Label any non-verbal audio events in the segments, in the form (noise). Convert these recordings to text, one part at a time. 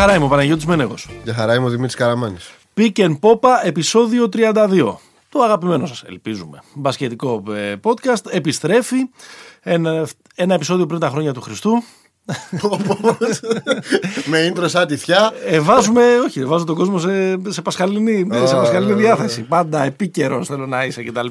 χαρά είμαι ο Παναγιώτης Μένεγος. Για χαρά είμαι ο Δημήτρης Καραμάνης. Pick and Popa, επεισόδιο 32. Το αγαπημένο σας, ελπίζουμε. Μπασκετικό ε, podcast επιστρέφει. Ένα, ένα επεισόδιο πριν τα χρόνια του Χριστού. Με intro σαν τυφιά. Ε, βάζουμε, όχι, βάζω τον κόσμο σε, σε, πασχαλινή, σε πασχαλινή διάθεση. Πάντα επίκαιρος θέλω να είσαι κτλ.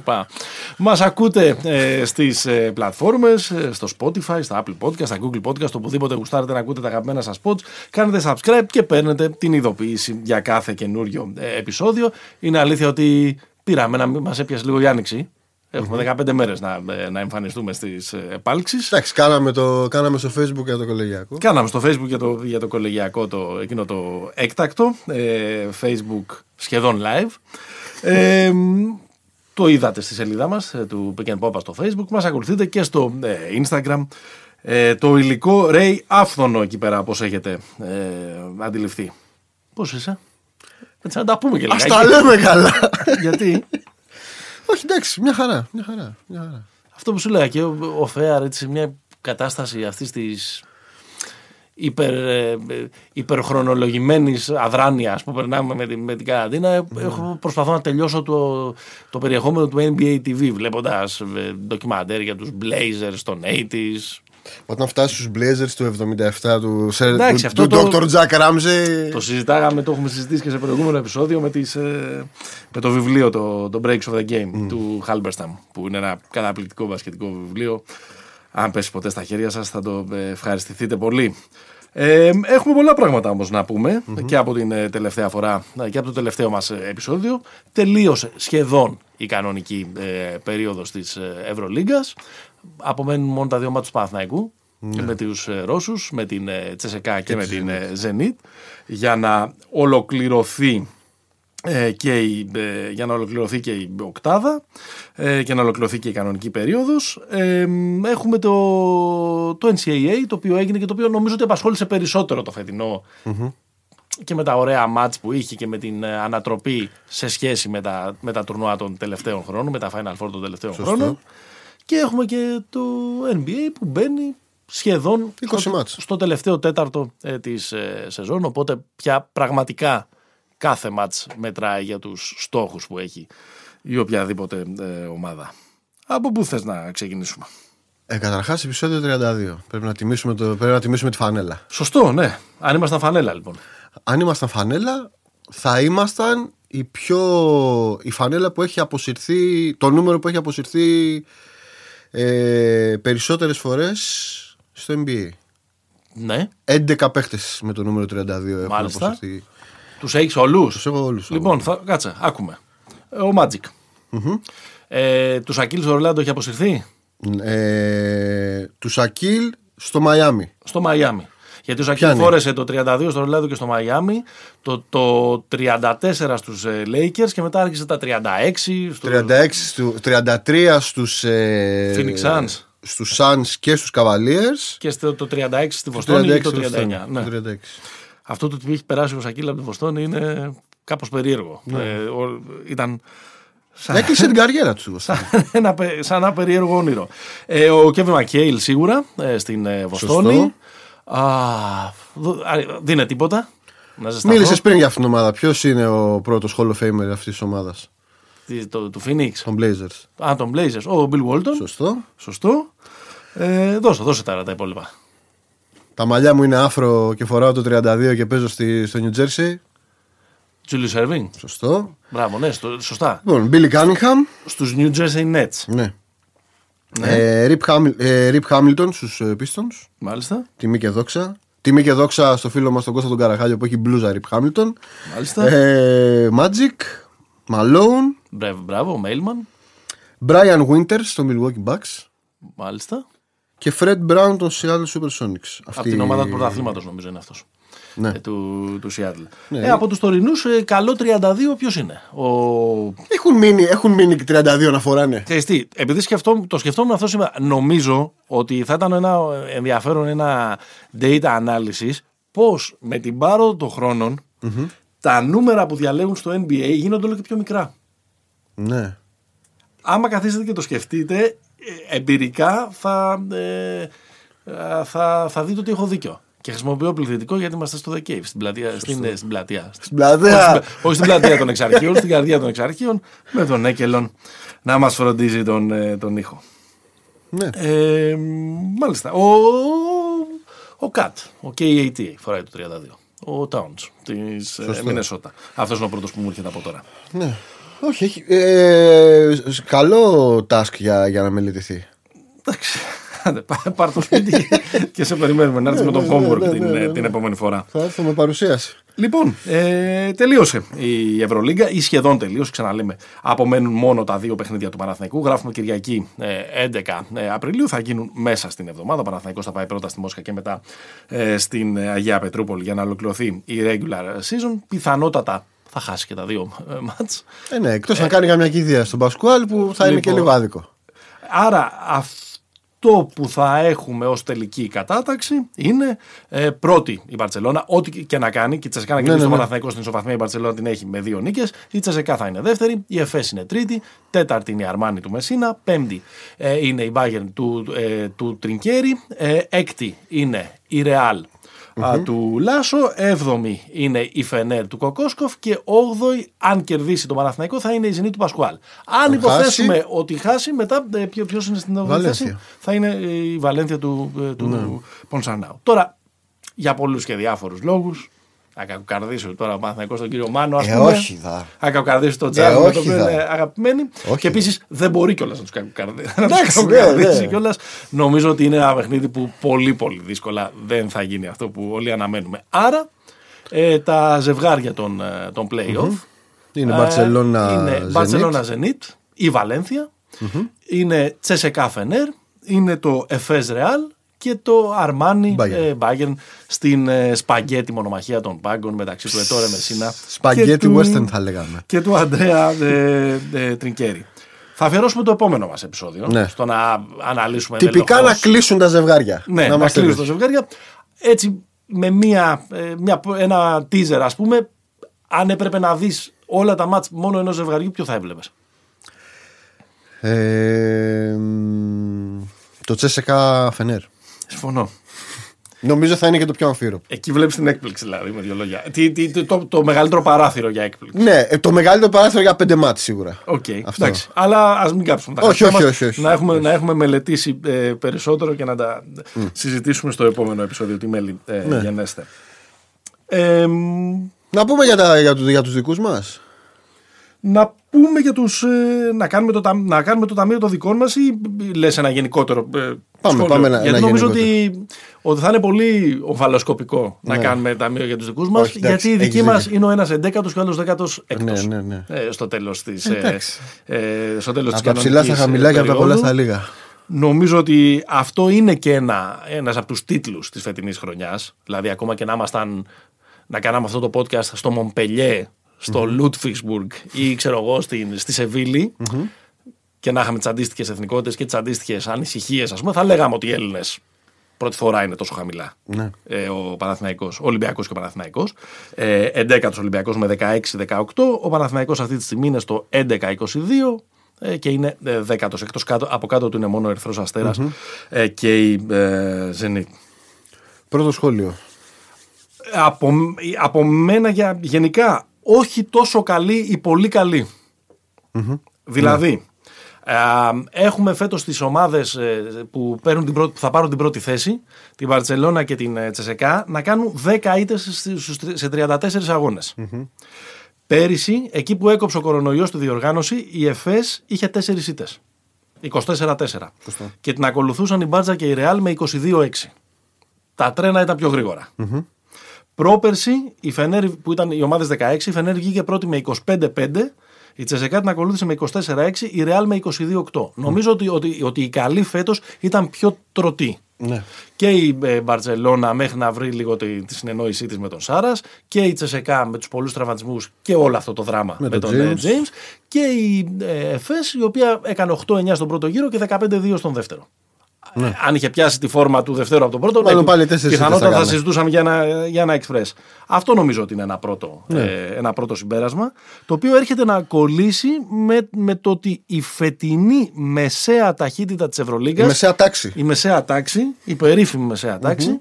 Μας ακούτε ε, στις ε, πλατφόρμες, στο Spotify, στα Apple Podcast, στα Google Podcast, οπουδήποτε γουστάρετε να ακούτε τα αγαπημένα σας pods. Κάνετε subscribe και παίρνετε την ειδοποίηση για κάθε καινούριο ε, επεισόδιο. Είναι αλήθεια ότι πήραμε να μας έπιασε λίγο η άνοιξη. Έχουμε 15 μέρες να, να εμφανιστούμε στις επάλξεις. Εντάξει, κάναμε, το, κάναμε στο Facebook για το κολεγιακό. Κάναμε στο Facebook για το, για το κολεγιακό το, εκείνο το έκτακτο. Ε, Facebook σχεδόν live. Ε, το είδατε στη σελίδα μας ε, του Pick and Pop στο Facebook. Μας ακολουθείτε και στο ε, Instagram. Ε, το υλικό Ray άφθονο εκεί πέρα, όπω έχετε ε, αντιληφθεί. Πώς είσαι, Έτσι να τα πούμε και Α τα λέμε καλά. (laughs) Γιατί; Όχι, εντάξει, μια χαρά. Μια χαρά, μια χαρά. Αυτό που σου λέγα και ο, ο Φέαρ, έτσι, μια κατάσταση αυτής της υπερ, ε, υπερχρονολογημένης αδράνειας που περνάμε με, την, με την καραντίνα. Ναι. Έχω, προσπαθώ να τελειώσω το, το περιεχόμενο του NBA TV βλέποντας ντοκιμαντέρ για τους Blazers των 80s. Όταν φτάσει στους Blazers του 77 του, σε, Εντάξει, του, αυτό του το- Dr. Jack Ramsey. Το συζητάγαμε, το έχουμε συζητήσει και σε προηγούμενο επεισόδιο με, τις, ε, με το βιβλίο, το, το Breaks of the Game του Halberstam, που είναι ένα καταπληκτικό μπασκετικό βιβλίο. Αν πέσει ποτέ στα χέρια σας θα το ε, ευχαριστηθείτε πολύ. Ε, έχουμε πολλά πράγματα όμως να πούμε και από την ε, τελευταία φορά ε, και από το τελευταίο μας ε, επεισόδιο. Τελείωσε σχεδόν η κανονική ε, περίοδος της ε, Ευρωλίγκας. Απομένουν μόνο τα δύο μάτια του Παναθηναϊκού με τους ε, Ρώσους, με την ε, Τσεσεκά και, με την ε, Zenit. Για να ολοκληρωθεί ε, και η, ε, για να ολοκληρωθεί και η οκτάδα ε, και να ολοκληρωθεί και η κανονική περίοδος ε, έχουμε το, το NCAA το οποίο έγινε και το οποίο νομίζω ότι απασχόλησε περισσότερο το φετινο και με τα ωραία μάτς που είχε και με την ε, ανατροπή σε σχέση με τα, με τα τουρνουά των τελευταίων χρόνων, με τα Final Four των τελευταίων Σωστό. χρόνων. Και έχουμε και το NBA που μπαίνει σχεδόν 20 στο, μάτς. στο τελευταίο τέταρτο ε, της ε, σεζόν, οπότε πια πραγματικά κάθε μάτς μετράει για τους στόχους που έχει η οποιαδήποτε ε, ομάδα. Από πού θες να ξεκινήσουμε; Ε, Καταρχάς, επεισόδιο 32. Πρέπει να, τιμήσουμε το, πρέπει να τιμήσουμε τη φανέλα. Σωστό, ναι. Αν ήμασταν φανέλα λοιπόν. Αν ήμασταν φανέλα, θα ήμασταν η πιο. η φανέλα που έχει αποσυρθεί. το νούμερο που έχει αποσυρθεί ε, περισσότερες φορές στο NBA. Ναι. 11 παίχτες με το νούμερο 32 έχουν Μάλιστα. αποσυρθεί. Τους έχεις όλους; Τους έχω όλους. Λοιπόν, θα, κάτσε, άκουμε. Ε, Ο Magic. Ε, τους Σακίλ στο Ορλάντο έχει αποσυρθεί; Ε, τους Σακίλ στο Μαϊάμι. στο Μαϊάμι. Γιατί ο Σακίλ Πιάνει. φόρεσε το 32 στο Ορλάντο και στο Μαϊάμι, το, το 34 στους ε, Lakers και μετά άρχισε τα 36 στο 36 στου, 33 στους ε, Phoenix Suns. στους Suns και στους Cavaliers και στο, το 36 στη Βοστόνη και το 39. στους- Ναι. το 36. Αυτό το ότι έχει περάσει ο Σακίλ από τη Βοστόνη είναι κάπως περίεργο. Ναι. Ε, ο- ήταν σαν, Έκλεισε την καριέρα του. (laughs) ένα, πε- σαν ένα περίεργο όνειρο. Ε, ο Κέβιν Μακέιλ σίγουρα ε, στην ε, Βοστόνη. Σωστό. Α, δω- α, δεν είναι τίποτα. Να ζεσταθώ. Μίλησες πριν για αυτήν την ομάδα. Ποιος είναι ο πρώτος Hall of Famer αυτής της ομάδας, Τι- το, του Phoenix. των Blazers. Α, τον Blazers. Ο Bill Walton. Σωστό. Σωστό. Ε, δώσε, δώσε τα, τα υπόλοιπα. Τα μαλλιά μου είναι άφρο και φοράω το 32 και παίζω στη, στο New Jersey. Julius Erving. Σωστό. Μπράβο, ναι, στο- σωστά. Λοιπόν, Billy Cunningham. Στους New Jersey Nets. Ναι. Ε, Rip, Hamil- ε, Rip Hamilton στους ε, Pistons. Μάλιστα. Τιμή και δόξα. Τιμή και δόξα στο φίλο μας τον Κώστα τον Καραχάλιο που έχει μπλούζα Rip Hamilton. Μάλιστα. Ε, Magic. Malone. Μπράβο, μπράβο, ο Mailman. Brian Winters στο Milwaukee Bucks. Μάλιστα. Και Fred Brown των Seattle Supersonics. Από την ομάδα του πρωταθλήματος νομίζω είναι αυτός. Ναι. Ε, του, του Seattle. Ναι. Ε, από τους τωρινούς, ε, καλό 32 ποιος είναι; Ο... Έχουν μείνει, έχουν μείνει 32 να φοράνε. Ξέρεις τι, επειδή σκεφτόμουν, το σκεφτόμουν αυτό σήμερα, νομίζω ότι θα ήταν ένα ενδιαφέρον ένα data analysis πώς με την πάροδο των χρονων τα νούμερα που διαλέγουν στο NBA γίνονται όλο και πιο μικρά. Ναι. άμα καθίσετε και το σκεφτείτε, ε, εμπειρικά θα, ε, ε, θα, θα δείτε ότι έχω δίκιο. Και χρησιμοποιώ πληθυντικό γιατί είμαστε στο The Cave, στην πλατεία. Στην, ε, στην πλατεία. Στην πλατεία. Όχι στην πλατεία των εξαρχείων, στην καρδιά των εξαρχείων, με τον Έκελον να μας φροντίζει τον, ε, τον ήχο. Ναι. Ε, μάλιστα. Ο, ο Κατ, ο KAT φοράει το 32. Ο Towns της Μινεσότα. Αυτός είναι ο πρώτος που μου έρχεται από τώρα. ναι. Όχι, έχει. Ε, καλό task για, για να μελετηθεί. Εντάξει. Άντε, πά- Πάρ το σπίτι (laughs) και σε περιμένουμε να έρθεις με τον ναι, ναι, homework ναι, ναι, την, ναι, ε, ναι. την επόμενη φορά. Θα έρθω με παρουσίαση. Λοιπόν, ε, τελείωσε η Ευρωλίγκα ή σχεδόν τελείωσε, ξαναλέμε. Απομένουν μόνο τα δύο παιχνίδια του Παναθηναϊκού. Γράφουμε Κυριακή ε, 11 ε, Απριλίου. Θα γίνουν μέσα στην εβδομάδα. Ο Παναθηναϊκός θα πάει πρώτα στη Μόσχα και μετά ε, στην ε, Αγία Πετρούπολη για να ολοκληρωθεί η regular season. Πιθανότατα θα χάσει και τα δύο ε, μάτς. Ε, ναι, εκτός να κάνει καμιά κηδεία στον Πασκουάλ που θα είναι και Λοιπόν. λίγο άδικο. Άρα αυτό που θα έχουμε ως τελική κατάταξη είναι ε, πρώτη η Μπαρτσελώνα, ό,τι και να κάνει. Και η Τσεσεκά να κερδίσει ναι, το ναι. Παναθηναϊκό στην ισοβαθμία, η Μπαρτσελώνα την έχει με δύο νίκες. Η Τσεσεκά θα είναι δεύτερη, η Εφές είναι τρίτη, τέταρτη είναι η Αρμάνη του Μεσίνα, πέμπτη ε, είναι η Bayern του, ε, του Τρινκέρι, ε, έκτη είναι η Ρεάλ α, του Λάσο, έβδομη είναι η Φενέρ του Κοκόσκοφ και όγδοη, αν κερδίσει το Παναθηναϊκό, θα είναι η Ζηνή του Πασκουάλ. Αν Αν υποθέσουμε χάσει- ότι χάσει, μετά ε, ποιο ποιος είναι στην όγδοη Βαλένθια. θέση, θα είναι η Βαλένθια του, ε, του Πονσανάου. Τώρα, για πολλούς και διάφορους λόγους, θα κακοκαρδίσω τώρα ο Παναθηναϊκός τον κύριο Μάνο, ας Ε, πούμε. όχι, δα. Θα κακοκαρδίσει τον Τζάβι, με όχι, τον οποίο δα. είναι αγαπημένοι. Όχι, και επίσης δεν μπορεί κιόλας να τους κακοκαρδίσει. Να τους Εντάξει, ναι, κακοκαρδίσει ναι. κιόλας. Νομίζω ότι είναι ένα παιχνίδι που πολύ πολύ δύσκολα δεν θα γίνει αυτό που όλοι αναμένουμε. Άρα ε, τα ζευγάρια των, ε, των play-off Είναι ε, Μπαρσελόνα είναι Zenit. Μπαρσελόνα Zenit η Βαλένθια, είναι Τσεσεκά Φενέρ, είναι το Εφές Ρεάλ και το Αρμάνι Bayern. ε, Bayern στην ε, σπαγκέτη μονομαχία των πάγκων μεταξύ του Ετόρε Μεσίνα και Σπαγκέτι του- western θα λέγαμε. και του Αντρέα ε, ε, Τρινκέρι. Θα αφιερώσουμε το επόμενο μας επεισόδιο Ναι. στο να αναλύσουμε Τυπικά να εντελεχώς- κλείσουν τα ζευγάρια. ναι, να, είμαστε κλείσουν τα βέβαιοι. ζευγάρια. Έτσι, με μια, ε, μια, ένα teaser, ας πούμε, αν έπρεπε να δεις όλα τα ματς μόνο ενός ζευγαριού, ποιο θα έβλεπες; Ε, μ, το ΤΣΣΚΑ Φενέρ. Συμφωνώ. Νομίζω θα είναι και το πιο αμφίρροπο. Εκεί βλέπεις την έκπληξη, δηλαδή, με δύο λόγια. Τι, τι, το, το, το μεγαλύτερο παράθυρο για έκπληξη. Ναι, ε, το μεγαλύτερο παράθυρο για πέντε ματς σίγουρα. Οκ, Αυτό. εντάξει. Αλλά ας μην κάψουμε τα Όχι, χαρτιά όχι, μας, όχι, όχι. να, έχουμε, να έχουμε μελετήσει ε, περισσότερο και να τα συζητήσουμε στο επόμενο επεισόδιο. Τι μέλλει ε, Ναι. γενέσθαι. Ε, μ, Να πούμε για, τα, για, του- για τους δικούς μας. να πούμε για τους... ε, να, κάνουμε το, ταμ- να κάνουμε το ταμείο των δικών μας ή λες ένα γενικότερο ε, σχόλιο; πάμε ένα- Γιατί ένα νομίζω γενικότερο. ότι, ότι θα είναι πολύ ομφαλοσκοπικό να Ναι. κάνουμε ταμείο για τους δικούς μας Όχι, εντάξει, γιατί οι δικοί έχεις μας δίκιο. είναι ο ένας εντέκατος και ο άλλος δέκατος εκτός. Ναι, ναι, ναι. Ε, στο τέλος της, ε, Εντάξει. ε, στο τέλος της Από τα ψηλά στα κανονικής, χαμηλά ε, και από τα πολλά περίοδου. στα λίγα. Νομίζω ότι αυτό είναι και ένα, ένας από τους τίτλους της φετινής χρονιάς. Δηλαδή ακόμα και να ήμασταν να κάναμε αυτό το podcast στο Μομπελιέ, στο Λούτφιξμπουργκ ή ξέρω εγώ στην, στη σεβιλη και να είχαμε τις αντίστοιχες εθνικότητες και τις αντίστοιχες ανησυχίες, ας πούμε, θα λέγαμε ότι οι Έλληνες πρώτη φορά είναι τόσο χαμηλά. Ναι. Ε, ο Παναθηναϊκός, ο Ολυμπιακός και ο Παναθηναϊκός. Ε, 11ο Ολυμπιακός με 16-18. Ο Παναθηναϊκός αυτή τη στιγμή είναι στο 11-22 ε, και είναι ε, δέκατος. Εκτός κάτω, από κάτω του είναι μόνο ο Ερυθρός Αστέρας, ε, και η ε, Zenit. Πρώτο σχόλιο. Από, από μένα για, γενικά όχι τόσο καλή ή πολύ καλή. Δηλαδή, ε, έχουμε φέτος τις ομάδες ε, που, παίρνουν την πρώτη, που θα πάρουν την πρώτη θέση, την Βαρτσελώνα και την ε, Τσεσεκά, να κάνουν 10 ήττες στις- στους- σε 34 αγωνες Πέρυσι, εκεί που έκοψε ο κορονοϊός στη διοργάνωση, η ΕΦΕΣ είχε 4 ήττες. 24-4. Και την ακολουθούσαν η Μπάτζα και η Ρεάλ με 22-6. Τα τρένα ήταν πιο γρήγορα. Πρόπερση, η Φενέρ που ήταν οι ομάδες 16, η Φενέρ βγήκε πρώτη με 25-5, η Τσεσεκά την ακολούθησε με 24-6, η Ρεάλ με 22-8. Νομίζω ότι, ότι, ότι η καλή φέτος ήταν πιο τρωτή. Ναι. Και η ε, Μπαρσελόνα μέχρι να βρει λίγο τη, τη συνεννόησή της με τον Σάρας και η Τσεσεκά με τους πολλούς τραυματισμούς και όλο αυτό το δράμα με, τον τον ε, James. James. Και η ε, ΕΦΕΣ η οποία έκανε 8-9 στον πρώτο γύρο και 15-2 στον δεύτερο. Ε, Αν είχε πιάσει τη φόρμα του δευτέρου από τον πρώτο, Μάλλον ναι, πάλι τέσσερις ήττες πιθανότατα θα θα κάνει. συζητούσαμε για ένα, για ένα express. Αυτό νομίζω ότι είναι ένα πρώτο, Ναι. ε, ένα πρώτο συμπέρασμα, το οποίο έρχεται να κολλήσει με, με το ότι η φετινή μεσαία ταχύτητα της Ευρωλίγκας Η μεσαία τάξη. η μεσαία τάξη, η περίφημη μεσαία τάξη,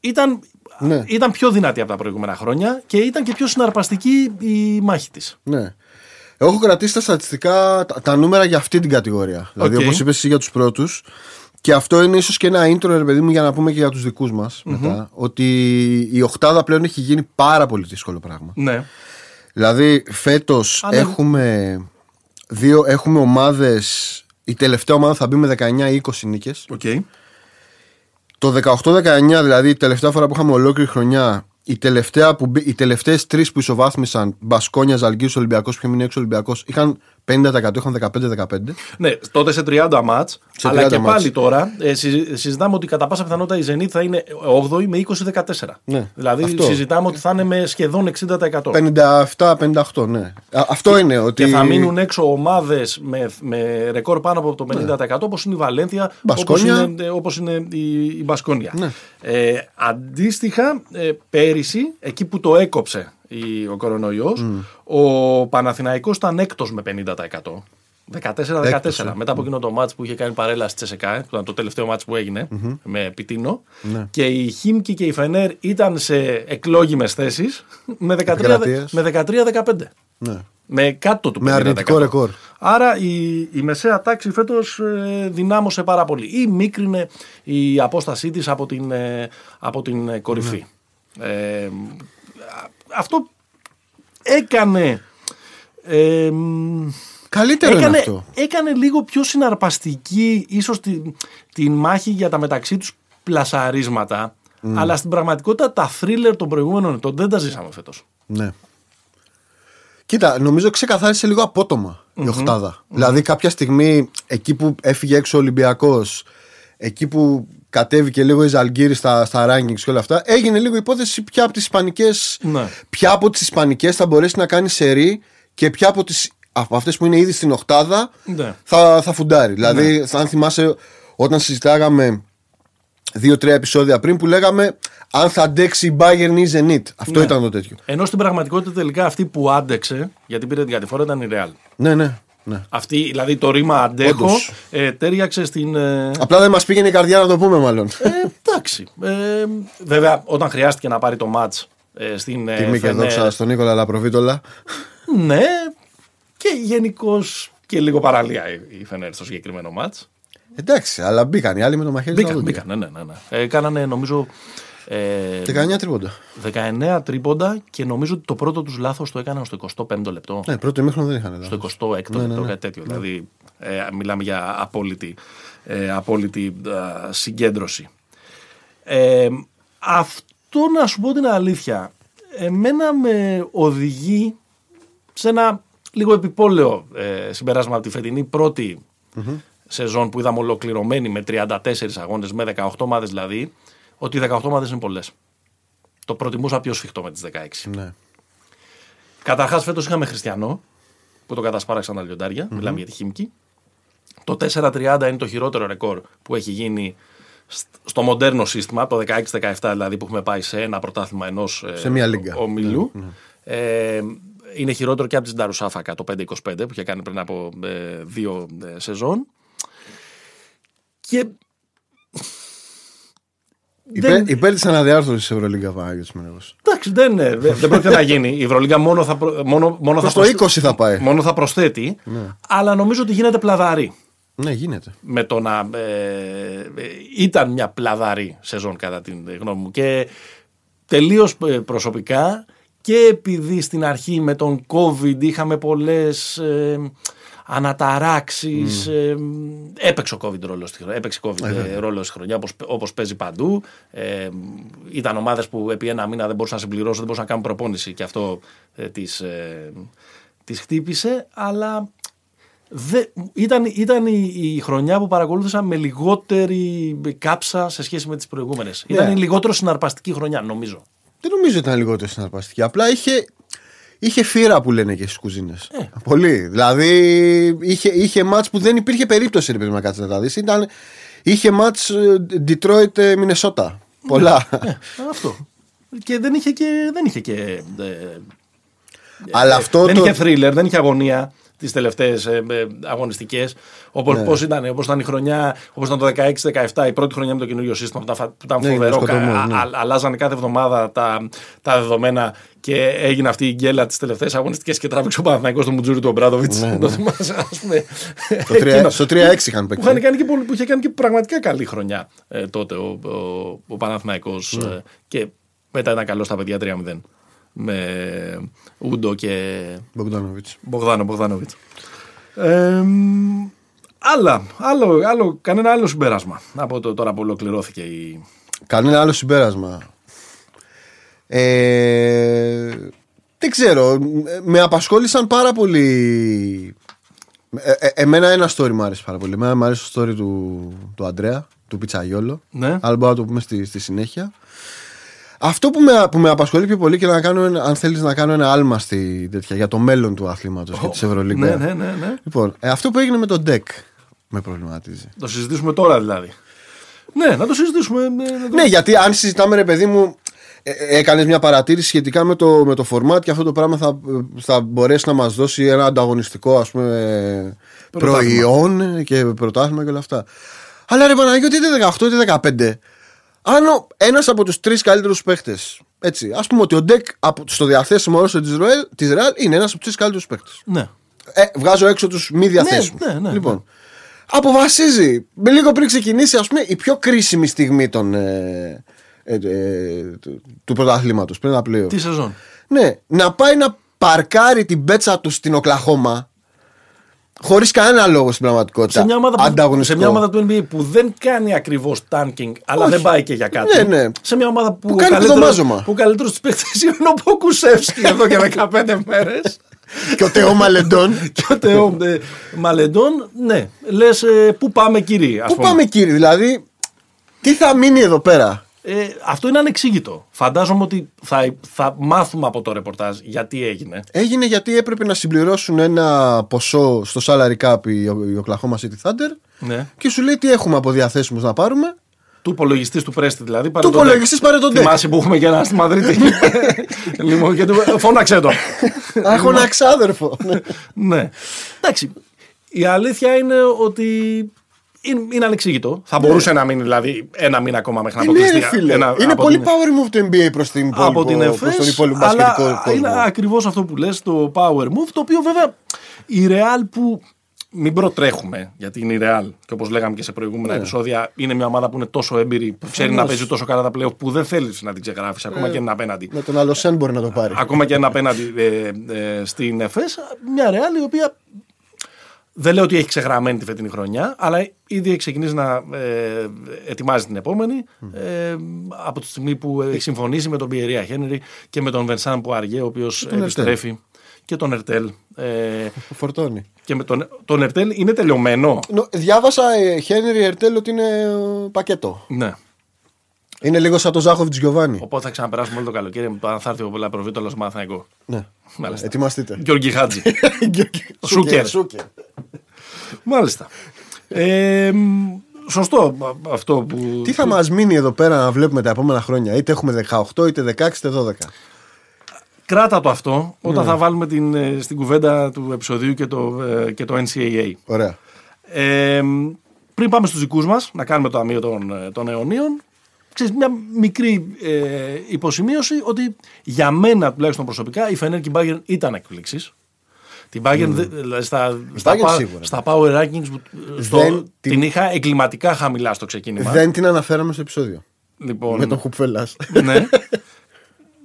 ήταν, Ναι. ήταν πιο δυνατή από τα προηγούμενα χρόνια και ήταν και πιο συναρπαστική η μάχη της. Ναι. Εγώ έχω κρατήσει τα στατιστικά, τα, τα νούμερα για αυτή την κατηγορία. Δηλαδή, Οκ. όπως είπες εσύ για τους πρώτους. Και αυτό είναι ίσως και ένα intro, ρε παιδί μου, για να πούμε και για τους δικούς μας μετά. Ότι η Οχτάδα πλέον έχει γίνει πάρα πολύ δύσκολο πράγμα. Ναι. Δηλαδή, φέτος ναι. έχουμε, δύο, έχουμε ομάδες. Η τελευταία ομάδα θα μπει με 19 ή 20 νίκες. Okay. Το 18-19, δηλαδή η τελευταία φορά που είχαμε ολόκληρη χρονιά, οι, τελευταία που, μπή- οι τελευταίες τρεις που ισοβάθμισαν Μπασκόνια, Ζαλγκύρης, Ολυμπιακός, που είχε μείνει έξω Ολυμπιακός, είχαν 50%, είχαν 15-15. Ναι, τότε σε 30 μάτς, Σε αλλά 30 και μάτς. πάλι τώρα ε, συζη- συζητάμε ότι κατά πάσα πιθανότητα η Zenit θα είναι 8η με 20-14. Ναι, δηλαδή αυτό. συζητάμε ότι θα είναι με σχεδόν 60%. 57-58, ναι. Α, αυτό είναι ότι. Και θα μείνουν έξω ομάδες με, με ρεκόρ πάνω από το 50% όπως είναι η Βαλένθια, όπως Μπασκόνια. είναι, όπως είναι η, η Μπασκόνια. Ναι. Ε, αντίστοιχα, ε, πέρυσι, εκεί που το έκοψε η, ο κορονοϊός, ο Παναθηναϊκός ήταν έκτος με 50%. 14-14 Έκτος, ε. μετά από εκείνο το μάτς που είχε κάνει παρέλαση τη Τσεσεκά, που ήταν το τελευταίο μάτς που έγινε με Πιτίνο. Ναι. Και η Χίμκι και η Φενέρ ήταν σε εκλόγιμες θέσεις με 13 Επικρατείας. με 13-15. Ναι. Με κάτω του Με 50%. αρνητικό ρεκόρ. Άρα η, η μεσαία τάξη φέτος ε, δυνάμωσε πάρα πολύ. Ή μίκρινε η απόστασή της από την, ε, από την ε, κορυφή. Ε, α- αυτό έκανε... ε, μ, Καλύτερο είναι έκανε, αυτό. έκανε λίγο πιο συναρπαστική ίσως την, την μάχη για τα μεταξύ τους πλασαρίσματα αλλά στην πραγματικότητα τα θρίλερ των προηγούμενων ετών δεν τα ζήσαμε φέτος. Ναι. Κοίτα, νομίζω ξεκαθάρισε λίγο απότομα η οχτάδα. Δηλαδή, κάποια στιγμή εκεί που έφυγε έξω ο Ολυμπιακός, εκεί που κατέβηκε λίγο η Ζαλγκύρη στα, στα rankings και όλα αυτά, έγινε λίγο υπόθεση ποια από τις Ισπανικέ. Ναι. Ποια από τις Ισπανικές θα μπορέσει να κάνει σερή και ποια από, τις, από αυτές που είναι ήδη στην οχτάδα Ναι. θα, θα φουντάρει. Δηλαδή, αν θυμάσαι, όταν συζητάγαμε δύο-τρία επεισόδια πριν που λέγαμε αν θα αντέξει η Bayern ή η Zenit. Αυτό Ναι. ήταν το τέτοιο. Ενώ στην πραγματικότητα τελικά αυτή που άντεξε, γιατί πήρε την κατηφόρα, ήταν η Real. Ναι, ναι. Ναι. Αυτή, δηλαδή το ρήμα αντέχω, Όντως. ε, τέριαξε στην. Ε, Απλά δεν μας πήγαινε η καρδιά να το πούμε, μάλλον. ε, εντάξει. Ε, βέβαια, όταν χρειάστηκε να πάρει το match ε, στην. Ε, Τιμή και Φενέρ, δόξα στον Νίκολα Λαπροβίτολα. Ναι, και γενικώς και λίγο παραλία η- η Φενέρ στο συγκεκριμένο match. Εντάξει, αλλά μπήκαν οι άλλοι με το μαχαίρι. Μπήκαν, στα δόντια. μπήκαν, ναι, ναι, ναι. ναι. Ε, κάνανε νομίζω. Ε, 19 τρίποντα. 19 τρίποντα και νομίζω ότι το πρώτο τους λάθος το έκαναν στο 25ο λεπτό. Ναι, πρώτο ημίχρονο δεν είχαν. στο λάθος. 26ο λεπτό, κάτι τέτοιο. Δηλαδή, ε, μιλάμε για απόλυτη, ε, απόλυτη α, συγκέντρωση. Ε, αυτό να σου πω την αλήθεια, εμένα με οδηγεί σε ένα λίγο επιπόλαιο ε, συμπεράσμα από τη φετινή πρώτη σεζόν που είδαμε ολοκληρωμένη με 34 αγώνες, με 18 ομάδες δηλαδή, ότι οι 18 ομάδες είναι πολλές. Το προτιμούσα πιο σφιχτό με τις 16. Ναι. Καταρχάς, φέτος είχαμε Χριστιανό που το κατασπάραξαν τα λιοντάρια. Μιλάμε για τη Χίμκι. Το 4-30 είναι το χειρότερο ρεκόρ που έχει γίνει σ- στο μοντέρνο σύστημα, το 16-17 δηλαδή που έχουμε πάει σε ένα πρωτάθλημα ενός Σε μία λίγκα. ομιλού. Ε, είναι χειρότερο και από την Νταρουσάφακα το 5-25 που είχε κάνει πριν από ε, δύο ε, σεζόν. Και. Υπέρ, υπέρ τη αναδιάρθρωση της Ευρωλίγκα Παναγιώτης Μενεγό. Εντάξει, δεν, ε, δεν, δεν πρόκειται να γίνει. Η Ευρωλίγκα μόνο θα, προ- μόνο, μόνο θα, Προς το προσθέ- 20 θα πάει. μόνο θα προσθέτει, αλλά νομίζω ότι γίνεται πλαδαρή. Ναι, γίνεται. Με το να. Ε, ε, ήταν μια πλαδαρή σεζόν, κατά την γνώμη μου. Και τελείως προσωπικά και επειδή στην αρχή με τον COVID είχαμε πολλές ε, αναταράξεις ε, έπαιξε ο COVID ρόλο στη χρονιά, έπαιξε COVID ε, ρόλο στη χρονιά όπως, όπως παίζει παντού ε, ήταν ομάδες που επί ένα μήνα δεν μπορούσαν να συμπληρώσουν δεν μπορούσαν να κάνουν προπόνηση και αυτό ε, τις, ε, τις χτύπησε αλλά Δε, ήταν, ήταν η, η χρονιά που παρακολούθησα με λιγότερη κάψα σε σχέση με τις προηγούμενες. Ήταν η λιγότερο συναρπαστική χρονιά νομίζω. Δεν νομίζω ότι ήταν λιγότερο συναρπαστική. Απλά είχε, είχε φύρα που λένε και στις κουζίνες. Ε. Πολύ. Δηλαδή είχε, είχε μάτς που δεν υπήρχε περίπτωση ρε παιδί, να κάτσεις να τα δεις. Ήταν, είχε μάτς ε, Detroit ε, Minnesota. Πολλά. Ε, αυτό. Και δεν είχε και. Δεν είχε και ε, Αλλά αυτό δεν το. είχε thriller, δεν είχε αγωνία. τις τελευταίες ε, αγωνιστικές. Όπως Ναι. πώς ήταν, όπως ήταν η χρονιά, όπως ήταν το 16-17, η πρώτη χρονιά με το καινούριο σύστημα που ήταν, φα- που ήταν Ναι, φοβερό. με σκοτωμό, κα- ναι. α- αλλάζανε κάθε εβδομάδα τα, τα δεδομένα και έγινε αυτή η γκέλα τις τελευταίες αγωνιστικές και τράβηξε ο Παναθηναϊκός στο Μουτζούρι του Ομπράδοβιτς. Ναι, ναι. Το θυμάσαι, ας πούμε. Το τρία- Εκείνο. στο 3-6 είχαν Που, παίξει. είχαν κάνει και πολύ, που είχε κάνει και πραγματικά καλή χρονιά ε, τότε ο, ο, ο Παναθηναϊκός Ναι. ε, και μετά ήταν καλό στα παιδιά 3-0 με Ούντο και Μπογκδάνοβιτς. Μπογδάνο Μπογδάνοβιτς. Ε, μ, άλλα, άλλο, άλλο, κανένα άλλο συμπέρασμα από το τώρα που ολοκληρώθηκε η... Κανένα άλλο συμπέρασμα. Ε, δεν ξέρω. Με απασχόλησαν πάρα πολύ. Ε, ε, εμένα ένα story μου άρεσε πάρα πολύ. Εμένα μου αρέσει το story του, του Αντρέα, του Πιτσαγιόλο. Ναι. Αλλά μπορούμε να το πούμε στη, στη συνέχεια. Αυτό που με, που με απασχολεί πιο πολύ και να κάνω, ένα- αν θέλεις να κάνω ένα άλμα στη, τέτοια, για το μέλλον του αθλήματος και της Ευρωλίγκα. Ναι, ναι, ναι, ναι. Λοιπόν, ε, αυτό που έγινε με τον Ντεκ με προβληματίζει. Το συζητήσουμε τώρα δηλαδή. Ναι, να το συζητήσουμε. ναι, να το- Ναι, γιατί αν συζητάμε, ρε παιδί μου, ε, έκανες μια παρατήρηση σχετικά με το, με το format και αυτό το πράγμα θα, θα μπορέσει να μας δώσει ένα ανταγωνιστικό ας πούμε, Πρωτάθλημα. προϊόν και πρωτάθλημα και όλα αυτά. Αλλά ρε Παναγιώτη, είτε 18 είτε 15, αν ένας από τους τρεις καλύτερους παίχτε, έτσι, ας πούμε ότι ο Ντεκ από- στο διαθέσιμο όροσο της Ρεάλ είναι ένας από τους τρεις καλύτερους παίχτε. ναι. Ε, βγάζω έξω τους μη διαθέσιμους. ναι, ναι, λοιπόν, αποφασίζει με λίγο πριν ξεκινήσει ας πούμε, η πιο κρίσιμη στιγμή των, ε, ε, ε, του, του πρωταθλήματος πριν ένα πλοίο. Τι σεζόν; Ναι, να πάει να παρκάρει την πέτσα του στην Οκλαχώμα χωρίς κανένα λόγο στην πραγματικότητα. Σε μια, ομάδα που, σε Ανταγωνιστικό. μια ομάδα του NBA που δεν κάνει ακριβώς tanking, αλλά Όχι. δεν πάει και για κάτι. Ναι, ναι. Σε μια ομάδα που, Που ο κάνει καλύτερος- πηδομάζωμα. που ο καλύτερος τη παίκτη είναι ο Ποκουσεύσκι (laughs) εδώ και 15 μέρες. και ο Τεό Μαλεντών. (laughs) και ο Τεό ε, Μαλεντών, ναι. Λες, πού πάμε, κύριε. Ας Πού πούμε. πάμε, κύριε, δηλαδή, τι θα μείνει εδώ πέρα; Ε, αυτό είναι ανεξήγητο. Φαντάζομαι ότι θα, θα μάθουμε από το ρεπορτάζ γιατί έγινε. Έγινε γιατί έπρεπε να συμπληρώσουν ένα ποσό στο salary cap η, η Oklahoma City Thunder Ναι. και σου λέει τι έχουμε από διαθέσιμους να πάρουμε. Του υπολογιστής του Πρέστη δηλαδή. πάρε Του τον υπολογιστής deck. πάρε τον deck. Θυμάσαι που έχουμε και ένα στη Μαδρίτη. (laughs) λοιπόν, και του, φώναξε τον. (laughs) Έχω ένα ξάδερφο. Ναι. (laughs) ναι. Εντάξει. Η αλήθεια είναι ότι είναι, είναι ανεξήγητο. Θα μπορούσε να μείνει δηλαδή ένα μήνα ακόμα μέχρι να Ναι, ρε αποκλειστεί. φίλε. ένα- Είναι από πολύ την- power move το NBA προς, την από την υπόλοιπο- προς τον ΕΦΕΣ, υπόλοιπο αλλά μπασκετικό κόσμο. είναι ακριβώς αυτό που λες, το power move, το οποίο βέβαια η Real που μην προτρέχουμε, γιατί είναι η Real και όπως λέγαμε και σε προηγούμενα Ναι. επεισόδια, είναι μια ομάδα που είναι τόσο έμπειρη, που ξέρει να παίζει τόσο καλά τα playoff που δεν θέλεις να την ξεγράφεις, ακόμα και είναι απέναντι. Με τον άλλο Σεν μπορεί να το πάρει. Ακόμα και είναι απέναντι ε, ε, στην ΕΦΕΣ, μια Real η οποία δεν λέω ότι έχει ξεγραμμένη τη φετινή χρονιά, αλλά ήδη έχει ξεκινήσει να ε, ετοιμάζεις την επόμενη ε, από τη στιγμή που έχει συμφωνήσει με τον Πιερία Χένρι και με τον Βενσάν Πουαριέ, ο οποίος τον επιστρέφει. Και τον Ερτέλ. Ε, (laughs) Φορτώνει. και με τον, τον Ερτέλ είναι τελειωμένο. Νο- Διάβασα ε, Χένρι Ερτέλ ότι είναι ε, πακέτο. Ναι. Είναι λίγο σαν το Ζάχοβιτς Γιωβάνι. Οπότε θα ξαναπεράσουμε όλο το καλοκαίρι. Αν θα έρθει ο Λαπροβίτολο Μαθαϊκό. Ναι. Μάλιστα. Ετοιμαστείτε. Γιώργη Χάτζη. (laughs) Σούκερ. Σούκερ. Μάλιστα. Ε, μ, σωστό α- αυτό που. Τι θα μας μείνει εδώ πέρα να βλέπουμε τα επόμενα χρόνια; Είτε έχουμε 18, είτε 16, είτε 12. Κράτα το αυτό όταν Ναι. θα βάλουμε την, ε, στην κουβέντα του επεισοδίου και το, ε, και το NCAA. Ωραία. Ε, μ, πριν πάμε στους δικούς μας, να κάνουμε το αμείο των, ε, των αιωνίων, ξέρεις, μια μικρή ε, υποσημείωση ότι για μένα τουλάχιστον προσωπικά η Φενέρ και η Bayern ήταν εκπλήξεις. Την Bayern, δε- δηλαδή στα, στα, Bayern πα- σίγουρα. στα power rankings που, ε, στο, Δεν την... την- είχα εγκληματικά χαμηλά στο ξεκίνημα. Δεν την αναφέραμε στο επεισόδιο. Λοιπόν, Με τον Χουπφελά. ναι. (laughs)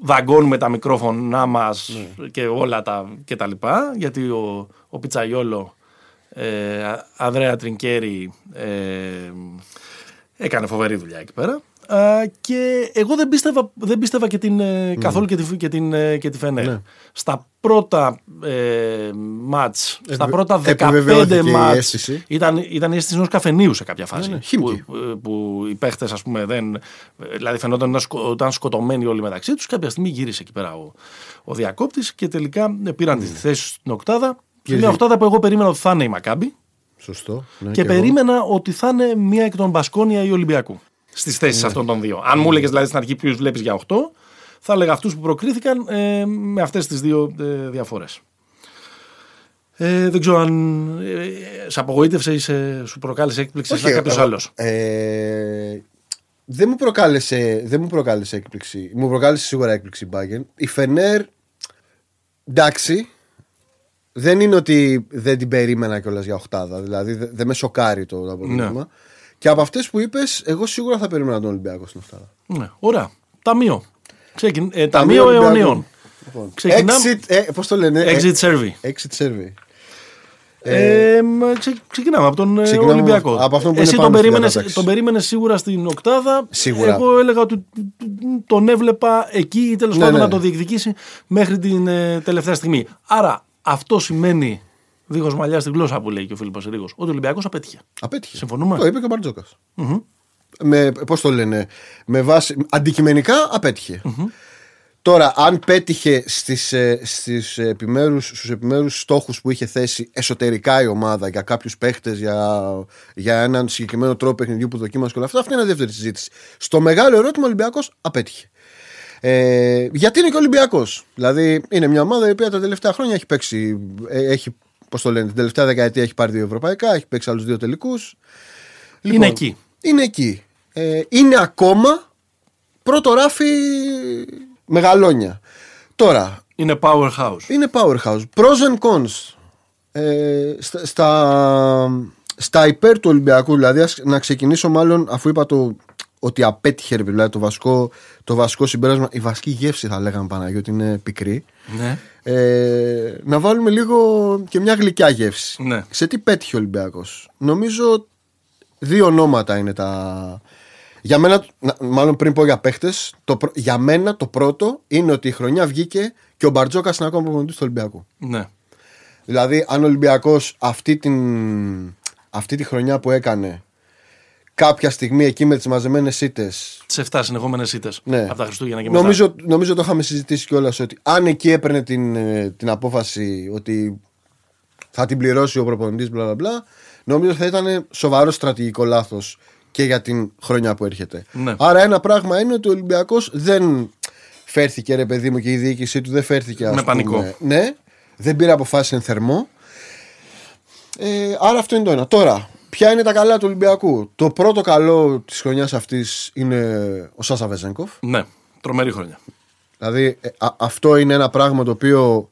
Δαγκώνουμε τα μικρόφωνά μας Ναι. και όλα τα και τα λοιπά. Γιατί ο, ο Πιτσαγιόλο, ε, Ανδρέα Τρινκέρι, ε, έκανε φοβερή δουλειά εκεί πέρα. Α, και εγώ δεν πίστευα, δεν πίστευα και την, ε, καθόλου και τη, και την, ε, και τη Φενέρ. Ναι. Στα πρώτα ε, μάτς, στα Επι- πρώτα 15 επιβεβαιώθηκε η μάτς, αίσθηση. ήταν, ήταν η αίσθηση ενός καφενείου σε κάποια φάση. Ναι, ναι, που, χίμκι. που, που οι παίχτες, ας πούμε, δεν. Δηλαδή φαινόταν να σκο, ήταν σκοτωμένοι όλοι μεταξύ τους. Κάποια στιγμή γύρισε εκεί πέρα ο, ο διακόπτης και τελικά ε, πήραν τη θέση στην Οκτάδα. Σε Γύρισε. μια Οκτάδα που εγώ περίμενα ότι θα είναι η Μακάμπη Σωστό. Ναι, και εγώ. περίμενα ότι θα είναι μία εκ των Μπασκόνια ή Ολυμπιακού. Στις θέσεις αυτών των δύο. Αν μου έλεγες δηλαδή στην αρχή ποιους βλέπεις για 8, θα έλεγα αυτούς που προκρίθηκαν ε, με αυτές τις δύο ε, διαφορές. Ε, δεν ξέρω αν ε, σε απογοήτευσε ή σε, σου προκάλεσε έκπληξη σαν κάποιος εγώ- άλλος; Ε, δεν μου προκάλεσε, δεν μου προκάλεσε έκπληξη. Μου προκάλεσε σίγουρα έκπληξη η Bayern. Η Φενέρ, εντάξει, δεν είναι ότι δεν την περίμενα κιόλας για οχτάδα. Δηλαδή δε- δεν με σοκάρει το αποτέλεσμα. Ναι. Και από αυτές που είπες, εγώ σίγουρα θα περίμενα τον Ολυμπιακό στην οχτάδα. Ναι, ωραία. Ταμείο. Ξεκιν... Ε, Ταμείο ταμείο Ολυμπιακού. αιωνίων. Λοιπόν, Ξεκινάμε- Exit, ε, πώς το λένε, ε, Exit survey. exit survey. Ε, μ, ξε- ξεκινάμε από τον ε, Ξεκινάμε Ολυμπιακό. από αυτόν που Εσύ είναι τον πάνω στην περίμενες, κατάταξη. τον περίμενες σίγουρα στην οκτάδα. Σίγουρα. Εγώ έλεγα ότι τον έβλεπα εκεί ή τέλος Ναι, πάντων ναι. να το διεκδικήσει μέχρι την ε, τελευταία στιγμή. Άρα αυτό σημαίνει, δίχως μαλλιά στη γλώσσα που λέει και ο Φίλιππος Ρίγος, ότι ο Ολυμπιακός απέτυχε. Απέτυχε. Συμφωνούμε. Το είπε και ο μπαρτζοκα Με, πώς το λένε, με βάση, αντικειμενικά απέτυχε. Τώρα, αν πέτυχε στις, ε, στις επιμέρους, στους επιμέρους στόχους που είχε θέσει εσωτερικά η ομάδα για κάποιους παίχτες, για, για έναν συγκεκριμένο τρόπο παιχνιδιού που δοκίμασε και όλα αυτά, αυτή είναι μια δεύτερη συζήτηση. Στο μεγάλο ερώτημα, ο Ολυμπιακός απέτυχε. Ε, γιατί είναι και ο Ολυμπιακός; Δηλαδή, είναι μια ομάδα η οποία τα τελευταία χρόνια έχει παίξει. ε, Έχει, πώς το λένε, την τελευταία δεκαετία έχει πάρει δύο ευρωπαϊκά, έχει παίξει άλλους δύο τελικούς. Είναι εκεί. Είναι εκεί. Ε, είναι ακόμα πρώτο ράφι μεγαλόνια. Τώρα, Είναι powerhouse. είναι powerhouse. Pros and cons. Ε, στα, στα, στα υπέρ του Ολυμπιακού, δηλαδή ας- να ξεκινήσω μάλλον αφού είπα το ότι απέτυχε ρε, παιδί, δηλαδή το βασικό, το βασικό συμπέρασμα, η βασική γεύση θα λέγαμε Παναγιώτη είναι πικρή. Ναι. Ε, να βάλουμε λίγο και μια γλυκιά γεύση. Ναι. Σε τι πέτυχε ο Ολυμπιακός; Νομίζω δύο ονόματα είναι τα. Για μένα, να- μάλλον πριν πω για παίχτες, για μένα το πρώτο είναι ότι η χρονιά βγήκε και ο Μπαρτζόκας είναι ακόμα προπονητής του Ολυμπιακού. ναι. Δηλαδή, αν ο Ολυμπιακός αυτή, την, αυτή τη χρονιά που έκανε κάποια στιγμή εκεί με τις μαζεμένες ήττες. Σε 7 συνεχόμενες ήττες Ναι. από τα Χριστούγεννα και μετά. Νομίζω, νομίζω το είχαμε συζητήσει κιόλας ότι αν εκεί έπαιρνε την, ε, την απόφαση ότι θα την πληρώσει ο προπονητής, μπλα μπλα μπλα, νομίζω θα ήταν σοβαρό στρατηγικό λάθος και για την χρονιά που έρχεται. Ναι. Άρα, ένα πράγμα είναι ότι ο Ολυμπιακός δεν φέρθηκε, ρε παιδί μου, και η διοίκησή του δεν φέρθηκε. ας Με πούμε, πανικό. Ναι, δεν πήρε αποφάσεις εν θερμό. Ε, άρα αυτό είναι το ένα. Τώρα, ποια είναι τα καλά του Ολυμπιακού; Το πρώτο καλό της χρονιάς αυτής είναι ο Σάσα Βεζέγκοφ. Ναι. Τρομερή χρονιά. Δηλαδή ε, α- αυτό είναι ένα πράγμα το οποίο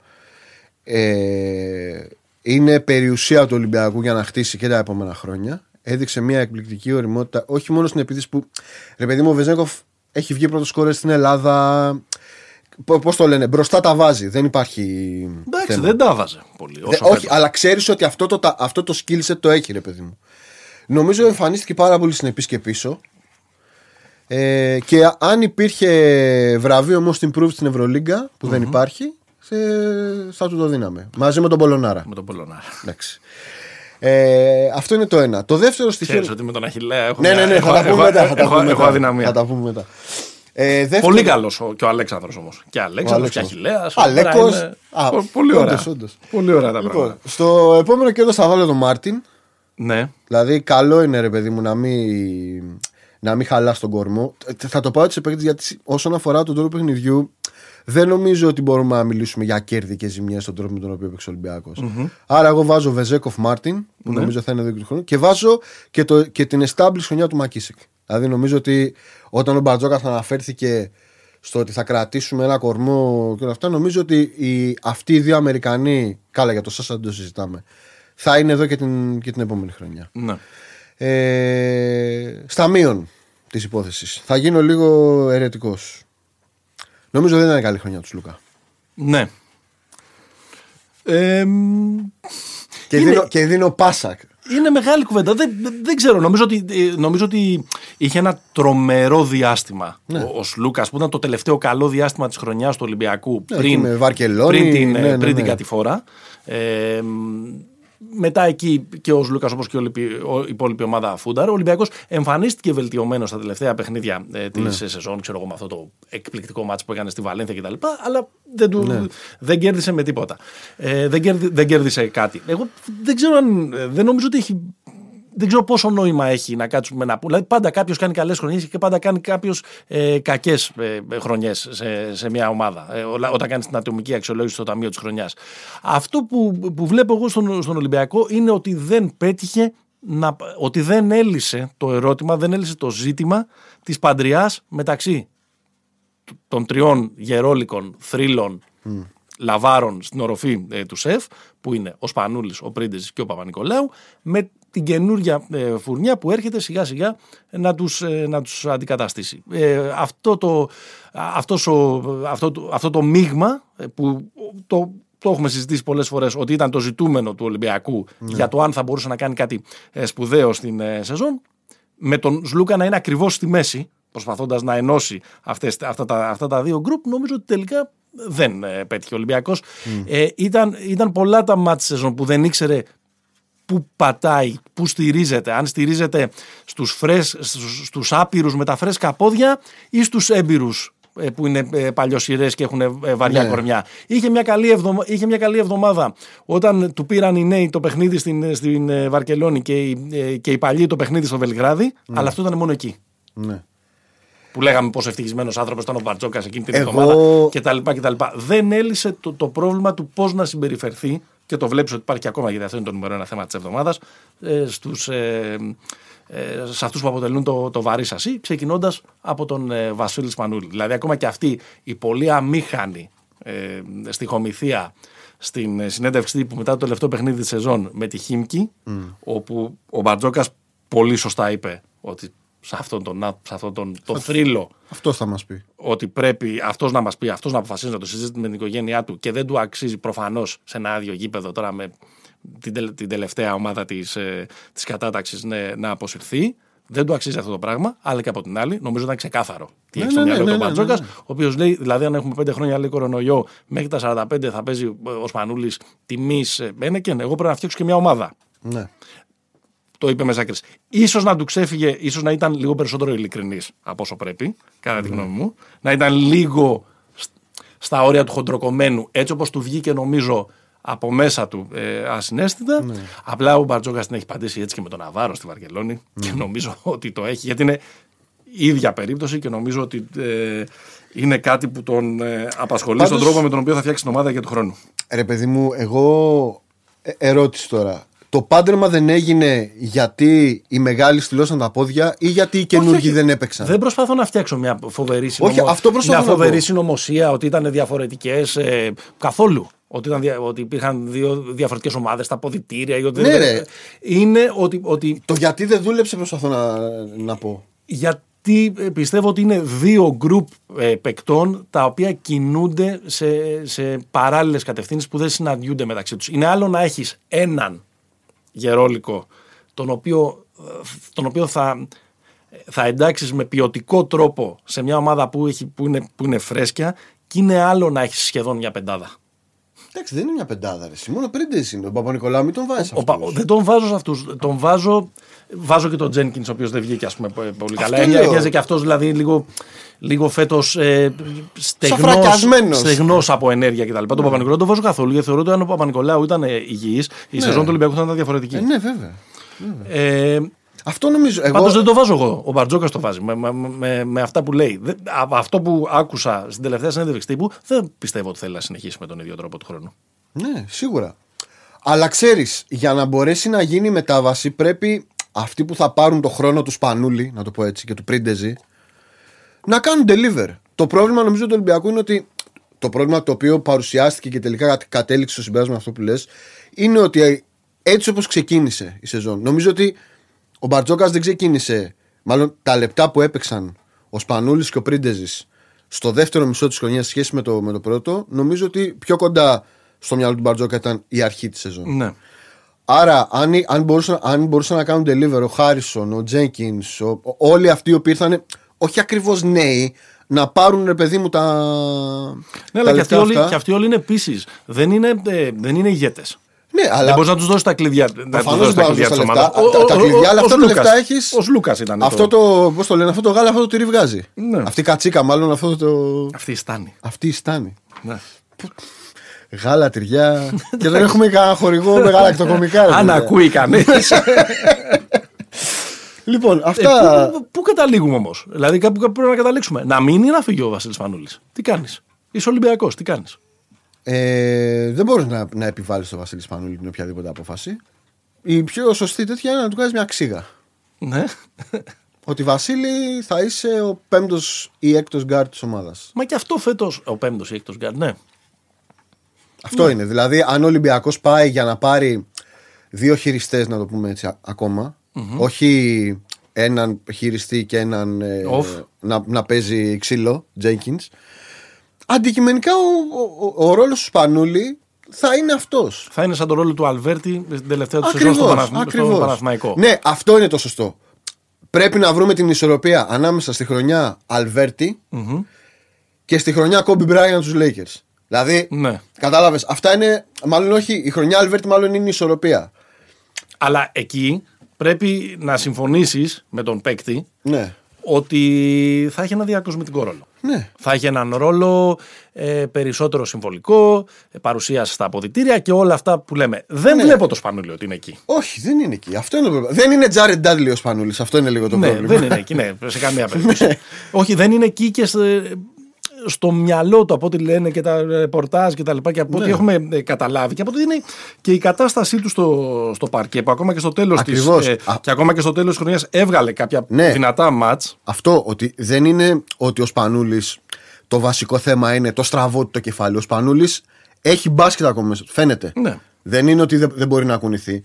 ε, είναι περιουσία του Ολυμπιακού για να χτίσει και τα επόμενα χρόνια. Έδειξε μια εκπληκτική οριμότητα, όχι μόνο στην επίθεση που. Ρε παιδί μου, ο Βεζέγκοφ έχει βγει πρώτος σκόρε στην Ελλάδα. Πώς το λένε, μπροστά τα βάζει. Δεν υπάρχει. Εντάξει, θέμα. δεν τα βάζε πολύ. Δε- Όσο όχι, φέτος. αλλά ξέρεις ότι αυτό το, τα- αυτό το skill set το έχει, ρε παιδί μου. Νομίζω εμφανίστηκε πάρα πολύ συνεπής και πίσω. Ε, και αν υπήρχε βραβείο most improved στην Ευρωλίγκα, που δεν υπάρχει, σε, θα του το δίναμε. Μαζί με τον Πολωνάρα. Με τον Πολωνάρα. Εντάξει. Ε, αυτό είναι το ένα. Το δεύτερο στοιχείο. Ξέρεις ότι με τον Αχηλέα έχω. Ναι, ναι, μια- ναι, έχω- θα τα πούμε έχω- μετά. Θα τα έχω- πούμε Έχω μετά. Αδυναμία. Θα τα πούμε μετά. Ε, δεύτερο- Πολύ καλός και ο Αλέξανδρος όμως. Και Αλέξανδρος και Αλέξανδρος. Αχηλέα. Αλέκος. Α, Πολύ ωραία. όντως, όντως. Πολύ ωραία τα Λοιπόν, πράγματα. στο επόμενο κέρδο θα βάλω τον Μάρτιν. Ναι. Δηλαδή, καλό είναι ρε παιδί μου να μην, να μην χαλάς τον κορμό. Ε, Θα το πάω σε παίκτη γιατί όσον αφορά τον τρόπο παιχνιδιού, δεν νομίζω ότι μπορούμε να μιλήσουμε για κέρδη και ζημιέ στον τρόπο με τον οποίο παίξει ο ολυμπιακος Άρα, εγώ βάζω Βεζέκοφ Μάρτιν, που νομίζω θα είναι εδώ και του χρόνου, και βάζω και, το, και την established χρονιά του Μακίσικ. Δηλαδή, νομίζω ότι όταν ο Μπαρτζόκας αναφέρθηκε στο ότι θα κρατήσουμε ένα κορμό και όλα αυτά, νομίζω ότι οι, αυτοί οι δύο Αμερικανοί, καλά για το Σάσα δεν το συζητάμε, θα είναι εδώ και την, και την επόμενη χρονιά. ναι. Ε, στα μείον της υπόθεσης. Θα γίνω λίγο αιρετικός. Νομίζω δεν ήταν καλή χρονιά τους Λούκα. Ναι. Ε, μ, Και, Είναι- δίνω, και δίνω πάσα. Είναι μεγάλη κουβέντα. Δεν, δεν ξέρω. Νομίζω ότι, ε, νομίζω ότι είχε ένα τρομερό διάστημα Ναι. ο, ο Σλούκας που ήταν το τελευταίο καλό διάστημα της χρονιάς του Ολυμπιακού Ναι, πριν, εκεί με Βαρκελόνη, πριν, την, ε, ναι, ναι, πριν την ναι. κατηφόρα. Ε, μ, μετά εκεί και ο Λούκας όπως και όλη η υπόλοιπη ομάδα φούνταρ. Ο Ολυμπιακός εμφανίστηκε βελτιωμένος στα τελευταία παιχνίδια ε, της Ναι. σεζόν, ξέρω εγώ, με αυτό το εκπληκτικό μάτσο που έκανε στη Βαλένθια κτλ. Αλλά δεν, του, Ναι. δεν κέρδισε με τίποτα. Ε, δεν, κέρδι, δεν κέρδισε κάτι. Εγώ δεν ξέρω αν. ε, Δεν νομίζω ότι έχει δεν ξέρω πόσο νόημα έχει να κάτσουμε να πούμε. Δηλαδή, πάντα κάποιος κάνει καλές χρονιές και πάντα κάνει κάποιος ε, κακές ε, χρονιές σε, σε μια ομάδα. Ε, όταν κάνει την ατομική αξιολόγηση στο ταμείο της χρονιάς. Αυτό που, που βλέπω εγώ στον, στον Ολυμπιακό είναι ότι δεν πέτυχε να, ότι δεν έλυσε το ερώτημα, δεν έλυσε το ζήτημα της παντριάς μεταξύ των τριών γερόλικων θρύλων λαβάρων στην οροφή ε, του ΣΕΦ, που είναι ο Σπανούλης, ο Πρίντεζης και ο Παπα-Νικολάου, με την καινούργια ε, φουρνιά που έρχεται σιγά σιγά να τους, ε, να τους αντικαταστήσει. αυτό, το, αυτός ο, αυτό, αυτό το μείγμα που το το έχουμε συζητήσει πολλές φορές ότι ήταν το ζητούμενο του Ολυμπιακού ναι. για το αν θα μπορούσε να κάνει κάτι ε, σπουδαίο στην ε, σεζόν. Με τον Σλούκα να είναι ακριβώς στη μέση, προσπαθώντας να ενώσει αυτές, αυτά, τα, αυτά τα δύο γκρουπ, νομίζω ότι τελικά δεν ε, πέτυχε ο Ολυμπιακός. Ε, ήταν, ήταν πολλά τα μάτια σεζόν που δεν ήξερε πού πατάει, πού στηρίζεται. Αν στηρίζεται στους, φρέσ, στους, στους άπειρους με τα φρέσκα πόδια ή στους έμπειρους ε, που είναι ε, παλιοσυρέ και έχουν ε, βαριά ναι. κορμιά. Είχε μια, καλή εβδομα... είχε μια καλή εβδομάδα όταν του πήραν οι νέοι το παιχνίδι στην, στην Βαρκελόνη και οι, και οι παλιοί το παιχνίδι στο Βελιγράδι, ναι. αλλά αυτό ήταν μόνο εκεί. Ναι. Που λέγαμε πόσο ευτυχισμένος άνθρωπος ήταν ο Μπαρτζόκας εκείνη την Εγώ... εβδομάδα κτλ. κτλ. Δεν έλυσε το, το πρόβλημα του πώς να συμπεριφερθεί και το βλέπεις ότι υπάρχει ακόμα γιατί αυτό είναι το νούμερο ένα θέμα της εβδομάδας. Ε, στους, ε, ε, σε αυτούς που αποτελούν το, το βαρύ σασί, ξεκινώντας από τον ε, Βασίλη Σπανούλη. Δηλαδή, ακόμα και αυτή η πολύ αμήχανη ε, στοιχομηθεία στην ε, συνέντευξη που μετά το τελευταίο παιχνίδι της σεζόν με τη Χίμκι, όπου ο Μπαρτζόκα πολύ σωστά είπε ότι σε αυτόν τον, σε αυτόν τον το θρύλο. Αυτό θα μας πει. Ότι πρέπει αυτός να μας πει, αυτός να αποφασίσει να το συζητήσει με την οικογένειά του και δεν του αξίζει προφανώς σε ένα άδειο γήπεδο τώρα με την, την τελευταία ομάδα της της ε, κατάταξης ναι, να αποσυρθεί. Δεν του αξίζει αυτό το πράγμα, αλλά και από την άλλη, νομίζω ήταν ξεκάθαρο τι ναι, έχει στο ναι, μυαλό ναι, του ναι, Μπαρτζόκα, ο οποίος λέει, δηλαδή, αν έχουμε πέντε χρόνια λέει κορονοϊό, μέχρι τα 45 θα παίζει ο Σπανούλης τιμή Μπένεκεν, εγώ πρέπει να φτιάξω και μια ομάδα. Ναι. Το είπε μέσα άκρη. σω να του ξέφυγε, ίσως να ήταν λίγο περισσότερο ειλικρινής από όσο πρέπει, κατά τη γνώμη μου. Να ήταν λίγο στα όρια του χοντροκομμένου, έτσι όπως του βγήκε νομίζω από μέσα του ε, ασυναίσθητα. Ναι. Απλά ο Μπαρτζόκα την έχει πατήσει έτσι και με τον Ναβάρο στη Βαρκελόνη και νομίζω ότι το έχει γιατί είναι η ίδια περίπτωση και νομίζω ότι ε, είναι κάτι που τον ε, απασχολεί Πάντως, στον τρόπο με τον οποίο θα φτιάξει την ομάδα για τον χρόνο. Ρε παιδί μου, εγώ ε, ερώτηση τώρα. Το πάντρεμα δεν έγινε γιατί οι μεγάλοι στυλώσαν τα πόδια ή γιατί οι καινούργοι δεν έπαιξαν; Δεν προσπαθώ να φτιάξω μια φοβερή, συνωμο... όχι, αυτό μια φοβερή συνωμοσία ότι ήταν διαφορετικές ε, καθόλου. Ότι, ήταν, ότι υπήρχαν δύο διαφορετικές ομάδες, τα ποδητήρια. Ότι ναι, ρε. Είναι ότι, ότι. Το γιατί δεν δούλεψε, προσπαθώ να, να πω. Γιατί ε, πιστεύω ότι είναι δύο γκρουπ ε, παικτών τα οποία κινούνται σε, σε παράλληλες κατευθύνσεις που δεν συναντιούνται μεταξύ τους. Είναι άλλο να έχεις έναν γερόλικο τον οποίο, τον οποίο θα, θα εντάξεις με ποιοτικό τρόπο σε μια ομάδα που, έχει, που, είναι, που είναι φρέσκια και είναι άλλο να έχεις σχεδόν μια πεντάδα. Εντάξει, δεν είναι μια πεντάδα. Ρε. Μόνο πέντε είναι. Ο Παπα-Νικολάου, μην τον βάζεις. δεν τον βάζω σε αυτούς. Τον βάζω. Βάζω και τον Τζένκινς, ο οποίος δεν βγήκε ας πούμε, πολύ καλά. Έμοιαζε και αυτός δηλαδή λίγο, λίγο φέτος ε, στεγνό από ενέργεια κτλ. Τον Παπα-Νικολάου τον βάζω καθόλου γιατί θεωρώ ότι αν ο Παπα-Νικολάου ήταν υγιής, η ναι. σεζόν του Ολυμπιακού θα ήταν διαφορετική. Ε, ναι, βέβαια. Ε, αυτό νομίζω. Εγώ... Πάντως δεν το βάζω εγώ. Ο Μπαρτζόκας το βάζει με, με, με, με, αυτά που λέει. Αυτό που άκουσα στην τελευταία συνέντευξη τύπου δεν πιστεύω ότι θέλει να συνεχίσει με τον ίδιο τρόπο του χρόνου. Ναι, σίγουρα. Αλλά ξέρεις, για να μπορέσει να γίνει η μετάβαση πρέπει αυτοί που θα πάρουν το χρόνο τους Σπανούλη, να το πω έτσι, και του Πρίντεζη, να κάνουν deliver. Το πρόβλημα νομίζω του Ολυμπιακού είναι ότι το πρόβλημα το οποίο παρουσιάστηκε και τελικά κατέληξε στο συμπέρασμα αυτό που λες, είναι ότι έτσι όπως ξεκίνησε η σεζόν, νομίζω ότι ο Μπαρτζόκας δεν ξεκίνησε. Μάλλον τα λεπτά που έπαιξαν ο Σπανούλης και ο Πρίντεζης στο δεύτερο μισό της χρονιάς σχέση με το, με το πρώτο, νομίζω ότι πιο κοντά στο μυαλό του Μπαρτζόκα ήταν η αρχή της σεζόν. Ναι. Άρα, αν, αν, μπορούσαν, αν μπορούσαν να κάνουν deliver ο Χάρισον, ο Τζέγκινς, όλοι αυτοί οι οποίοι ήρθαν, όχι ακριβώς νέοι, να πάρουν ρε παιδί μου τα. Ναι, αλλά και αυτοί, όλοι, και αυτοί όλοι είναι επίσης. Δεν είναι, ε, δεν είναι ηγέτες. Ναι, αλλά... Δεν μπορείς να τους δώσεις τα κλειδιά. Προφανώς δεν μπορείς να του Τα, τα κλειδιά, αλλά αυτά τα λεφτά έχεις. Ο Λούκας ήταν. Αυτό το. Πώς το λένε, αυτό το γάλα, αυτό το τυρί βγάζει. Ναι. Αυτή η κατσίκα, μάλλον αυτό το. Αυτή η στάνη. Αυτή η στάνη. Ναι. Γάλα, τυριά. (laughs) και δεν έχουμε κανένα χορηγό με γάλακτοκομικά. Αν ακούει κανείς. (laughs) Λοιπόν, Ε, αυτά. πού, πού καταλήγουμε όμως; Δηλαδή κάπου, κάπου πρέπει να καταλήξουμε. Να μείνει ή να φύγει ο Βασίλης Φανούλη. Τι κάνεις; Είσαι Ολυμπιακός, τι κάνεις; Ε, δεν μπορείς να, να επιβάλλεις στο Βασίλη Σπανούλη την οποιαδήποτε απόφαση. Η πιο σωστή τέτοια είναι να του κάνεις μια ξήγα. Ναι. Ότι Βασίλη θα είσαι ο πέμπτος ή έκτος γκάρ της ομάδας. Μα και αυτό φέτο. Ο πέμπτος ή έκτος γκάρ, ναι. Αυτό είναι. Δηλαδή, αν ο Ολυμπιακός πάει για να πάρει δύο χειριστές, να το πούμε έτσι, α- ακόμα, όχι έναν χειριστή και έναν ε, Off. να, να παίζει ξύλο, Jenkins. Αντικειμενικά ο, ο, ο, ρόλος του Σπανούλη θα είναι αυτός. Θα είναι σαν το ρόλο του Αλβέρτη στην τελευταία του σεζόν Ακριβώς, στο, Παναθ... στο ακριβώς. Παναθηναϊκό. Ναι, αυτό είναι το σωστό. Πρέπει να βρούμε την ισορροπία ανάμεσα στη χρονιά Αλβέρτη και στη χρονιά Kobe Bryant του Lakers. Δηλαδή, Ναι. κατάλαβες, αυτά είναι. Μάλλον όχι, η χρονιά Αλβέρτη μάλλον είναι η ισορροπία. Αλλά εκεί πρέπει να συμφωνήσεις με τον παίκτη Ναι. ότι θα έχει ένα διακοσμητικό ρόλο. Ναι. Θα έχει έναν ρόλο ε, περισσότερο συμβολικό, ε, παρουσία στα αποδητήρια και όλα αυτά που λέμε. Δεν Ναι. βλέπω το Σπανούλιο ότι είναι εκεί. Όχι, δεν είναι εκεί. Αυτό είναι το πρόβλημα. Δεν είναι Τζάρετ Ντάντλι ο Σπανούλης. Αυτό είναι λίγο το ναι, πρόβλημα. δεν είναι εκεί, ναι, σε καμία (laughs) περίπτωση. Όχι, δεν είναι εκεί και σε- στο μυαλό του από ό,τι λένε και τα ρεπορτάζ και τα λοιπά και από ό,τι Ναι. έχουμε ε, καταλάβει και από ό,τι είναι και η κατάστασή του στο, στο παρκέ που ακόμα και στο τέλος της, Ακριβώς. ε, Α. και ακόμα και στο τέλος της χρονιάς έβγαλε κάποια Ναι. δυνατά μάτς Αυτό ότι δεν είναι ότι ο Σπανούλης το βασικό θέμα είναι το στραβό του το κεφάλι. Ο Σπανούλης έχει μπάσκετ ακόμα μέσα του. Φαίνεται. Ναι. Δεν είναι ότι δεν, δεν μπορεί να κουνηθεί.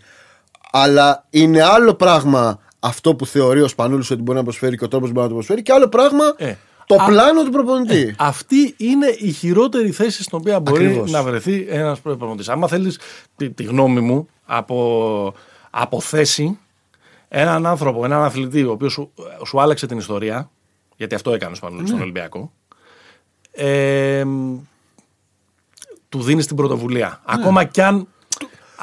Αλλά είναι άλλο πράγμα αυτό που θεωρεί ο Σπανούλης ότι μπορεί να προσφέρει και ο τρόπος που μπορεί να το προσφέρει και άλλο πράγμα Ε, το α- πλάνο του προπονητή. Αυτή είναι η χειρότερη θέση στην οποία μπορεί Ακριβώς. να βρεθεί ένας προπονητής. Άμα θέλεις τη, τη γνώμη μου από, από θέση έναν άνθρωπο, έναν αθλητή, ο οποίος σου, σου άλλαξε την ιστορία, γιατί αυτό έκανε ο Σπανούλης στον Ολυμπιακό, ε, του δίνεις την πρωτοβουλία. Ακόμα κι αν.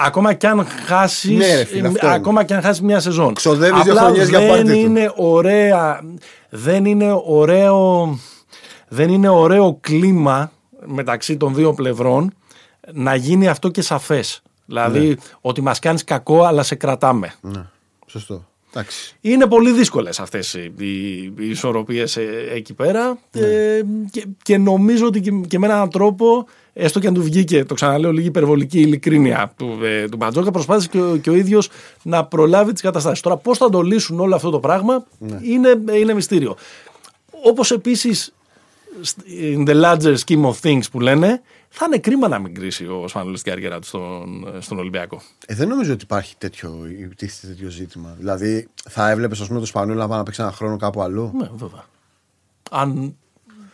Ακόμα κι αν χάσεις. Ναι, ρε φίλε, αυτό είναι. ακόμα κι αν χάσεις μια σεζόν. Ξοδεύεις δύο Απλά χρονιές για δεν πάρτι του. είναι ωραία. Δεν είναι ωραίο. Δεν είναι ωραίο κλίμα μεταξύ των δύο πλευρών να γίνει αυτό και σαφές. Δηλαδή ότι μας κάνεις κακό αλλά σε κρατάμε. Ναι. Σωστό. Εντάξει. Είναι πολύ δύσκολες αυτές οι, οι, οι ισορροπίες ε, εκεί πέρα ε, και, και νομίζω ότι και, και με έναν τρόπο έστω και αν του βγήκε, το ξαναλέω, λίγη υπερβολική ειλικρίνεια του, ε, του Μπατζόκα προσπάθησε και, ο- και ο ίδιος να προλάβει τις καταστάσεις. Τώρα πώς θα το λύσουν όλο αυτό το πράγμα είναι, είναι μυστήριο. Όπως επίσης in the larger scheme of things που λένε θα είναι κρίμα να μην κρίσει ο Σπανούλης την καριέρα του στον, στον Ολυμπιακό. Ε, δεν νομίζω ότι υπάρχει τέτοιο, τίθεται τέτοιο ζήτημα. Δηλαδή, θα έβλεπες, ας πούμε, το Σπανούλη να πάει να παίξει ένα χρόνο κάπου αλλού; Ναι, βέβαια. Αν,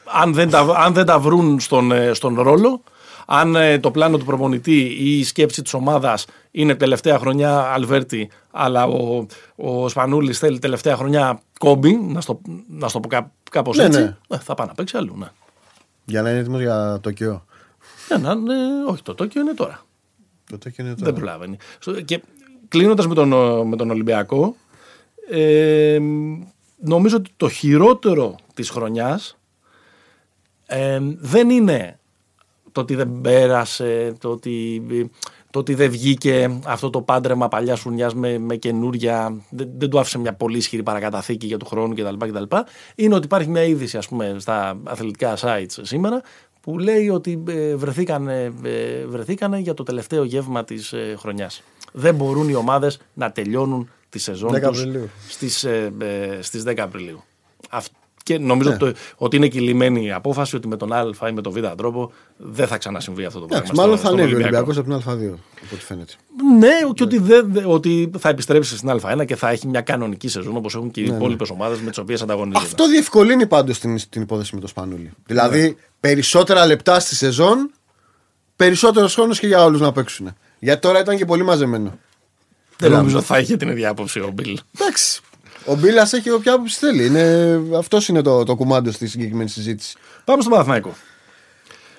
αν, δεν, τα, αν δεν τα βρουν στον, ε, στον ρόλο, αν ε, το πλάνο του προπονητή ή η σκέψη της ομάδας είναι τελευταία χρονιά Αλβέρτη, αλλά ο, ο Σπανούλης θέλει τελευταία χρονιά Κόμπι, να στο, να στο πω κά, κάπως Ναι, έτσι, ναι. ε, θα πάει να παίξει αλλού. Ναι. Για να είναι έτοιμος για το ΚΙΟ. Ναι, ναι, ναι, όχι, το Τόκιο είναι τώρα. Το Τόκιο είναι Δεν τώρα. προλαβαίνει. Στο- Και κλείνοντας με τον, με τον Ολυμπιακό, ε, νομίζω ότι το χειρότερο της χρονιάς ε, δεν είναι το ότι δεν πέρασε, το ότι, το ότι δεν βγήκε αυτό το πάντρεμα παλιάς σουνιάς με, με καινούρια, δεν, δεν του άφησε μια πολύ ισχυρή παρακαταθήκη για του χρόνου κτλ. κτλ. Είναι ότι υπάρχει μια είδηση ας πούμε, στα αθλητικά sites σήμερα που λέει ότι ε, βρεθήκανε, ε, βρεθήκανε για το τελευταίο γεύμα της ε, χρονιάς. Δεν μπορούν οι ομάδες να τελειώνουν τη σεζόν 10 τους Απριλίου. στις, ε, ε, στις 10 Απριλίου. Αυ- και νομίζω Ναι. ότι, το- ότι είναι κυλημένη η απόφαση ότι με τον Α ή με τον Β τρόπο δεν θα ξανασυμβεί αυτό το πράγμα. Εντάξει, μάλλον στο- θα στον ανέβει ο Ολυμπιακό. Ολυμπιακός από την Α2, από ό,τι φαίνεται. Ναι, και ότι, δεν, δε- ότι θα επιστρέψει στην Α1 και θα έχει μια κανονική σεζόν όπως έχουν και οι Ναι, ναι. υπόλοιπες ομάδες με τις οποίες ανταγωνίζονται. Αυτό διευκολύνει πάντως την, την υπόθεση με το Σπανούλη. Δηλαδή, Ναι. περισσότερα λεπτά στη σεζόν, περισσότερος χρόνος και για όλους να παίξουν. Γιατί τώρα ήταν και πολύ μαζεμένο. Δεν νομίζω ότι θα είχε την ίδια άποψη ο Μπιλ. Εντάξει. Ο Μπίλας έχει όποια άποψη θέλει. Είναι, αυτός είναι το, το κουμάντο στη συγκεκριμένη συζήτηση. Πάμε στον Παναθηναϊκό.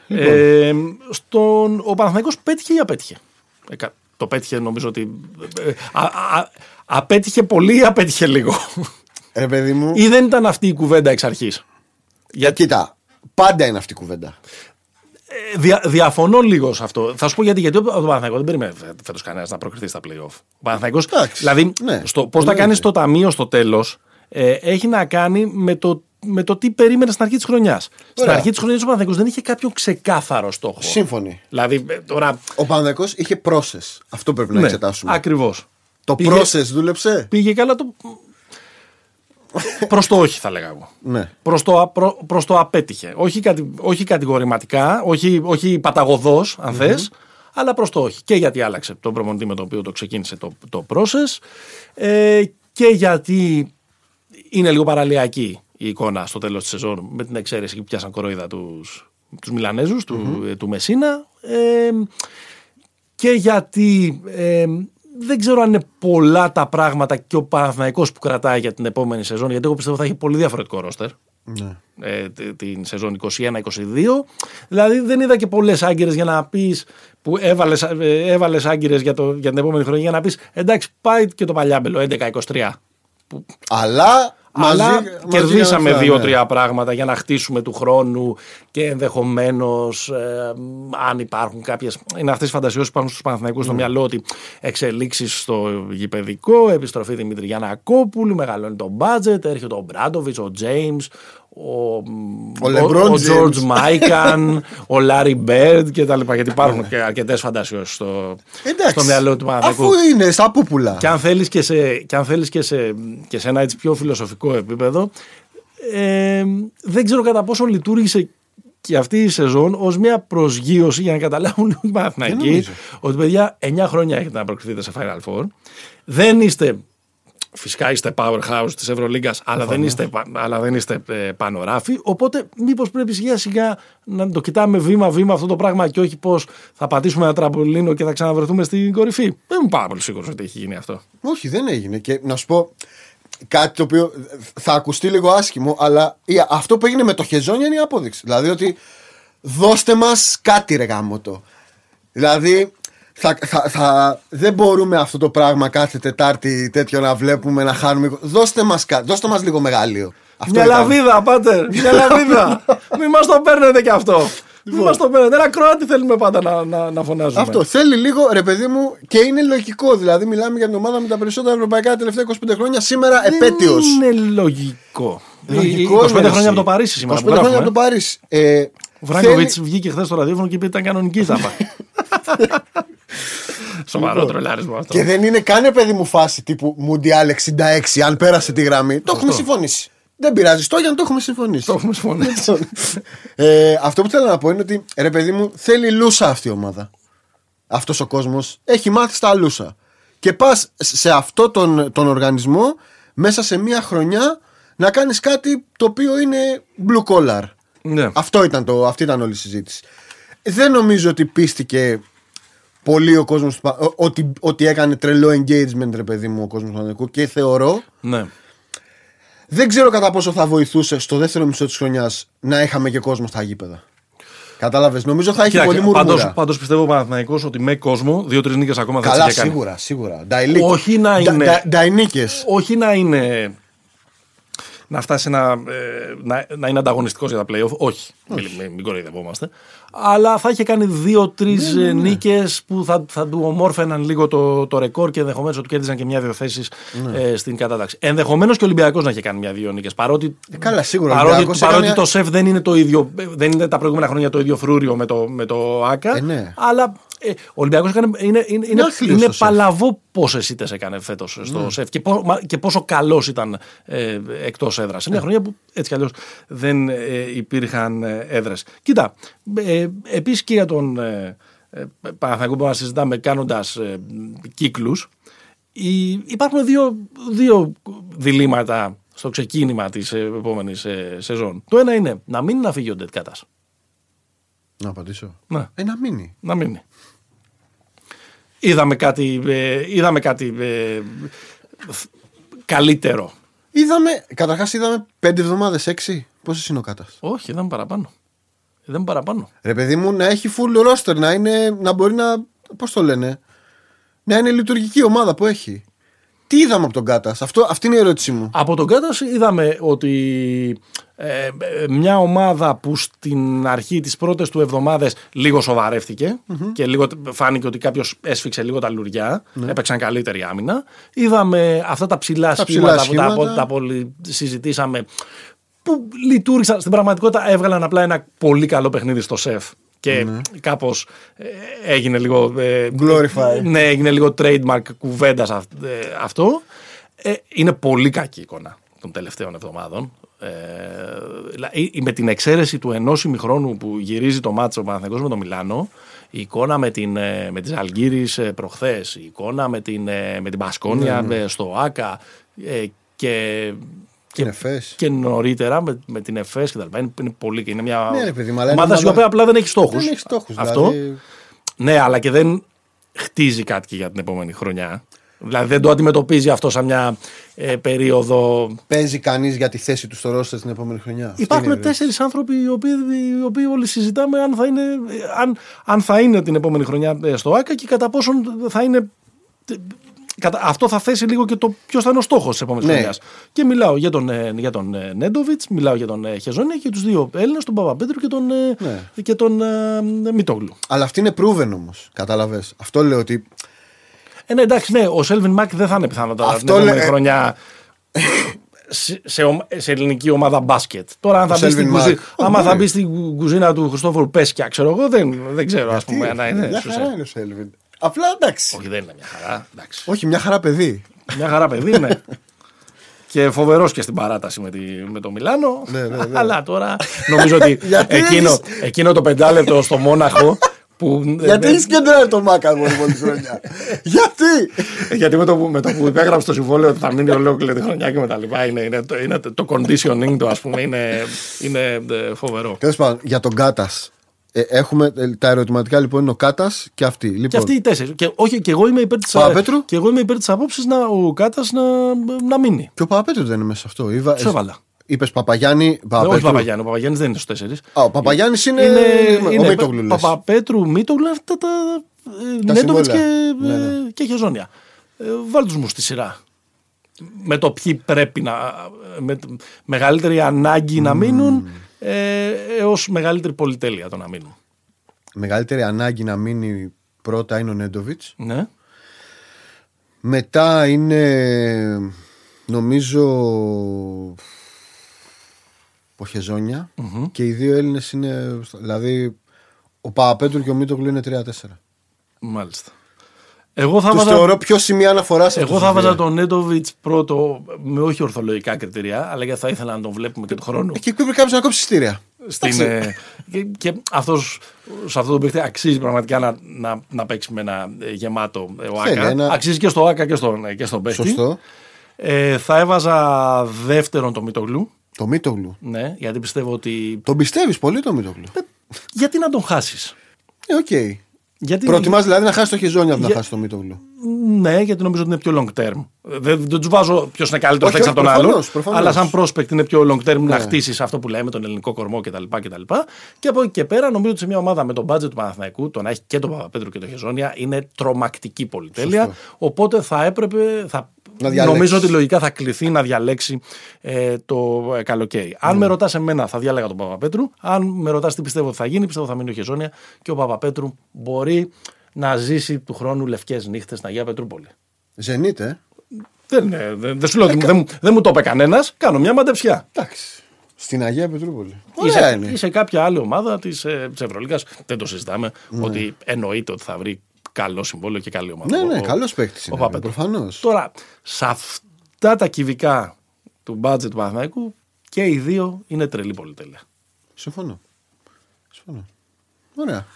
Λοιπόν. Ε, στον, ο Παναθηναϊκός πέτυχε ή απέτυχε; Ε, κα- το πέτυχε νομίζω ότι. ε, α, α, απέτυχε πολύ ή απέτυχε λίγο; Ρε παιδί μου, ή δεν ήταν αυτή η κουβέντα εξ αρχής; για κοίτα, πάντα είναι αυτή η κουβέντα. Ε, δια, διαφωνώ λίγο σε αυτό. Θα σου πω γιατί. Γιατί ο Παναθηναϊκός δεν περίμενε φέτος κανένας να προκριθεί στα playoff. Ο Παναθηναϊκός, Εντάξει, δηλαδή, ναι. στο, πώς θα Εννοείται. κάνεις το ταμείο στο τέλος, ε, έχει να κάνει με το, με το τι περίμενε στην αρχή της χρονιάς. Στην Ωραία. αρχή της χρονιάς ο Παναθηναϊκός δεν είχε κάποιο ξεκάθαρο στόχο. Σύμφωνοι. Δηλαδή, ε, τώρα. Ο Παναδεκός είχε process. Αυτό πρέπει να εξετάσουμε. Ακριβώς. Το Ναι, Πήγε- process δούλεψε; Πήγε καλά το. Προς το όχι, θα λέγα εγώ. Ναι. Προς το, α- προ- προς το απέτυχε. Όχι, κατη, όχι κατηγορηματικά, όχι, όχι παταγωδός αν θες, αλλά προς το όχι. Και γιατί άλλαξε τον προμονητή με τον οποίο το ξεκίνησε το, το process ε, και γιατί είναι λίγο παραλιακή η εικόνα στο τέλος της σεζόν με την εξαίρεση που πιάσαν κοροϊδά τους, τους Μιλανέζους, του, ε, του Μεσίνα ε, και γιατί ε, δεν ξέρω αν είναι πολλά τα πράγματα και ο Παναθηναϊκός που κρατάει για την επόμενη σεζόν γιατί εγώ πιστεύω θα έχει πολύ διαφορετικό ρόστερ Ναι. ε, τε- την σεζόν 21-22. Δηλαδή δεν είδα και πολλές άγκυρες για να πεις που έβαλες έβαλες άγκυρες για, το- για την επόμενη χρονιά για να πεις εντάξει, πάει και το παλιάμπελο 11-23. Αλλά, μαζί, Αλλά μαζί κερδίσαμε για αυτά, δύο-τρία ναι. πράγματα για να χτίσουμε του χρόνου και ενδεχομένως αν υπάρχουν κάποιε. Είναι αυτές οι φαντασιώσεις που υπάρχουν στους Παναθηναϊκούς στο μυαλό ότι εξελίξεις στο γηπαιδικό, επιστροφή Δημήτρη Γιανακόπουλου, μεγαλώνει το μπάτζετ, έρχεται ο Μπράντοβιτς, ο Τζέιμς, ο, LeBron ο James. George Μάικαν, (laughs) ο Λάρι Μπέρντ κτλ. Γιατί υπάρχουν και αρκετές φαντασιώσει στο, Εντάξει, στο μυαλό του Παναθηναϊκού. Αφού είναι στα πούπουλα. Και αν θέλεις και σε, και αν θέλεις και σε, και σε ένα έτσι πιο φιλοσοφικό επίπεδο, ε, δεν ξέρω κατά πόσο λειτουργήσε και αυτή η σεζόν ως μια προσγείωση για να καταλάβουν λίγο οι Δεν Παναθηναϊκοί νομίζω; ότι παιδιά 9 χρόνια έχετε να προκριθείτε σε Final Four. Δεν είστε. Φυσικά είστε powerhouse της Ευρωλίγκας, αλλά δεν είστε, πα- αλλά δεν είστε ε, πανοράφοι. Οπότε, μήπως πρέπει σιγά σιγά να το κοιτάμε βήμα-βήμα αυτό το πράγμα και όχι πως θα πατήσουμε ένα τραμπολίνο και θα ξαναβρεθούμε στην κορυφή. Δεν είμαι πάρα πολύ σίγουρος ότι έχει γίνει αυτό. Όχι, δεν έγινε. Και να σου πω κάτι το οποίο θα ακουστεί λίγο άσχημο, αλλά η- αυτό που έγινε με το Χεζόνια είναι η απόδειξη. Δηλαδή ότι δώστε μας κάτι ρε γάμο το. Δηλαδή θα, θα, θα, δεν μπορούμε αυτό το πράγμα κάθε Τετάρτη τέτοιο να βλέπουμε να χάνουμε. Δώστε μας κάτι, δώστε μας λίγο μεγάλιο. Αυτό Μια ήταν. λαβίδα, πάτερ. Μια (laughs) λαβίδα. Μην μας το παίρνετε κι αυτό. Μην μας το παίρνετε. Ένα Κροάτι θέλουμε πάντα να, να, να φωνάζουμε. Αυτό θέλει λίγο ρε παιδί μου και είναι λογικό. Δηλαδή μιλάμε για την ομάδα με τα περισσότερα ευρωπαϊκά τα τελευταία 25 χρόνια. Σήμερα επέτειος. Είναι λογικό. Λογικό 25 είναι, χρόνια εσύ. από το Παρίσι σήμερα. 25 που χρόνια γράφουμε. από το Παρίσι. Ε, Ο Βράγκοβιτς θέλει- βγήκε χθες στο ραδιόφωνο και είπε ότι ήταν κανονική ζάπα. (laughs) (laughs) Σοβαρό τρολάρισμα αυτό. Και δεν είναι καν παιδί μου φάση τύπου Μουντιάλ 66, αν πέρασε τη γραμμή. Το έχουμε συμφωνήσει. Δεν πειράζει, στο για να το έχουμε συμφωνήσει. Το έχουμε συμφωνήσει. ε, αυτό που θέλω να πω είναι ότι ρε παιδί μου θέλει λούσα αυτή η ομάδα. Αυτός ο κόσμος έχει μάθει στα λούσα. Και πας σε αυτό τον, τον οργανισμό μέσα σε μία χρονιά να κάνεις κάτι το οποίο είναι blue collar. Ναι. Αυτό ήταν το, αυτή ήταν όλη η συζήτηση. Δεν νομίζω ότι πίστηκε πολύ ο κόσμος ότι, ότι έκανε τρελό engagement, ρε παιδί μου, ο κόσμος του Παναθηναϊκού και θεωρώ. Ναι. Δεν ξέρω κατά πόσο θα βοηθούσε στο δεύτερο μισό της χρονιάς να είχαμε και κόσμο στα γήπεδα. Κατάλαβες. Νομίζω θα έχει πολύ μουρμούρα. Πάντως, πάντως πιστεύω ο Παναθηναϊκός ότι με κόσμο δύο-τρεις νίκες ακόμα θα Καλά, τις είχε κάνει. σίγουρα, σίγουρα. Νταϊλίκ. Όχι να Ντα- είναι- ντα- Νταϊνίκες. όχι να είναι. Να φτάσει να, ε, να, να είναι ανταγωνιστικός για τα playoff. Όχι. Μην, μην, μην κοροϊδευόμαστε. Αλλά θα είχε κάνει δύο-τρεις Ναι, νίκες που θα, θα του ομόρφαιναν λίγο το, το ρεκόρ και ενδεχομένως ότι κέρδισαν και μια-δύο θέσεις Ναι. ε, στην κατάταξη. Ενδεχομένως και ο Ολυμπιακός να είχε κάνει μια-δύο νίκες. Παρότι, Ε, καλά, σίγουρα, ο παρότι, Ολυμπιακός παρότι έκανε- το σεφ δεν είναι το ίδιο. ε, Δεν είναι τα προηγούμενα χρόνια το ίδιο φρούριο με το, με το ΑΚΑ. Ε, ναι. Αλλά ε, ο Ολυμπιακός είναι, είναι, είναι, είναι, άθλιος είναι το σεφ. παλαβό πόσε ήττε έκανε φέτος στο Ναι. σεφ και, πό- μα- και πόσο καλός ήταν ε, εκτός έδρας. Σε μια χρονιά που έτσι κι αλλιώς δεν ε, υπήρχαν ε, έδρες. Κοίτα, ε, επίσης και για τον ε, ε, Παναθηναϊκό που να συζητάμε κάνοντας ε, κύκλους, υπάρχουν δύο, δύο διλήμματα στο ξεκίνημα της επόμενης σεζόν. Το ένα είναι να μην να φύγει ο Ντετκάτας. Να απαντήσω. Ναι. Ε, να μείνει. Να μείνει. Είδαμε κάτι, ε, είδαμε κάτι ε, καλύτερο. Είδαμε, καταρχάς είδαμε πέντε εβδομάδες, έξι. Πόσες είναι ο Κάτας; Όχι, είδαμε παραπάνω. Είδαμε παραπάνω. Ρε παιδί μου, να έχει full roster, να, είναι, να μπορεί να. Πώς το λένε. Να είναι λειτουργική ομάδα που έχει. Τι είδαμε από τον Κάτας, αυτή είναι η ερώτησή μου. Από τον Κάτας είδαμε ότι Ε, ε, μια ομάδα που στην αρχή τις πρώτες του εβδομάδες λίγο σοβαρεύτηκε και λίγο φάνηκε ότι κάποιος έσφιξε λίγο τα λουριά, έπαιξαν καλύτερη άμυνα. Είδαμε αυτά τα ψηλά Τα σχήματα, ψηλά που τα, σχήματα. τα πολύ συζητήσαμε που λειτουργήσαν στην πραγματικότητα έβγαλαν απλά ένα πολύ καλό παιχνίδι στο σεφ και κάπως ε, έγινε λίγο ε, Glorify. ναι, έγινε λίγο trademark κουβέντας αυ- ε, αυτό. Ε, είναι πολύ κακή εικόνα των τελευταίων εβδομάδων. Ε, δηλαδή, με την εξαίρεση του ενός ημιχρόνου που γυρίζει το μάτσο ο Παναθηναϊκός με το Μιλάνο, η εικόνα με, την, ε, με τις Αλγύρης ε, προχθές, η εικόνα με την, ε, με την Πασκόνια ε, στο ΆΚΑ ε, και, Και είναι φες. και νωρίτερα με, με την ΕΦΕΣ και τα λοιπά. Είναι, είναι πολύ. Είναι μια Ναι, ρε παιδί μου, αλλά είναι ομάδα η ομάδα- οποία απλά δεν έχει στόχους. Δεν έχει στόχους. Αυτό. Δηλαδή, Ναι, αλλά και δεν χτίζει κάτι και για την επόμενη χρονιά. Δηλαδή δεν το αντιμετωπίζει αυτό σαν μια ε, περίοδο. παίζει κανείς για τη θέση του στο ρόστερ την επόμενη χρονιά. Αυτή Υπάρχουν είναι η τέσσερις άνθρωποι οι οποίοι, οι οποίοι όλοι συζητάμε αν θα, είναι, αν, αν θα είναι την επόμενη χρονιά ε, στο ΑΚΑ και κατά πόσον θα είναι. Κατα, αυτό θα θέσει λίγο και το ποιος θα είναι ο στόχος της επόμενης Ναι. χρονιάς. Και μιλάω για τον, ε, για τον ε, Νέντοβιτς, μιλάω για τον ε, Χεζόνια και τους δύο Έλληνες, τον Παπαπέτρου και τον, ε, Ναι. και τον ε, Μητόγλου. Αλλά αυτή είναι proven όμως. Κατάλαβε. Αυτό λέω ότι. Ε, ναι, εντάξει, ναι, ο Σέλβιν Μάκ δεν θα είναι πιθανότατα Αυτό την επόμενη λέ- χρονιά σε, σε, ομα- σε ελληνική ομάδα μπάσκετ. Τώρα, αν θα Ο μπει, στην Selvin κουζί... Mack. άμα Όχι, θα μπορεί. μπει στην κουζίνα του Χριστόφορου Πέσκια, ξέρω εγώ, δεν, δεν ξέρω, ας πούμε. αν είναι, Μια στους- χαρά είναι ο Σέλβιν. Απλά εντάξει. Όχι, δεν είναι μια χαρά. Εντάξει. Όχι, μια χαρά παιδί. Μια χαρά παιδί, ναι. (laughs) και φοβερός και στην παράταση με, τη, με το Μιλάνο. Ναι, ναι, ναι. Αλλά τώρα νομίζω ότι (laughs) Γιατί εκείνο, έχεις- εκείνο το πεντάλεπτο στο Μόναχο. (laughs) Που, Γιατί έχει και τώρα τον Μάκα εγώ όλη τη χρονιά. (laughs) Γιατί; Γιατί με το, που- με το που υπέγραψε το συμβόλαιο ότι θα μείνει ολόκληρη τη χρονιά και με τα λοιπά είναι, είναι, το, είναι το conditioning του, ας πούμε, είναι, είναι ε, φοβερό. Τέλος πάντων, για τον Κάτας. έχουμε ε, τα ερωτηματικά λοιπόν είναι ο Κάτας και αυτή. Λοιπόν, Και αυτοί οι τέσσερις. Και, όχι, και εγώ είμαι υπέρ της Παπαπέτρου; και εγώ είμαι υπέρ της απόψης να ο Κάτας να, να μείνει. Και ο Παπαπέτρου δεν είναι μέσα σε αυτό. Είπα, Ποιο έβαλα. Είπες Παπαγιάννη. όχι Παπαπέτρου. Παπαγιάννη, ο Παπαγιάννης δεν είναι στου τέσσερις. Α, ο Παπαγιάννης είναι, ο Μίτογλου. λες. Παπαπέτρου, Μίτογλου, αυτά τα. Τα Νέντοβιτς και, συμβόλαια. Ναι, ναι. ε, και Χεζόνια. Ε, Βάλτε τους μου στη σειρά. Με το ποιοι πρέπει να. Με t- μεγαλύτερη ανάγκη να μείνουν ε, έως μεγαλύτερη πολυτέλεια το να μείνουν. Μεγαλύτερη ανάγκη να μείνει πρώτα είναι ο Νέντοβιτς. Ναι. Μετά είναι νομίζω ο χεζονια και οι δύο Έλληνες είναι. Δηλαδή ο Παπαπέτρου και ο Μίτογλου είναι 3-4. Μάλιστα. Εγώ θα Τους βάζα, θεωρώ πιο σημεία αναφοράς σε εγώ αυτούς θα τους βάζα δύο. τον Νέντοβιτς πρώτο με όχι ορθολογικά κριτήρια, αλλά γιατί θα ήθελα να τον βλέπουμε και του χρόνου. Εκεί πρέπει κάποιος να κόψει εισιτήρια. Στην, ε, και, και αυτός, σε αυτό το παίχτη αξίζει πραγματικά να, να, να παίξει με ένα ε, γεμάτο ε, Θέλει ΟΑΚΑ. ένα- Αξίζει και στο ΟΑΚΑ και στον, ε, και στον παίχτη. Σωστό. Ε, θα έβαζα δεύτερον το Μήτογλου. Το Μήτογλου. Ναι, γιατί πιστεύω ότι. Τον πιστεύεις πολύ το Μήτογλου; Γιατί να τον χάσεις; Ε, οκ. Γιατί... Προτιμάς δηλαδή να χάσεις το Χεζόνια από να Για- χάσεις το Μήτογλου; Ναι, γιατί νομίζω ότι είναι πιο long term. Δεν, δεν τους βάζω ποιος είναι καλύτερος Όχι, παίκτη όχι, από τον άλλο. προφανώς, προφανώς. Αλλά σαν prospect είναι πιο long term να Ναι. χτίσεις αυτό που λέμε, τον ελληνικό κορμό κτλ. κτλ. Και από εκεί και πέρα νομίζω ότι σε μια ομάδα με τον budget του Παναθηναϊκού, το να έχει και τον Παπαπέτρου και τον Χεζόνια είναι τρομακτική πολυτέλεια. Σωστό. Οπότε θα έπρεπε. Θα, Να διαλέξεις. νομίζω ότι λογικά θα κληθεί να διαλέξει ε, το ε, καλοκαίρι. Αν Ναι. με ρωτάς εμένα, θα διάλεγα τον Παπαπέτρου. Αν με ρωτάς τι πιστεύω ότι θα γίνει, πιστεύω θα μείνει ο Χεζόνια και ο Παπαπέτρου μπορεί να ζήσει του χρόνου λευκές νύχτες στην Αγία Πετρούπολη. Ζενείτε. ε. Δεν, ε, δεν, δεν σου λέω ότι δεν, μου- δεν μου το είπε κανένας. Κάνω μια μαντεψιά. Εντάξει. Στην Αγία Πετρούπολη. Ή σε, Ωραία είναι. ή σε κάποια άλλη ομάδα της ε, της Ευρωλίγας, δεν το συζητάμε, ότι εννοείται ότι θα βρει καλό συμβόλαιο και καλή ομάδα. Ναι, ναι, Ο- καλός παίκτης ο είναι. Παπέτρου. Προφανώς. Τώρα, σε αυτά τα κυβικά του μπάτζετ του Παναθηναϊκού και οι δύο είναι τρελή πολυτέλεια. Συμφωνώ. Συμφωνώ. Ωραία.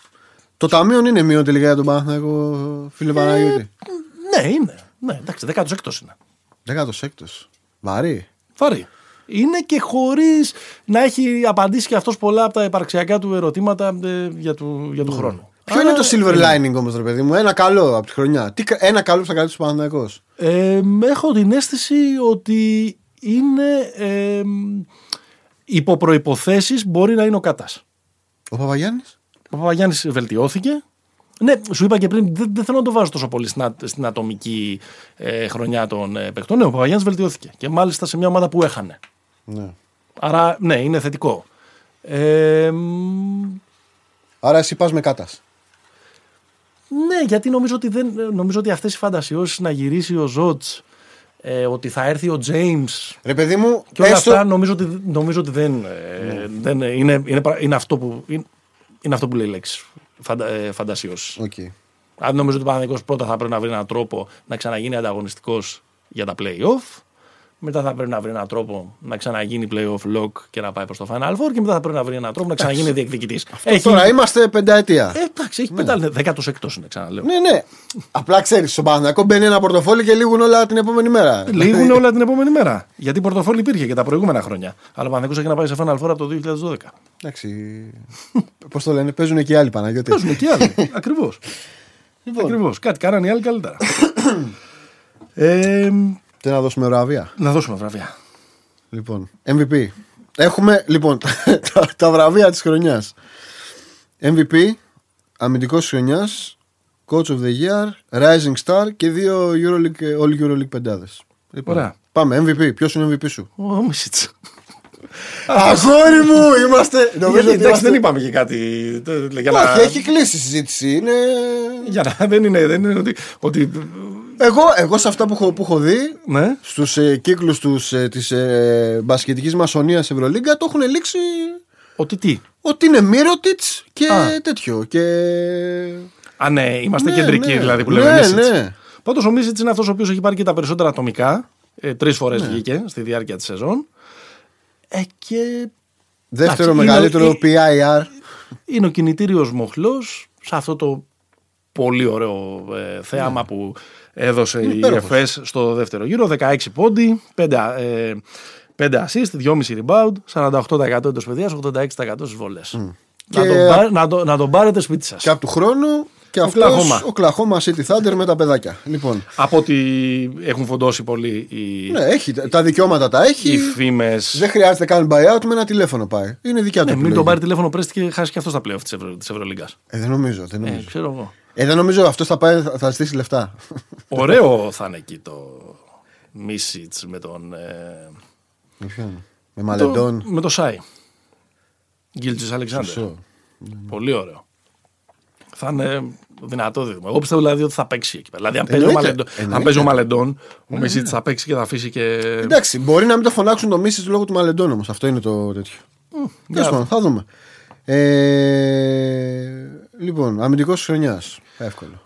Το ταμείο είναι μείον τελικά για τον Παναθηναϊκό, φίλε Παναγιώτη; Ναι, είναι. Ναι, εντάξει, 16ο είναι. Δεκάτος έκτος. Βαρύ. Βαρύ. Είναι και χωρίς να έχει απαντήσει και αυτός πολλά από τα υπαρξιακά του ερωτήματα ε, για του, για του χρόνου. Ποιο Άρα, είναι το silver lining όμως, ρε παιδί μου, ένα καλό από τη χρονιά. Τι, κα- ένα καλό που θα κρατήσει ο Παναθηναϊκό. Ε, έχω την αίσθηση ότι είναι ε, υπό προϋποθέσεις μπορεί να είναι ο Κάτας. Ο Παπαγιάννης; Ο Παπαγιάννης βελτιώθηκε. Ναι, σου είπα και πριν, δεν, δεν θέλω να το βάζω τόσο πολύ στην, α- στην ατομική ε, χρονιά των ε, παιχτών. Ναι, ο Παπαγιάννης βελτιώθηκε. Και μάλιστα σε μια ομάδα που έχανε. Ναι. Άρα, ναι, είναι θετικό. Ε, Άρα εσύ πας με κάτας. Ναι, γιατί νομίζω ότι, δεν, νομίζω ότι αυτές οι φαντασιώσεις να γυρίσει ο Ζότς, ε, ότι θα έρθει ο James Ρε παιδί μου, και όλα έστω- αυτά νομίζω ότι, νομίζω ότι δεν, ε, δεν είναι, είναι, πρα- είναι, αυτό που, είναι, είναι αυτό που λέει η λέξη. Φαντα, ε, φαντασιώσεις. Οκ. Αν νομίζω ότι ο Παναθηναϊκός πρώτα θα πρέπει να βρει έναν τρόπο να ξαναγίνει ανταγωνιστικός για τα play-off. Μετά θα πρέπει να βρει έναν τρόπο να ξαναγίνει play-off lock και να πάει προς το Final Four. Και μετά θα πρέπει να βρει έναν τρόπο να ξαναγίνει διεκδικητής. Έχει, Τώρα είμαστε πενταετία. ε, εντάξει, έχει πεντάλε, δέκατος έκτος είναι, ξαναλέω. Ναι, ναι. Απλά ξέρεις, στον Παναθηναϊκό μπαίνει ένα πορτοφόλι και λήγουν όλα την επόμενη μέρα. Λήγουν όλα την επόμενη μέρα. Γιατί πορτοφόλι υπήρχε και τα προηγούμενα χρόνια. Αλλά ο Παναθηναϊκός έχει να πάει σε Final Four από το 2012. Εντάξει. Πώς το λένε, παίζουν και οι άλλοι Παναγιώτη. Παίζουν και οι άλλοι. (laughs) Ακριβώς. Λοιπόν, Ακριβώς. Κάτι κάνανε οι άλλοι καλύτερα. (coughs) ε, Θέλω να δώσουμε βραβεία; να δώσουμε βραβεία. Λοιπόν, MVP. Έχουμε λοιπόν (laughs) τα, τα βραβεία της χρονιάς. MVP, αμυντικός της χρονιάς, Coach of the Year, Rising Star και δύο Euroleague, All Euroleague πεντάδες. Λοιπόν, Ωραία. Πάμε, MVP. Ποιος είναι ο MVP σου; Ο Μισίτς. Αγόρι μου, είμαστε. Νομίζω Γιατί, ότι εντάξει, είμαστε- δεν είπαμε και κάτι. το- Για να, Όχι, έχει κλείσει η συζήτηση. Είναι... για να δεν είναι, δεν είναι ότι, ότι. Εγώ, εγώ σε αυτά που έχω, που έχω δει, Ναι. στους ε, κύκλους τους, ε, της ε, μπασκετικής μασονίας Ευρωλίγκα το έχουν λήξει Ότι τι; ότι είναι Μύρωτιτς και Α. τέτοιο. Και... Α, ναι, είμαστε Ναι, κεντρικοί ναι. δηλαδή που Ναι, λέμε Μίσιτς. ναι. Πάντως ο Μίσιτς είναι αυτός ο οποίος έχει πάρει και τα περισσότερα ατομικά. Ε, Τρεις φορές Ναι. βγήκε στη διάρκεια της σεζόν. Ε, και Δεύτερο Εντάξει, μεγαλύτερο είναι- PIR. είναι ο κινητήριος μοχλός σε αυτό το πολύ ωραίο ε, θέαμα που έδωσε η Ναι. υπέροχος. ΕΦΕΣ στο δεύτερο γύρο. 16 πόντι, 5, ε, 5 assist, 2,5 rebound, 48% εντός παιδιάς, 86% στις βολές. Να, Και- τον πάρ- να, το- να τον πάρετε σπίτι σας. Και από του χρόνου και Οκλαχώμα. αυτός ο Κλαχώμα City Thunder με τα παιδάκια. Λοιπόν, Από ότι έχουν φοντώσει πολύ οι, ναι, έχει, τα δικαιώματα τα έχει. οι φήμες. Δεν χρειάζεται καν buyout με ένα τηλέφωνο πάει. Είναι δικιά του. Ναι, μην επιλογή. τον πάρει τηλέφωνο πρέστη και χάσει και αυτό στα playoff της, Ευρω, της Ευρωλίγκας. Ε, δεν νομίζω. Δεν Ε, νομίζω. ξέρω εγώ. Ε, δεν νομίζω αυτός θα πάει, θα, θα στήσει λεφτά. Ωραίο θα είναι εκεί το Μίσιτς με τον... Ε, Με ποιον; Με Μαλεντόν. Το, με το Σάι. Γκίλτζη Αλεξάνδρ. Σωστό. Πολύ ωραίο. Θα είναι δυνατό δίδυμο. Εγώ πιστεύω δηλαδή ότι θα παίξει εκεί πέρα. Δηλαδή, αν παίζει ο Εννοείται. Μαλεντόν, αν Εννοείται. παίζει ο, Μαλεντόν, ο Μισίτ θα παίξει και θα αφήσει και. Εντάξει, μπορεί να μην το φωνάξουν το Μίσης λόγω του Μαλεντόν όμως. Αυτό είναι το τέτοιο. Τέλος πάντων, θα δούμε. Ε, λοιπόν, αμυντικός τη χρονιάς. Εύκολο.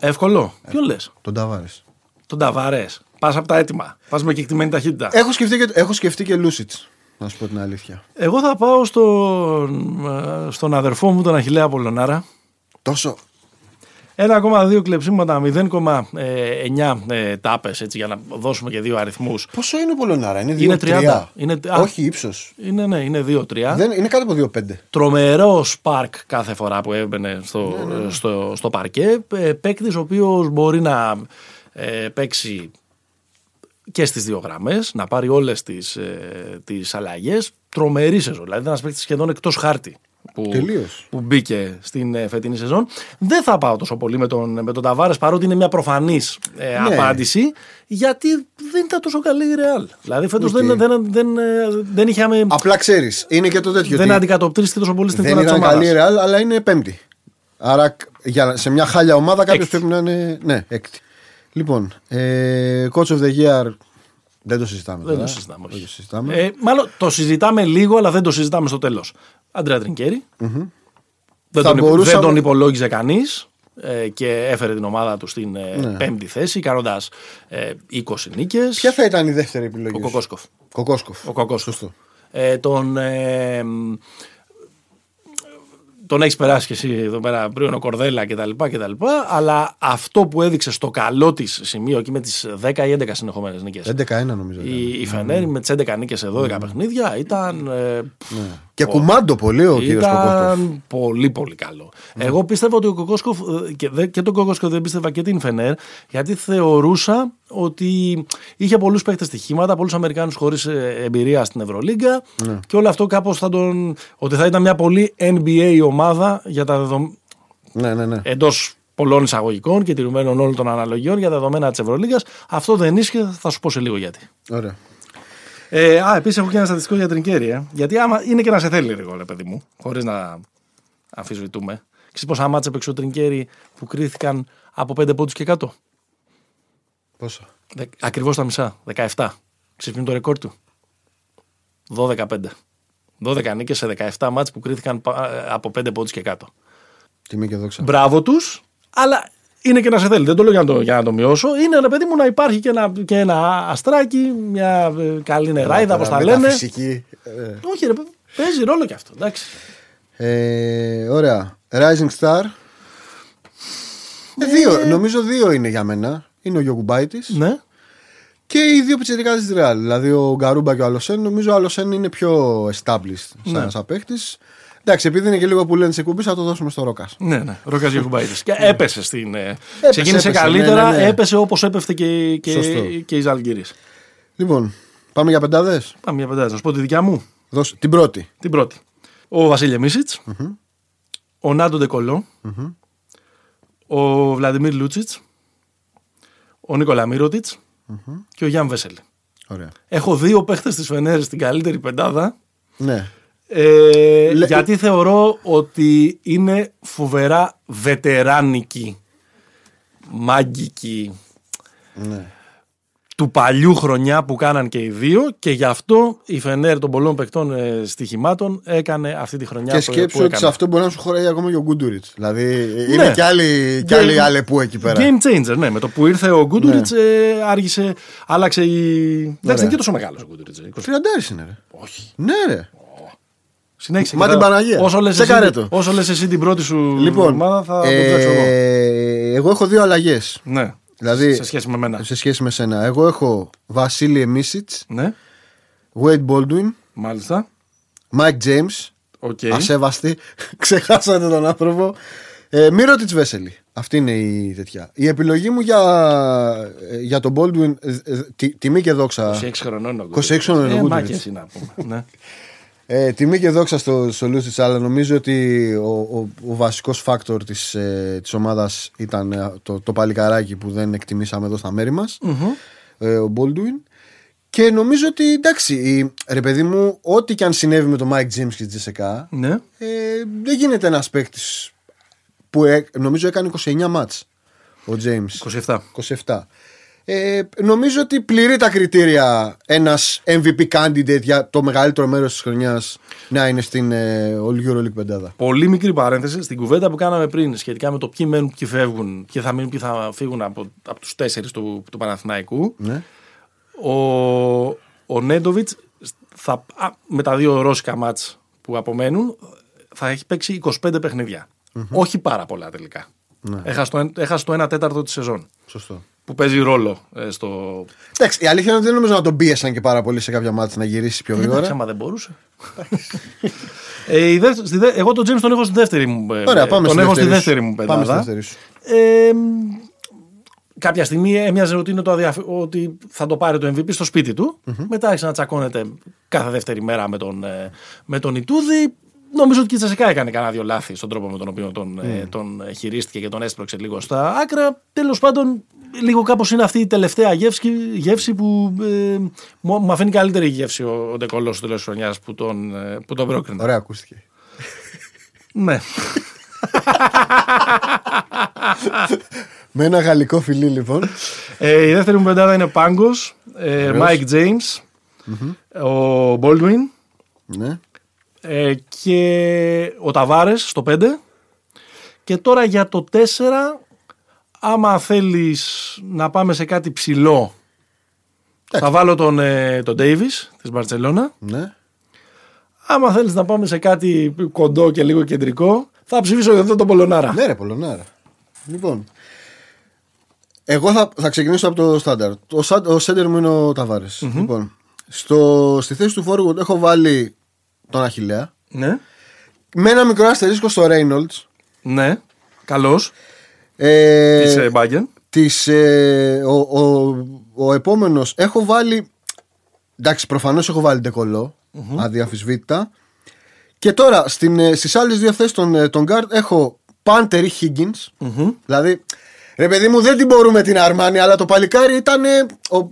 Εύκολο. Ποιο λες; Τον Ταβάρες. Τον Ταβαρέ. Πας από τα έτοιμα. Πας με κεκτημένη ταχύτητα. Έχω σκεφτεί και, έχω σκεφτεί και Λούσιτς. Να σου πω την αλήθεια. Εγώ θα πάω στον, ε, στον αδερφό μου, τον Αχιλέα Πολωνάρα. Τόσο. 1,2 κλεψίματα, 0,9 ε, τάπες, έτσι για να δώσουμε και δύο αριθμούς. Πόσο είναι ο Πολωνάρα, είναι 2-3. Είναι 30. Είναι- α. Όχι ύψος. Είναι, ναι, είναι 2-3. Δεν, είναι κάτω από 2-5. τρομερό σπάρκ κάθε φορά που έμπαινε στο, Ναι, στο, στο παρκέ. Ε, Παίκτης ο οποίος μπορεί να ε, παίξει και στις δύο γραμμές, να πάρει όλες τις, ε, τις αλλαγές. Τρομερή σεζόν, δηλαδή ήταν ένας παίκτης σχεδόν εκτός χάρτη. Που, Τελείως. που μπήκε στην ε, φετινή σεζόν. Δεν θα πάω τόσο πολύ με τον, με τον Ταβάρες παρότι είναι μια προφανής ε, Ναι. απάντηση γιατί δεν ήταν τόσο καλή η Ρεάλ. Δηλαδή φέτος Οκ. δεν, δεν, δεν, ε, δεν είχαμε Απλά ξέρεις, είναι και το τέτοιο. δεν ότι αντικατοπτρίστηκε τόσο πολύ στην δεν εικόνα της ήταν καλή η ομάδας. Ρεάλ, αλλά είναι πέμπτη. Άρα για, σε μια χάλια ομάδα κάποιος Έκτη. πρέπει να είναι. Ναι, έκτη. Λοιπόν, ε, Coach of the Year δεν το συζητάμε. Δεν τώρα. το συζητάμε. Δεν όχι. το συζητάμε. Ε, μάλλον το συζητάμε λίγο, αλλά δεν το συζητάμε στο τέλος. Αντρέα Τρινκέρι. Δεν, Θα τον, υπο- μπορούσαμε- δεν τον υπολόγιζε κανείς ε, και έφερε την ομάδα του στην ε, Ναι. πέμπτη θέση, κάνοντας ε, 20 νίκες. Ποια θα ήταν η δεύτερη επιλογή. Ο σου; Κοκόσκοφ. Κοκόσκοφ. Ο Κοκόσκοφ. Σωστό. Ε, τον, ε, μ, τον έχεις περάσει και εσύ εδώ πέρα πριν ο Κορδέλα κτλ, κτλ. Αλλά αυτό που έδειξε στο καλό της σημείο εκεί με τις 10 ή 11 συνεχόμενες νίκες. 11-1 νομίζω. ήταν. Η, η Φενέρη με τις 11 νίκες σε 12 παιχνίδια ήταν. ε, Και κουμάντο πολύ ο κύριος Κοκόσκοφ. ήταν πολύ πολύ καλό. Εγώ πίστευα ότι ο Κοκόσκοφ ε, και, δε- και τον Κοκόσκοφ δεν πίστευα και την Φενέρ γιατί θεωρούσα ότι είχε πολλούς παίχτες στοιχήματα, πολλούς Αμερικάνους χωρίς ε, εμπειρία στην Ευρωλίγκα Ναι. και όλο αυτό κάπως θα τον... ότι θα ήταν μια πολύ NBA ομάδα για τα δεδομ... Ναι, ναι, ναι. εντός πολλών εισαγωγικών και τηρουμένων όλων των αναλογιών για τα δεδομένα της Ευρωλίγκας. Αυτό δεν ίσχυε, θα σου πω σε λίγο γιατί. Ωραία. Ε, α, επίσης έχω και ένα στατιστικό για την Κέρι. Ε. Γιατί άμα είναι και να σε θέλει, ρε, ρε παιδί μου, χωρίς να αμφισβητούμε. Ξέρεις πόσα μάτσα έπαιξε ο Τρινκέρι που κρίθηκαν από 5 πόντους και κάτω; Πόσο; Ακριβώς τα μισά. 17. Ξυπνούν το ρεκόρ του. 12-5. 12 νίκες σε 17 μάτς που κρίθηκαν πα- από 5 πόντους και κάτω. Τιμή και δόξα. Μπράβο τους, αλλά είναι και να σε θέλει. Δεν το λέω για να το, για να το μειώσω. Είναι ένα παιδί μου να υπάρχει και ένα, και ένα αστράκι, μια ε, καλή νεράιδα, όπως τα λένε. Φυσική. Ε, Όχι, ρε, παιδί, παίζει ρόλο και αυτό. Εντάξει. ε, ωραία. Rising Star. Ε, δύο, νομίζω δύο είναι για μένα. Είναι ο Γιωκουμπάητης Ναι. και οι δύο πιτσερικάδε της Real. Δηλαδή ο Γκαρούμπα και ο Αλοσέν. Νομίζω ο Αλοσέν είναι πιο established σαν Ναι. σαν παίχτη. Εντάξει, επειδή είναι και λίγο που λένε σε κουμπί, θα το δώσουμε στο Ρόκας. Ναι, ναι. Ρόκας Γιακουμπάητης. και έπεσε στην. ε, ξεκίνησε έπεσε, καλύτερα, ναι, ναι, ναι. έπεσε όπως έπεφτε και, και, Σωστό. και οι Ζαλγκύρε. Λοιπόν, πάμε για πεντάδες; Πάμε μια πεντάδα. Να σου πω τη δικιά μου. Δώσε την πρώτη. Την πρώτη. Ο Βασίλε Μίσιτς. Ο Νάντο Ντεκολό. Ο Βλαντιμίρ Λούτσιτς. Ο Νίκολα Μύρωτιτ. Και ο Γιάν Βέσελ. Ωραία. Έχω δύο παίχτες της Φενέρ στην καλύτερη πεντάδα. Ναι. Ε, Λε- γιατί θεωρώ ότι είναι φοβερά βετεράνικη, μάγκικη, ναι. του παλιού χρονιά που κάναν και οι δύο και γι' αυτό η Φενέρ των πολλών παιχτών ε, στοιχημάτων έκανε αυτή τη χρονιά Και που, σκέψου που ότι σε έκανε. αυτό μπορεί να σου χωράει ακόμα και ο Γκούντουριτς. Δηλαδή Ναι. είναι κι άλλοι, κι άλλοι Game- αλεπού εκεί πέρα. Game changer, ναι. Με το που ήρθε ο Γκούντουριτς, ε, άργησε, άλλαξε η. Εντάξει, δεν είναι και τόσο μεγάλος ο Γκούντουριτς. Τριαντάρις είναι, ρε. Όχι. Ναι, ρε. Συνέχισε. Μα και την θα- Παναγία. Όσο λες, Σε εσύ, καρέτο. όσο λες εσύ την πρώτη σου Λοιπόν, ομάδα θα το ε, ψάξω εγώ. εγώ έχω δύο αλλαγές. Ναι. Δηλαδή, σε σχέση με μένα. σε σχέση με σένα. Εγώ έχω Βασίλη Εμίσιτς, Ναι, Wade Baldwin, μάλιστα. Mike James. Οκ. Ασέβαστη. (laughs) Ξεχάσατε τον άνθρωπο. Ε, Μύρωτιτς Βέσελη. Αυτή είναι η τέτοια. Η επιλογή μου για, ε, για τον Baldwin. ε, ε, τι- τιμή και δόξα. 26 χρονών είναι ο 26 χρονών είναι ο Ε, Γκούντουριτς. μάκες είναι να πούμε. ναι. (laughs) Ε, τιμή και δόξα στο, στο Λούτσιτς, αλλά νομίζω ότι ο, ο, ο βασικός φάκτορ της, ε, της ομάδας ήταν ε, το, το παλικαράκι που δεν εκτιμήσαμε εδώ στα μέρη μας, ε, ο Baldwin. Και νομίζω ότι εντάξει, η- ρε παιδί μου, ό,τι και αν συνέβη με τον Mike James και τη Τζεσεκά, ναι. ε, δεν γίνεται ένας παίκτης που ε, νομίζω έκανε 29 μάτς ο James. 27. 27. Ε, νομίζω ότι πληρεί τα κριτήρια ένας MVP candidate για το μεγαλύτερο μέρος της χρονιάς να είναι στην ε, All EuroLeague πεντάδα. Πολύ μικρή παρένθεση στην κουβέντα που κάναμε πριν σχετικά με το ποιοι μένουν, ποιοι φεύγουν, ποιοι θα μείνουν, ποιοι θα φύγουν από, από τους τέσσερις του, του Παναθηναϊκού. Ναι. Ο, ο Νέντοβιτς με τα δύο ρώσικα μάτς που απομένουν θα έχει παίξει 25 παιχνιδια Όχι πάρα πολλά τελικά. Ναι. Έχασε, το, εν- έχασε το 1 τέταρτο της σεζόν. Σωστό. Που παίζει ρόλο ε, στο. Εντάξει, η αλήθεια είναι ότι δεν νομίζω να τον πίεσαν και πάρα πολύ σε κάποια μάτια να γυρίσει πιο Εντάξει, γρήγορα. άμα δεν μπορούσε. ε, η δεύτερη- στη δε- εγώ τον James τον έχω στη δεύτερη μου. ε, Ωραία, πάμε τον στη έχω στη δεύτερη δεύτερη σου. μου Πάμε πεντάδα. στη δεύτερη σου. Ε, κάποια στιγμή έμοιαζε ότι, είναι το αδιαφ- ότι θα το πάρει το MVP στο σπίτι του. Μετά άρχισε να τσακώνεται κάθε δεύτερη μέρα με τον, ε, με τον Ιτούδη. Νομίζω ότι και η Τσασικά έκανε κανένα δύο λάθη στον τρόπο με τον οποίο τον, ε, τον χειρίστηκε και τον έσπρωξε λίγο στα άκρα. Τέλος πάντων, λίγο κάπως είναι αυτή η τελευταία γεύση, γεύση που ε, μου, μου αφήνει καλύτερη γεύση ο, ο Ντεκολό στο τέλος της χρονιάς που τον, ε, που τον πρόκρινε. Ωραία, ακούστηκε. Ναι. (laughs) Με ένα γαλλικό φιλί, λοιπόν. Ε, η δεύτερη μου πεντάδα είναι Πάγκος, ε, Ωραίος. Mike James, ο Baldwin ναι. ε, και ο Ταβάρες στο 5. Και τώρα για το 4, άμα θέλεις να πάμε σε κάτι ψηλό, θα βάλω τον, ε, τον Davis της Μπαρτσελώνα. ναι. Άμα θέλεις να πάμε σε κάτι κοντό και λίγο κεντρικό, θα ψηφίσω εδώ τον Πολωνάρα. Ναι, ρε, Πολωνάρα. Λοιπόν. Εγώ θα, θα ξεκινήσω από το στάνταρ. Ο, σαν- ο σέντερ μου είναι ο ταβαρε Λοιπόν, στο, στη θέση του forward έχω βάλει τον Αχιλέα. Ναι, Με ένα μικρό αστερίσκο στο Reynolds. ναι, καλός, Ε, της ε, Bayern. της, ε, ο, ο, ο επόμενος έχω βάλει εντάξει προφανώς έχω βάλει Ντεκολό αδιαμφισβήτητα και τώρα στην, ε, στις άλλες δύο θέσεις των, ε, των guard έχω Πάντερ ή Higgins δηλαδή ρε παιδί μου δεν την μπορούμε την Αρμάνι αλλά το παλικάρι ήταν ε, ο,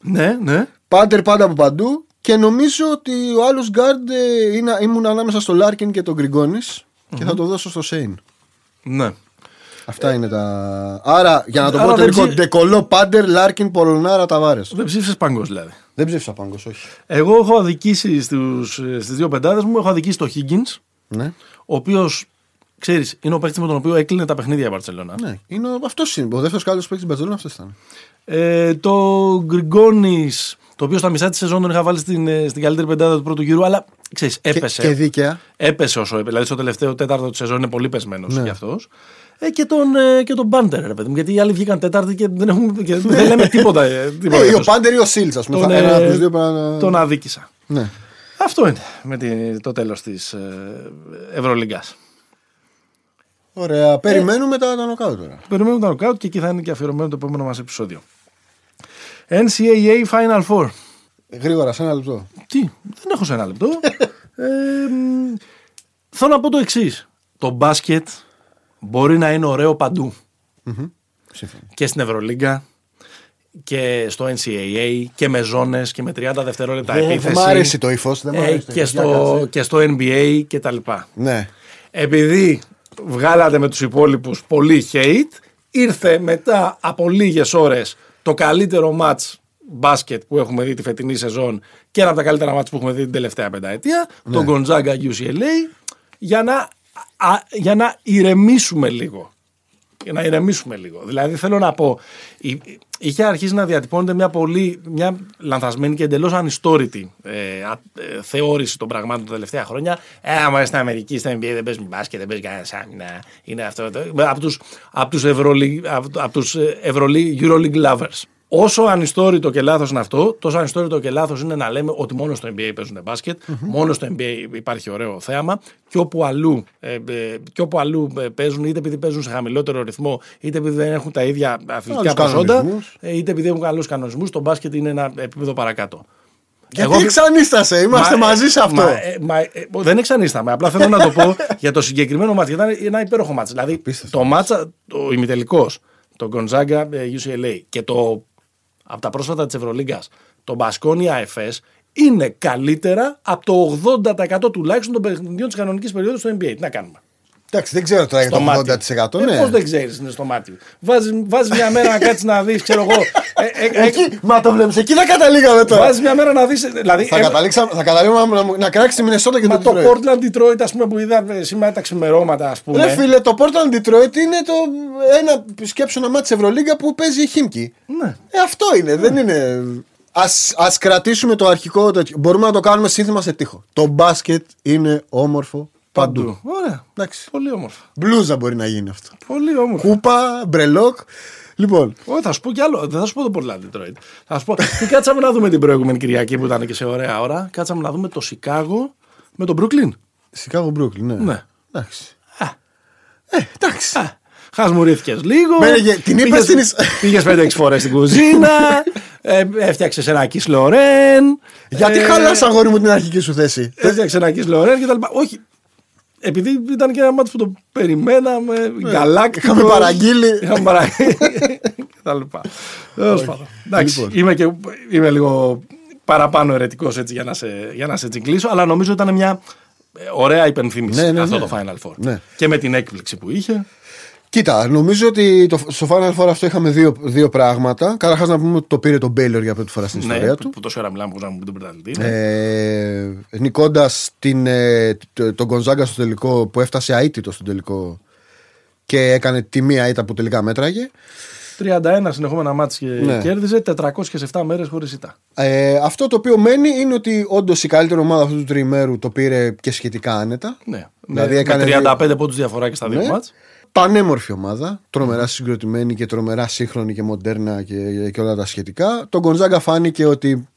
Ναι, ναι. Πάντερ πάντα από παντού. Και νομίζω ότι ο άλλος γκάρντ ε, είναι, ήμουν ανάμεσα στο Λάρκιν και τον Γκριγκόνη και θα το δώσω στο Σέιν. Ναι. Αυτά είναι τα. Άρα, για να το Άρα πω δεν τελικό, ψη- Ντεκολό, Πάντερ, Λάρκιν, Πολωνάρα, Ταβάρες. Δεν ψήφισες πάγκο δηλαδή. Δεν ψήφισα πάγκο, όχι. Εγώ έχω αδικήσει στους, ε, στις δύο πεντάδες μου. Έχω αδικήσει το Higgins, Ναι. ο οποίος ξέρεις, είναι ο παίκτης με τον οποίο έκλεινε τα παιχνίδια η Μπαρσελόνα. ναι. Είναι, αυτός είναι. Ο δεύτερος καλύτερος παίκτης της Μπαρσελόνα αυτός ήταν. Ε, το Γκριγκόνης, το οποίο στα μισά της σεζόν τον είχα βάλει στην, ε, στην καλύτερη πεντάδα του πρώτου γύρου, αλλά ξέρεις, έπεσε. Και, και δίκαια. Έπεσε όσο έπεσε. Δηλαδή στο τελευταίο τέταρτο της σεζόν είναι πολύ πεσμένος Ναι. γι' αυτός. Ε, και τον, ε, και τον Μπάντερ, ρε παιδί μου. Γιατί οι άλλοι βγήκαν τέταρτη και δεν, έχουμε, και δεν λέμε τίποτα. ε, τίποτα Ναι, για ή ο αυτούς. Πάντερ ή ο Σίλτς, ας πούμε. τον, Θα- ένα από ε, τους δύο πρέπει να. τον αδίκησα. Ναι. Αυτό είναι με τη- το τέλος της ε, Ευρωλίγκας. Ωραία. Περιμένουμε τα, τα νοκάου τώρα. Περιμένουμε το knockout και εκεί θα είναι και αφιερωμένο το επόμενο μας επεισόδιο. NCAA Final Four. Γρήγορα, σε ένα λεπτό. Τι, δεν έχω σε ένα λεπτό. (laughs) ε, μ, θέλω να πω το εξής. Το μπάσκετ μπορεί να είναι ωραίο παντού. Σύμφωνα. Και στην Ευρωλίγκα και στο NCAA και με ζώνες και με 30 δευτερόλεπτα Δεν επίθεση. μ' αρέσει το ύφος. Δεν μ' ε, αρέσει το και, ύφος. Για στο, κάτσε. και στο NBA και τα λοιπά. Ναι. επειδή βγάλατε με τους υπόλοιπους πολύ hate, ήρθε μετά από λίγες ώρες το καλύτερο match μπάσκετ που έχουμε δει τη φετινή σεζόν και ένα από τα καλύτερα μάτς που έχουμε δει την τελευταία πενταετία, το Gonzaga UCLA, για να, α, για να ηρεμήσουμε λίγο. Για να ηρεμήσουμε λίγο. Δηλαδή θέλω να πω, η- είχε αρχίσει να διατυπώνεται μια πολύ μια λανθασμένη και εντελώς ανιστόρητη ε, α- ε, θεώρηση των πραγμάτων τα τελευταία χρόνια. Ε, άμα στην Αμερική, στην NBA δεν παίζουν μπάσκετ, δεν παίζει κανένα άμυνα. Είναι αυτό. Το, από τους από τους Ευρωλί- από- από τους, ε, Ευρωλί- Euroleague lovers. Όσο ανιστόρητο και λάθος είναι αυτό, τόσο ανιστόρητο και λάθος είναι να λέμε ότι μόνο στο NBA παίζουν μπάσκετ, μόνο στο NBA υπάρχει ωραίο θέαμα και όπου αλλού, ε, ε, και όπου αλλού ε, παίζουν, είτε επειδή παίζουν σε χαμηλότερο ρυθμό, είτε επειδή δεν έχουν τα ίδια αθλητικά Άλλους προσόντα, κανονισμούς. ε, είτε επειδή έχουν καλούς κανονισμούς, το μπάσκετ είναι ένα επίπεδο παρακάτω. Γιατί εξανίστασε, είμαστε Μα- μαζί σε αυτό. Μα, ε, μα, ε, δεν εξανίσταμε. Απλά θέλω να το πω (laughs) για το συγκεκριμένο μάτς. Γιατί ήταν ένα υπέροχο μάτς. Δηλαδή Απίστευτο. το μάτσα, το ημιτελικός, το Gonzaga ε, UCLA και το από τα πρόσφατα της Ευρωλίγκας, το Baskonia FS είναι καλύτερα από το 80% τουλάχιστον των παιχνιδιών της κανονικής περίοδου στο NBA. Τι να κάνουμε. Εντάξει, δεν ξέρω τώρα για Στο το μάτι. 80%. Ε, ναι. Πώς δεν ξέρεις, είναι στο μάτι. Βάζεις βάζεις μια μέρα να κάτσεις να δεις, ξέρω εγώ. ε, ε, ε, Εκεί, μα το βλέπεις, εκεί θα καταλήγαμε τώρα. Βάζεις μια μέρα να δεις. Δηλαδή, Θα, ε, καταλήξαμε, θα καταλήγουμε να, να κράξει τη Μινεσότα και Μα το το Detroit. Portland Detroit, ας πούμε, που είδα ε, σήμερα τα ξημερώματα, ας πούμε. Ρε φίλε, το Portland Detroit είναι το ένα σκέψου ένα μάτι Ευρωλίγκα που παίζει η Χίμκι. Ναι. Ε, αυτό είναι, δεν είναι. Ας, ας κρατήσουμε το αρχικό τέτοιο. Μπορούμε να το κάνουμε σύνθημα σε τείχο. Το μπάσκετ είναι όμορφο παντού. Ωραία. Εντάξει. Πολύ όμορφα. Μπλούζα μπορεί να γίνει αυτό. Πολύ όμορφα. Κούπα, μπρελόκ. Λοιπόν, Όχι, θα σου πω κι άλλο. Δεν θα σου πω το Portland Detroit. Θα σου πω. Τι κάτσαμε να δούμε την προηγούμενη Κυριακή που ήταν και σε ωραία ώρα. Κάτσαμε να δούμε το Σικάγο με τον Brooklyn. Σικάγο Μπρούκλιν, ναι. Ναι. Εντάξει. Α, Ε, εντάξει. α. Χασμουρίθηκε λίγο. Μένε και- την είπες Πήγες- την εις- Πήγες 5-6 (laughs) φορές στην κουζίνα. ε, έφτιαξες ένα Kiss Λορέν. Γιατί ε, χαλάς αγόρι μου την αρχική σου θέση. Έφτιαξες ένα Kiss Λορέν και τα λοιπά. Όχι. Επειδή ήταν και ένα μάτι που το περιμέναμε, γκαλάκτικο. είχαμε παραγγείλει. Είχαμε παραγγείλει. και (laughs) τα λοιπά. Τέλος πάντων. Εντάξει, Λοιπόν. είμαι, και, είμαι λίγο παραπάνω ερετικό έτσι για να, σε, για να σε τσιγκλίσω, αλλά νομίζω ήταν μια ε, ωραία υπενθύμηση Ναι, ναι, αυτό ναι. το Final Four. Ναι. Και με την έκπληξη που είχε. Κοίτα, νομίζω ότι το, στο Final Four αυτό είχαμε δύο, δύο πράγματα. Καταρχάς να πούμε ότι το πήρε τον Μπέιλορ για πρώτη φορά στην Ναι, ιστορία που, του. που τόση ώρα μιλάμε που να πούμε τον πρωταθλητή. ναι. Ε, Νικώντας ε, το- τον Γκονζάγκα στο τελικό που έφτασε αίτητο στο τελικό και έκανε τη μία ήττα που τελικά μέτραγε. 31 συνεχόμενα μάτς και Ναι. κέρδιζε 407 μέρες χωρίς ήττα. Ε, αυτό το οποίο μένει είναι ότι όντως η καλύτερη ομάδα αυτού του τριημέρου το πήρε και σχετικά άνετα. Ναι. Δηλαδή με, έκανε με 35 πόντους διαφορά και στα δύο Ναι. μάτς. Πανέμορφη ομάδα, τρομερά συγκροτημένη και τρομερά σύγχρονη και μοντέρνα και, και όλα τα σχετικά. Το Γκονζάγκα φάνηκε ότι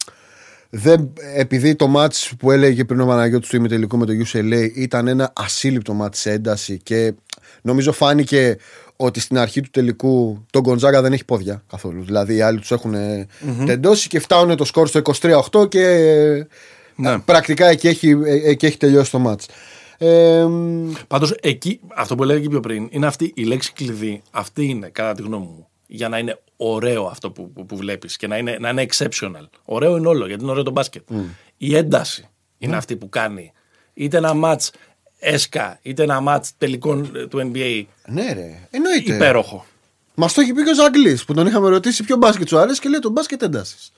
δεν, επειδή το μάτς που έλεγε πριν ο Παναγιώτης του ημιτελικού με το UCLA ήταν ένα ασύλληπτο μάτς σε ένταση και νομίζω φάνηκε ότι στην αρχή του τελικού το Γκονζάγκα δεν έχει πόδια καθόλου. Δηλαδή οι άλλοι τους έχουν ε, τεντώσει και φτάνουν το σκορ στο 23-8 και ε, Ναι. πρακτικά εκεί έχει, ε, εκεί έχει τελειώσει το μάτς. Ε, Πάντως εκεί, αυτό που έλεγα και πιο πριν, είναι αυτή η λέξη κλειδί. Αυτή είναι, κατά τη γνώμη μου. για να είναι ωραίο αυτό που, που, που βλέπεις και να είναι, να είναι exceptional. Ωραίο είναι όλο γιατί είναι ωραίο το μπάσκετ. Η ένταση είναι αυτή που κάνει είτε ένα match έσκα είτε ένα match τελικών ε, του NBA Ναι, ρε. Εννοείται. υπέροχο. Μας το έχει πει και ο Ζαγκλής που τον είχαμε ρωτήσει ποιο μπάσκετ σου αρέσει και λέει το μπάσκετ έντασης.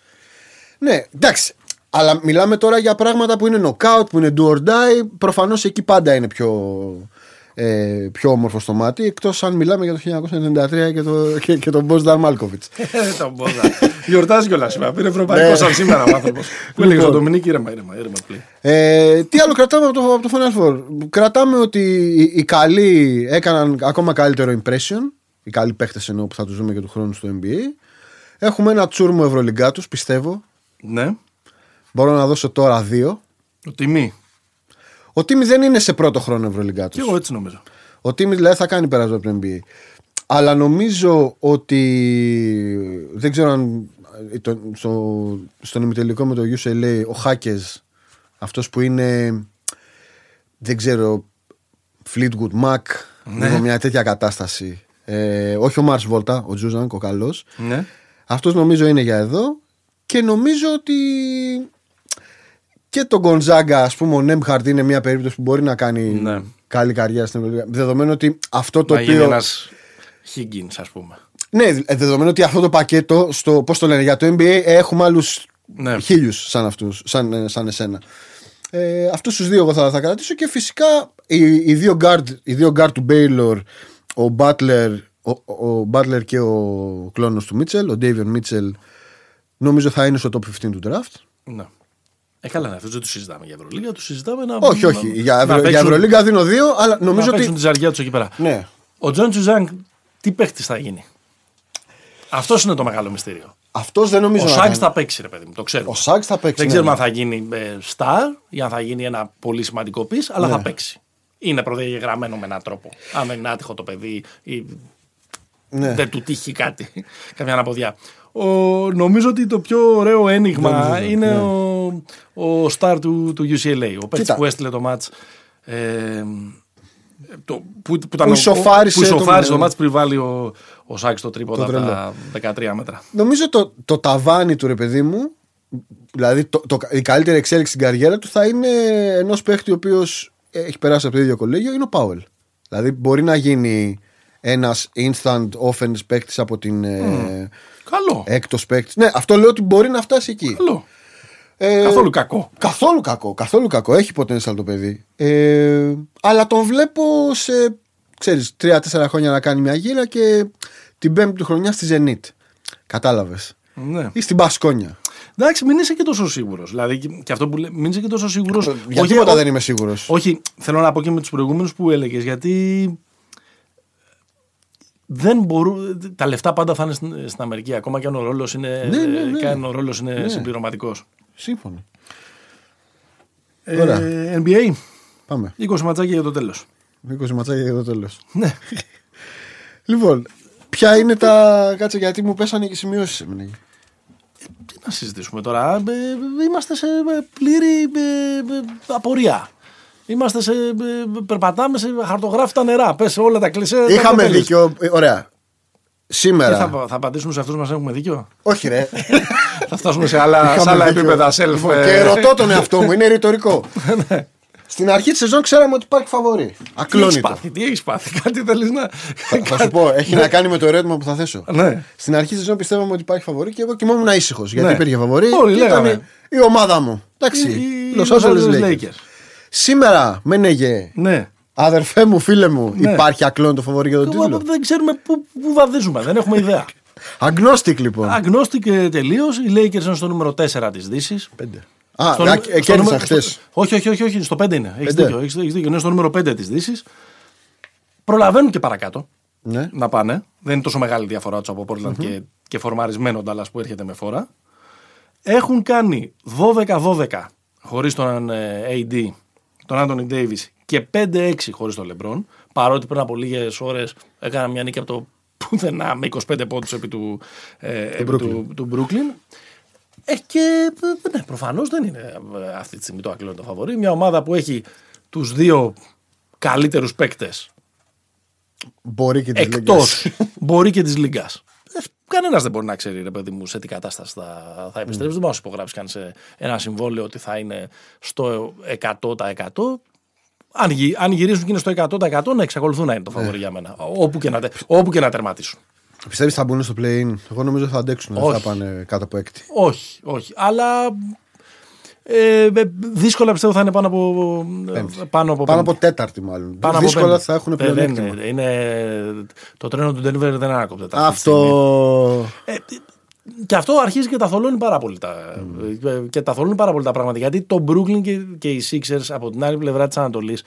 Ναι, εντάξει. Αλλά μιλάμε τώρα για πράγματα που είναι knockout, που είναι do or die. Προφανώς εκεί πάντα είναι πιο, ε, πιο όμορφο στο μάτι. Εκτός αν μιλάμε για το 1993 και, το, και, και τον Μπόσδαρ Μάλκοβιτ. Ε, τον Μπόζα. Γιορτάζει κιόλας σήμερα. Πήρε ευρωπαϊκό Ναι. σαν σήμερα ο άνθρωπος. (laughs) Που έλεγε Λοιπόν. ο Ντομινίκη ήρεμα, ήρεμα, ήρεμα πλέον. Ε, τι άλλο κρατάμε από το, από το Final Four; Κρατάμε ότι οι, οι καλοί έκαναν ακόμα καλύτερο impression. Οι καλοί παίχτες εννοώ που θα τους δούμε και του χρόνου στο NBA. Έχουμε ένα τσούρμο Ευρωλυγκά τους, πιστεύω. Ναι. Μπορώ να δώσω τώρα δύο. Ο τιμή. Ο Τίμης δεν είναι σε πρώτο χρόνο Ευρωλυγκά Και του. εγώ έτσι νομίζω. Ο Τίμης δηλαδή θα κάνει περάσμα από το NBA. Αλλά νομίζω ότι δεν ξέρω αν ε, το- στο, στον ημιτελικό με το UCLA ο Χάκες, αυτός που είναι δεν ξέρω Fleetwood Mac Ναι. λίγο μια τέτοια κατάσταση ε, όχι ο Μάρς Βόλτα, ο Τζούζανκ, ο καλός Ναι. αυτός νομίζω είναι για εδώ και νομίζω ότι και τον Γκονζάγκα, ας πούμε, ο Νέμχαρτ είναι μια περίπτωση που μπορεί να κάνει Ναι. καλή καριέρα στην Ευρωλίγα. Δεδομένου ότι αυτό το να γίνει οποίο. ένας Higgins, ας πούμε. Ναι, ε, δεδομένου ότι αυτό το πακέτο, στο, πώς το λένε, για το NBA έχουμε άλλους Ναι. χίλιους σαν αυτούς, σαν, ε, σαν εσένα. Ε, αυτούς τους δύο εγώ θα, θα κρατήσω και φυσικά οι, οι, δύο guard, οι δύο guard του Baylor, ο Butler, ο, ο Butler και ο κλώνος του Μίτσελ, ο Davion Mitchell, νομίζω θα είναι στο top 15 του draft. Ναι. Ε, καλά, ναι, αυτό δεν τους συζητάμε για Ευρωλίγα, τους συζητάμε να. Όχι, όχι. να- Για, να Ευρω, για παίξουν- Ευρωλίγκα δίνω δύο, αλλά Να νομίζω παίξουν ότι. τη ζαριά τους εκεί πέρα. Ναι. Ο Τζόνι Τζουζάνγκ, τι παίχτης θα γίνει; Αυτός είναι το μεγάλο μυστήριο. Αυτός δεν νομίζω Ο να Σάγκ κάνει. θα παίξει, ρε παιδί μου, το ξέρουμε. Ο Σάγκ θα παίξει. Δεν ναι, ξέρουμε ναι. αν θα γίνει ε, star ή αν θα γίνει ένα πολύ σημαντικό πει, αλλά Ναι. θα παίξει. Είναι προδιαγεγραμμένο με έναν τρόπο. Αν δεν είναι άτυχο το παιδί ή Ναι. δεν του τύχει κάτι, (laughs) καμιά αναποδιά. Ο, νομίζω ότι το πιο ωραίο ένιγμα Νομίζω, είναι ναι. ο, ο star του, του UCLA. Ο παίκτης Κοίτα. που έστειλε το match. Ε, το, που, που, ήταν Που ο- ισοφάρισε που ισοφάρισε το- το, match πριν βάλει ο, ο Σάκης το τρίποντα Το τρελό. τα 13 μέτρα. Νομίζω το, το ταβάνι του ρε παιδί μου, δηλαδή το, το, η καλύτερη εξέλιξη στην καριέρα του θα είναι ενός παίχτη ο οποίος έχει περάσει από το ίδιο κολέγιο, είναι ο Πάουελ. Δηλαδή μπορεί να γίνει ένας instant offense παίκτης από την ε, Καλό. έκτος παίκτης. Ναι, αυτό λέω ότι μπορεί να φτάσει εκεί. Καλό. Ε, Καθόλου κακό. Καθόλου κακό, καθόλου κακό. Έχει potential το παιδί. Ε, αλλά τον βλέπω σε, ξέρεις, τρία-τέσσερα χρόνια να κάνει μια γύρα και την πέμπτη του χρονιά στη Zenit. Κατάλαβες. Ναι. Ή στην Πασκόνια. Εντάξει, μην είσαι και τόσο σίγουρος. Δηλαδή, και- και αυτό που λέει, μην είσαι και τόσο σίγουρος. Για τίποτα δεν είμαι σίγουρος. Όχι, θέλω να πω και με τους προηγούμενους που έλεγες, γιατί δεν μπορούν. Τα λεφτά πάντα θα είναι στην, στην Αμερική, ακόμα και αν ο ρόλος είναι, Ναι, ναι, ναι. και αν ο ρόλος είναι συμπληρωματικός. Σύμφωνο. Ε, Ωραία. NBA, Πάμε. 20 ματσάκια για το τέλος. 20 ματσάκια για το τέλος. Ναι. (laughs) Λοιπόν, ποια είναι τα. Κάτσε γιατί μου πέσανε και σημειώσεις. Τι να συζητήσουμε τώρα. Ε, ε, Είμαστε σε ε, πλήρη ε, ε, απορία. Είμαστε σε. ε, Περπατάμε σε χαρτογράφητα νερά. Πες όλα τα κλεισέ. τα Είχαμε τέλος. δίκιο. ε, Ωραία. Τι Σήμερα. θα, θα απαντήσουμε σε αυτούς μας έχουμε δίκιο; Όχι, ρε. (laughs) θα φτάσουμε σε άλλα, σε Είχαμε άλλα δίκιο. επίπεδα self. Λοιπόν, ε, Και ρωτώ τον εαυτό μου, είναι ρητορικό. (laughs) Στην αρχή της σεζόν ξέραμε ότι υπάρχει φαβορή. Τι έχεις Ακλόνητο. πάθει, τι έχεις πάθει, κάτι θέλεις να. Θα, θα σου πω, έχει να κάνει με το ερώτημα που θα θέσω. Ναι. Στην αρχή της σεζόν πιστεύαμε ότι υπάρχει φαβορή και εγώ κοιμόμουν ήσυχος. Γιατί Ναι. υπήρχε φαβορή. Όλοι και ήταν λέγαμε. η ομάδα μου. Εντάξει. Οι- οι Los Los Angeles Angeles Lakers. Lakers. Σήμερα, Μένεγε, Ναι. αδερφέ μου, φίλε μου, Ναι. υπάρχει ακλόνητο φαβορή για τον Εγώ τίτλο. Δεν ξέρουμε πού, πού βαδίζουμε, δεν έχουμε ιδέα. (laughs) Αγνώστικ λοιπόν. Αγνώστηκε τελείως. Οι Lakers είναι στο νούμερο 4 της Δύσης. Πέντε. Α, α, ε, κέρδισαν χθες. Όχι, όχι, όχι, όχι, στο 5 είναι. Έχεις Πέντε. δίκιο, έχεις, έχεις δίκιο. Είναι στο νούμερο 5 της Δύσης. Προλαβαίνουν και παρακάτω Ναι. να πάνε. Δεν είναι τόσο μεγάλη διαφορά τους από Portland και, και φορμαρισμένο Dallas που έρχεται με φορά. Έχουν κάνει 12-12 χωρίς τον ε, AD, τον Anthony Davis και 5-6 χωρίς τον LeBron. Παρότι πριν από λίγες ώρες έκανα μια νίκη από το πουθενά με 25 πόντους επί του, ε, επί του, του Brooklyn. Ε, και ε, ναι, προφανώς δεν είναι ε, αυτή τη στιγμή το ακλόνητο φαβορή. Μια ομάδα που έχει τους δύο καλύτερους παίκτες Μπορεί και τη εκτός (laughs) μπορεί και τη Λίγκα. Κανένας δεν μπορεί να ξέρει, ρε παιδί μου, σε τι κατάσταση θα, θα επιστρέψει. Δεν μπορεί να σου υπογράψει κανεί ένα συμβόλαιο ότι θα είναι στο 100%. Αν, γυ- αν γυρίσουν και είναι στο 100% να εξακολουθούν να είναι το φαβορή για μένα. Όπου και να, τε- όπου και να τερματίσουν. Πιστεύεις θα μπουν στο play-in; Εγώ νομίζω θα αντέξουν. Δεν θα Όχι. πάνε κάτω από έκτη. Όχι, όχι. Αλλά ε, ε, δύσκολα πιστεύω θα είναι πάνω από. Πέμπτη. Πάνω από, Πάνω πέμπτη. από τέταρτη, μάλλον. Πάνω από Δύσκολα πέμπτη. θα έχουν Ε, δεν πλεονέκτημα. είναι, είναι, το τρένο του Denver δεν ανάκοπτε. αυτή τη στιγμή. Αυτό. Ε, και αυτό αρχίζει και τα θολώνει πάρα πολύ τα, ε, και τα θολώνει πάρα πολύ τα πράγματα. Γιατί το Brooklyn και, και οι Sixers από την άλλη πλευρά της Ανατολής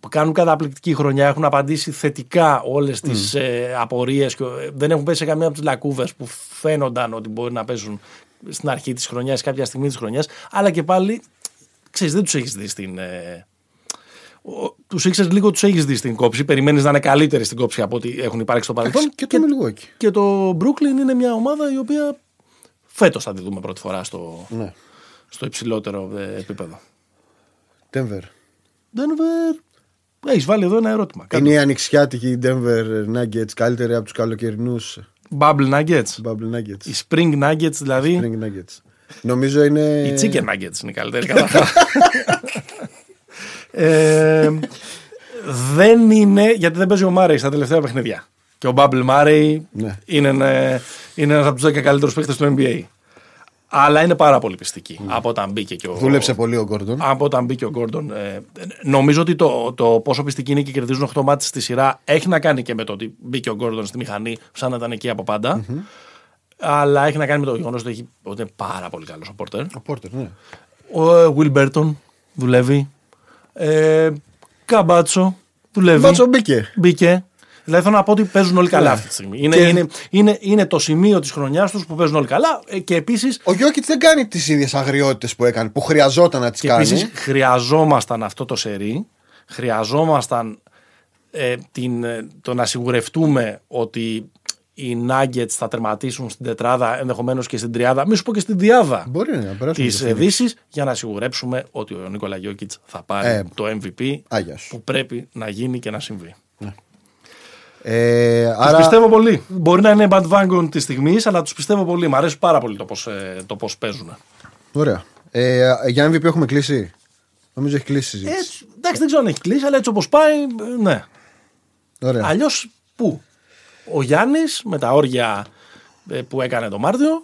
που κάνουν καταπληκτική χρονιά, έχουν απαντήσει θετικά όλες τις ε, απορίες και ε, δεν έχουν πέσει σε καμία από τις λακκούβες που φαίνονταν ότι μπορεί να παίζουν στην αρχή της χρονιάς, κάποια στιγμή της χρονιάς. Αλλά και πάλι, ξέρεις, δεν τους έχεις δει στην. Ε, τους Sixers λίγο τους έχεις δει στην κόψη. Περιμένεις να είναι καλύτεροι στην κόψη από ό,τι έχουν υπάρξει στο παρελθόν. Και το Milwaukee. Και το Brooklyn είναι μια ομάδα η οποία φέτος θα τη δούμε πρώτη φορά στο, Ναι. στο υψηλότερο ε, επίπεδο. Denver. Denver. Έχεις βάλει εδώ ένα ερώτημα. Κάτω. Είναι η ανοιξιάτικη Denver Nuggets καλύτερη από τους καλοκαιρινούς; Bubble Nuggets. Bubble Nuggets. Οι Spring Nuggets δηλαδή. Spring Nuggets. Νομίζω είναι. Οι Chicken Nuggets είναι οι καλύτεροι. (laughs) καταρχάς. Ε, δεν είναι, γιατί δεν παίζει ο Μάρεϊ στα τελευταία παιχνίδια. Και ο Bubble Murray Ναι. είναι, ένα- είναι ένας από τους 10 καλύτερους παίκτες του NBA. Αλλά είναι πάρα πολύ πιστική από όταν μπήκε και ο, Δούλεψε πολύ ο Gordon. από όταν μπήκε ο Γκόρντον. Ε, νομίζω ότι το, το πόσο πιστική είναι και κερδίζουν 8 μάτς στη σειρά έχει να κάνει και με το ότι μπήκε ο Γκόρντον στη μηχανή, σαν να ήταν εκεί από πάντα. Αλλά έχει να κάνει με το γεγονός ότι, έχει- ότι είναι πάρα πολύ καλός ο Πόρτερ. Ο Porter, ναι. Ο ε, Will Burton δουλεύει. Ε, Καμπάτσο δουλεύει. Μπάτσο μπήκε. Μπήκε. Δηλαδή θέλω να πω ότι παίζουν όλοι καλά Ναι. αυτή τη στιγμή. Είναι, Και- είναι, είναι, είναι το σημείο της χρονιάς τους που παίζουν όλοι καλά. Ε, και επίση Ο Γιώκητς δεν κάνει τις ίδιες αγριότητες που έκανε, που χρειαζόταν να τις Και κάνει. επίσης χρειαζόμασταν αυτό το σερί. Χρειαζόμασταν ε, την, ε, το να σιγουρευτούμε ότι οι Nuggets θα τερματίσουν στην τετράδα, ενδεχομένως και στην τριάδα, μη σου πω και στην διάδα Μπορεί να περάσουμε. της το Phoenix. Δύσης, για να σιγουρέψουμε ότι ο Νίκολα Γιώκητς θα πάρει Ε, το MVP Άγιας σου. που πρέπει να γίνει και να συμβεί. Ε, Τους άρα, πιστεύω πολύ. Μπορεί να είναι bandwagon της στιγμής, αλλά τους πιστεύω πολύ. Μ' αρέσει πάρα πολύ το πώς το πώς παίζουν. Ωραία. Ε, για MVP έχουμε κλείσει; Νομίζω έχει κλείσει η συζήτηση. Έτσι, εντάξει, δεν ξέρω αν έχει κλείσει, αλλά έτσι όπως πάει, ε, ναι. Ωραία. Αλλιώς πού; Ο Γιάννης με τα όρια ε, που έκανε το Μάρτιο.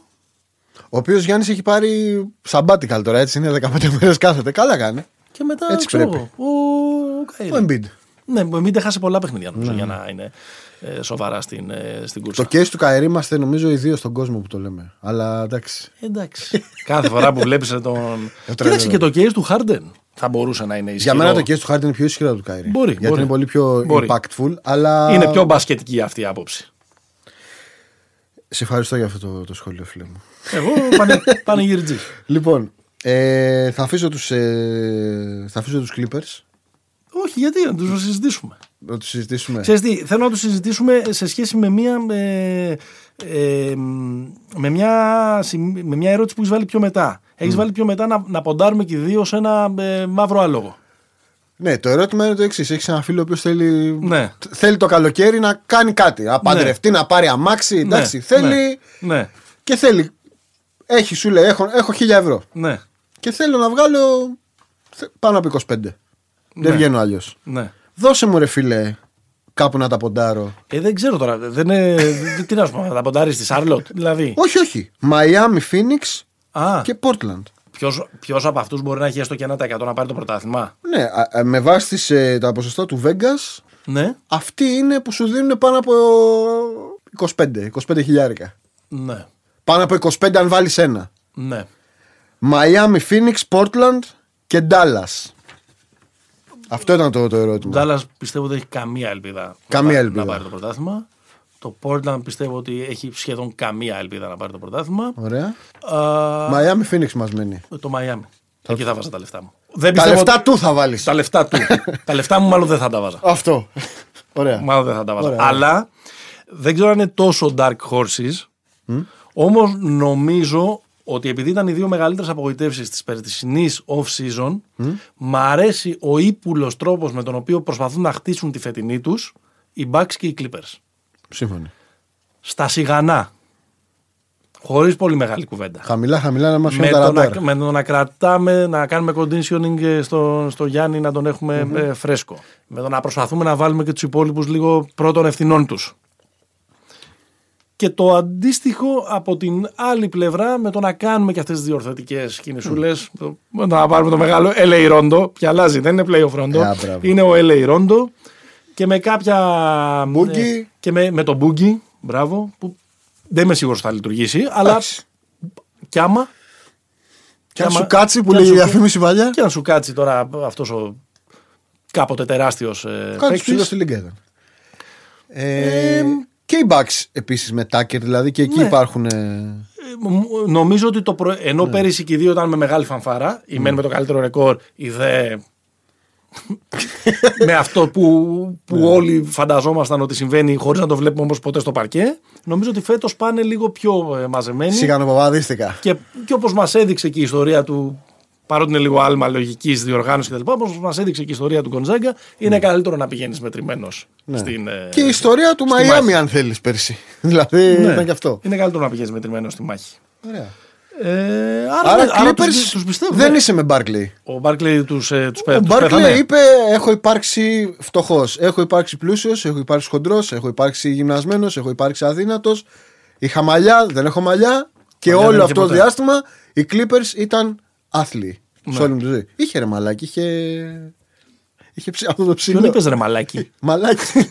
Ο οποίος Γιάννης έχει πάρει sabbatical τώρα, έτσι είναι 15 (laughs) μέρες κάθεται. Καλά κάνει. Και μετά Έτσι ξέρω, πρέπει. εγώ, ο, ο Καϊρή. Ο Embiid. Ναι, μην δεν χάσει πολλά παιχνίδια νομίζω, για να είναι ε, σοβαρά στην, ε, στην κούρσα. Το case του Καερή είμαστε νομίζω οι δύο στον κόσμο που το λέμε. Αλλά εντάξει. Εντάξει. Κάθε φορά που βλέπεις τον. τρελαίνω. Κοίταξε και το case του Χάρντεν θα μπορούσε να είναι ισχυρό. Για μένα το case του Harden είναι πιο ισχυρό από του Καερή. Μπορεί, Γιατί μπορεί. είναι πολύ πιο Μπορεί. impactful. Αλλά... Είναι πιο μπασκετική αυτή η άποψη. Σε ευχαριστώ για αυτό το, το σχόλιο, φίλε μου. Εγώ πανε, (laughs) πανηγυρτζή. Λοιπόν, ε, θα, αφήσω τους, ε, θα αφήσω τους Clippers Όχι, γιατί να τους συζητήσουμε. Να τους συζητήσουμε. Ξέρεις τι, θέλω να το συζητήσουμε σε σχέση με μια, ε, ε, με μια, συμ- με μια ερώτηση που έχεις βάλει πιο μετά. Έχεις βάλει πιο μετά να, να ποντάρουμε και οι δύο σε ένα ε, μαύρο άλογο. Ναι, το ερώτημα είναι το εξής. Έχεις ένα φίλο ο οποίος θέλει, Ναι. θέλει το καλοκαίρι να κάνει κάτι. Να παντρευτεί, να πάρει αμάξι. Εντάξει, Ναι, θέλει. Ναι, Και θέλει. Έχει, σου λέει, έχω, έχω 1000 ευρώ. ναι, Και θέλω να βγάλω θε- πάνω από 25. Δεν βγαίνω αλλιώς. ναι. Δώσε μου, ρε φίλε, κάπου να τα ποντάρω. Ε, δεν ξέρω τώρα. Δεν είναι, δεν- τι να σου πω, να τα ποντάρεις στη Σάρλοτ. Δηλαδή. Όχι, όχι. Miami, Phoenix Α, και Portland. ποιος, ποιος από αυτούς μπορεί να έχει έστω και ένα τα 100 να πάρει το πρωτάθλημα; Ναι, α- α, με βάση τις, ε, τα ποσοστά του Vegas, Ναι, αυτοί είναι που σου δίνουν πάνω από 25, 25 χιλιάρικα. ναι, Πάνω από 25 αν βάλεις ένα. ναι. Miami, Phoenix, Portland και Dallas. Αυτό ήταν το, το Ο ερώτημα. Ντάλλα πιστεύω ότι έχει καμία ελπίδα, Καμία να, πάρει- ελπίδα. να πάρει το πρωτάθλημα. Το Portland πιστεύω ότι έχει σχεδόν καμία ελπίδα να πάρει το πρωτάθλημα. Ωραία. Α, Miami, Phoenix μας μένει. το Miami. Εκεί θα βάζα τα λεφτά μου. Δεν Τα πιστεύω λεφτά ότι- του θα βάλεις. Τα λεφτά του. (laughs) τα λεφτά μου μάλλον δεν θα τα βάζα. Αυτό. Ωραία. Μάλλον δεν θα τα βάζα. Ωραία. Αλλά δεν ξέρω αν είναι τόσο dark horses. Όμως νομίζω ότι επειδή ήταν οι δύο μεγαλύτερες απογοητεύσεις της περσινή off-season, μ' αρέσει ο ύπουλος τρόπος με τον οποίο προσπαθούν να χτίσουν τη φετινή τους οι Bucks και οι Clippers. Σύμφωνοι. στα σιγανά. Χωρίς πολύ μεγάλη κουβέντα. Χαμηλά, χαμηλά να μας Με φέρουν τα το, να, ραντάρ. με το να κρατάμε, να κάνουμε conditioning ε, στο, στο Γιάννη να τον εχουμε ε, φρέσκο. Με το να προσπαθούμε να βάλουμε και τους υπόλοιπους λίγο πρώτων ευθυνών τους. Και το αντίστοιχο από την άλλη πλευρά με το να κάνουμε και αυτές τις διορθωτικές κινησούλες. Με το να πάρουμε το μεγάλο LA Rondo, που αλλάζει, δεν είναι playoff Rondo. Α, μπράβο. είναι ο LA Rondo. Και με κάποια. Boogie. ε, και με, με το Boogie, μπράβο, που δεν είμαι σίγουρος θα λειτουργήσει, αλλά Εντάξει. κι άμα. Και αν άμα- σου κάτσει που κι αν λέει η σου- διαφήμιση παλιά. Και αν σου κάτσει τώρα αυτός ο κάποτε τεράστιος Κάτι ψηλό στη Λίγκα ήταν. Ε, και οι Bucks επίσης με Tucker, δηλαδή και εκεί Ναι. υπάρχουν. ε, Νομίζω ότι το προ... ενώ πέρυσι και οι δύο ήταν με μεγάλη φανφάρα, η μεν με το καλύτερο ρεκόρ, η δε. (laughs) με αυτό που, που όλοι φανταζόμασταν ότι συμβαίνει χωρίς να το βλέπουμε όμως ποτέ στο παρκέ. Νομίζω ότι φέτος πάνε λίγο πιο ε, μαζεμένοι. Σιγανοπαπαδίστηκα. Και, και όπως μας έδειξε και η ιστορία του, παρότι είναι λίγο άλμα λογικής διοργάνωσης κτλ., όπω μας έδειξε και η ιστορία του Γκοντζάγκα, είναι καλύτερο να πηγαίνεις μετρημένος στην. ε, Ναι. Και η ιστορία του στη Μαϊάμι, μάχη. αν θέλεις πέρσι. (laughs) δηλαδή Ναι. ήταν και αυτό. Είναι καλύτερο να πηγαίνεις μετρημένος στη μάχη. Ωραία. Ε, άρα Άρα, ναι, άρα Clippers τους, τους πιστεύω. δεν ναι. είσαι με Barkley. Ο Μπάρκλεϊ τους ε, τους, πέ- Ο τους Barkley πέθανε. είπε: Έχω υπάρξει φτωχός, έχω υπάρξει πλούσιος, έχω υπάρξει χοντρός, έχω υπάρξει γυμνασμένος, έχω υπάρξει αδύνατος. Είχα μαλλιά, δεν έχω μαλλιά. Και Μαλλιά δεν όλο είχε αυτό το ποτέ. διάστημα οι Clippers ήταν άθλοι. Ναι. Σε όλη μου τη ζωή. Είχε ρε μαλάκι, είχε. Είχε ψ... αυτό το ψηλό. Ποιον είπες ρε μαλάκι; (laughs) Μαλάκι. (laughs)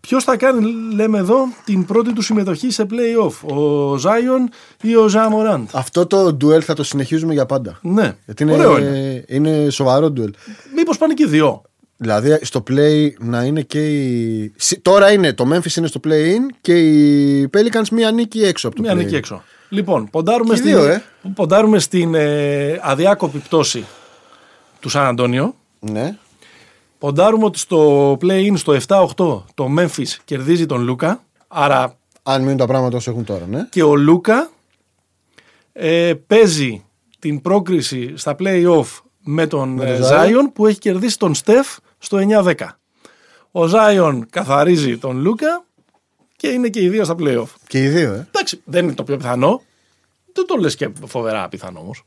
Ποιος θα κάνει, λέμε εδώ, την πρώτη του συμμετοχή σε playoff, ο Ζάιον ή ο Ζαμοράντ. αυτό το ντουέλ θα το συνεχίζουμε για πάντα. Ναι, Γιατί είναι, ωραίο είναι. είναι σοβαρό ντουέλ. Μήπως πάνε και οι δύο. Δηλαδή στο play να είναι και οι. Σι- Τώρα είναι το Memphis είναι στο play-in και οι Pelicans μία νίκη έξω από το Μία play-in. νίκη έξω. Λοιπόν, ποντάρουμε Και οι στην, δύο, ε. ποντάρουμε στην ε, αδιάκοπη πτώση του Σαν Αντώνιο. Ναι. Ποντάρουμε ότι στο play-in στο 7-8 το Memphis κερδίζει τον Λούκα. Άρα Αν μείνουν τα πράγματα όσο έχουν τώρα, ναι. και ο Λούκα ε, παίζει την πρόκριση στα play-off με τον Με ε, τον Ζάιον που έχει κερδίσει τον Στεφ στο 9-10. Ο Ζάιον καθαρίζει τον Λούκα και είναι και οι δύο στα play-off. Και οι δύο, ε. Εντάξει, δεν είναι το πιο πιθανό. Δεν το λες και φοβερά πιθανό όμως.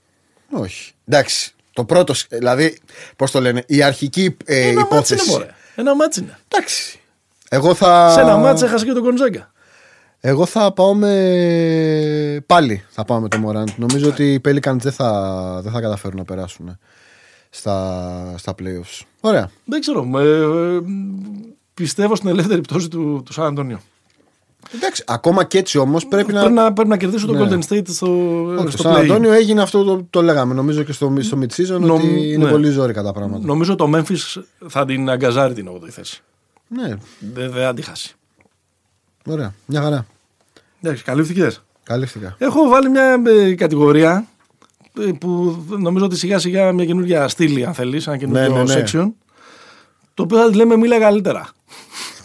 Όχι. Εντάξει. Το πρώτο, σ- δηλαδή, πώς το λένε, η αρχική ε, Ένα μάτς είναι υπόθεση. μωρέ. Ένα μάτς είναι. Εντάξει. Εγώ θα. Σε ένα μάτς έχασε και τον Κοντζάγκα. Εγώ θα πάω με. Πάλι θα πάω με το Μωράντ. Νομίζω ότι οι Pelicans δεν θα, δεν θα καταφέρουν να περάσουν στα, στα playoffs. Ωραία. Δεν ξέρω. ε, ε, πιστεύω στην ελεύθερη πτώση του, του Σαν Αντώνιο. Εντάξει, ακόμα και έτσι όμως πρέπει να. Πρέπει να, πρέπει να κερδίσει τον Ναι. Golden State στο, Όχι, στο το Σαν play-in. Αντώνιο έγινε αυτό το, το λέγαμε. Νομίζω και στο, στο mid-season Νομ- ότι είναι ναι. πολύ ζώρικα τα πράγματα. Νομίζω το Memphis θα την αγκαζάρει την 8η θέση. Ναι, Δεν δεν θα τη χάσει. ωραία. Μια χαρά. Εντάξει, καλύφθηκες. Καλύφθηκα. Έχω βάλει μια ε, κατηγορία ε, που νομίζω ότι σιγά σιγά μια καινούργια στήλη, αν θέλεις, ένα καινούργιο Ναι, ναι, ναι. section. Το οποίο θα τη λέμε μίλα καλύτερα.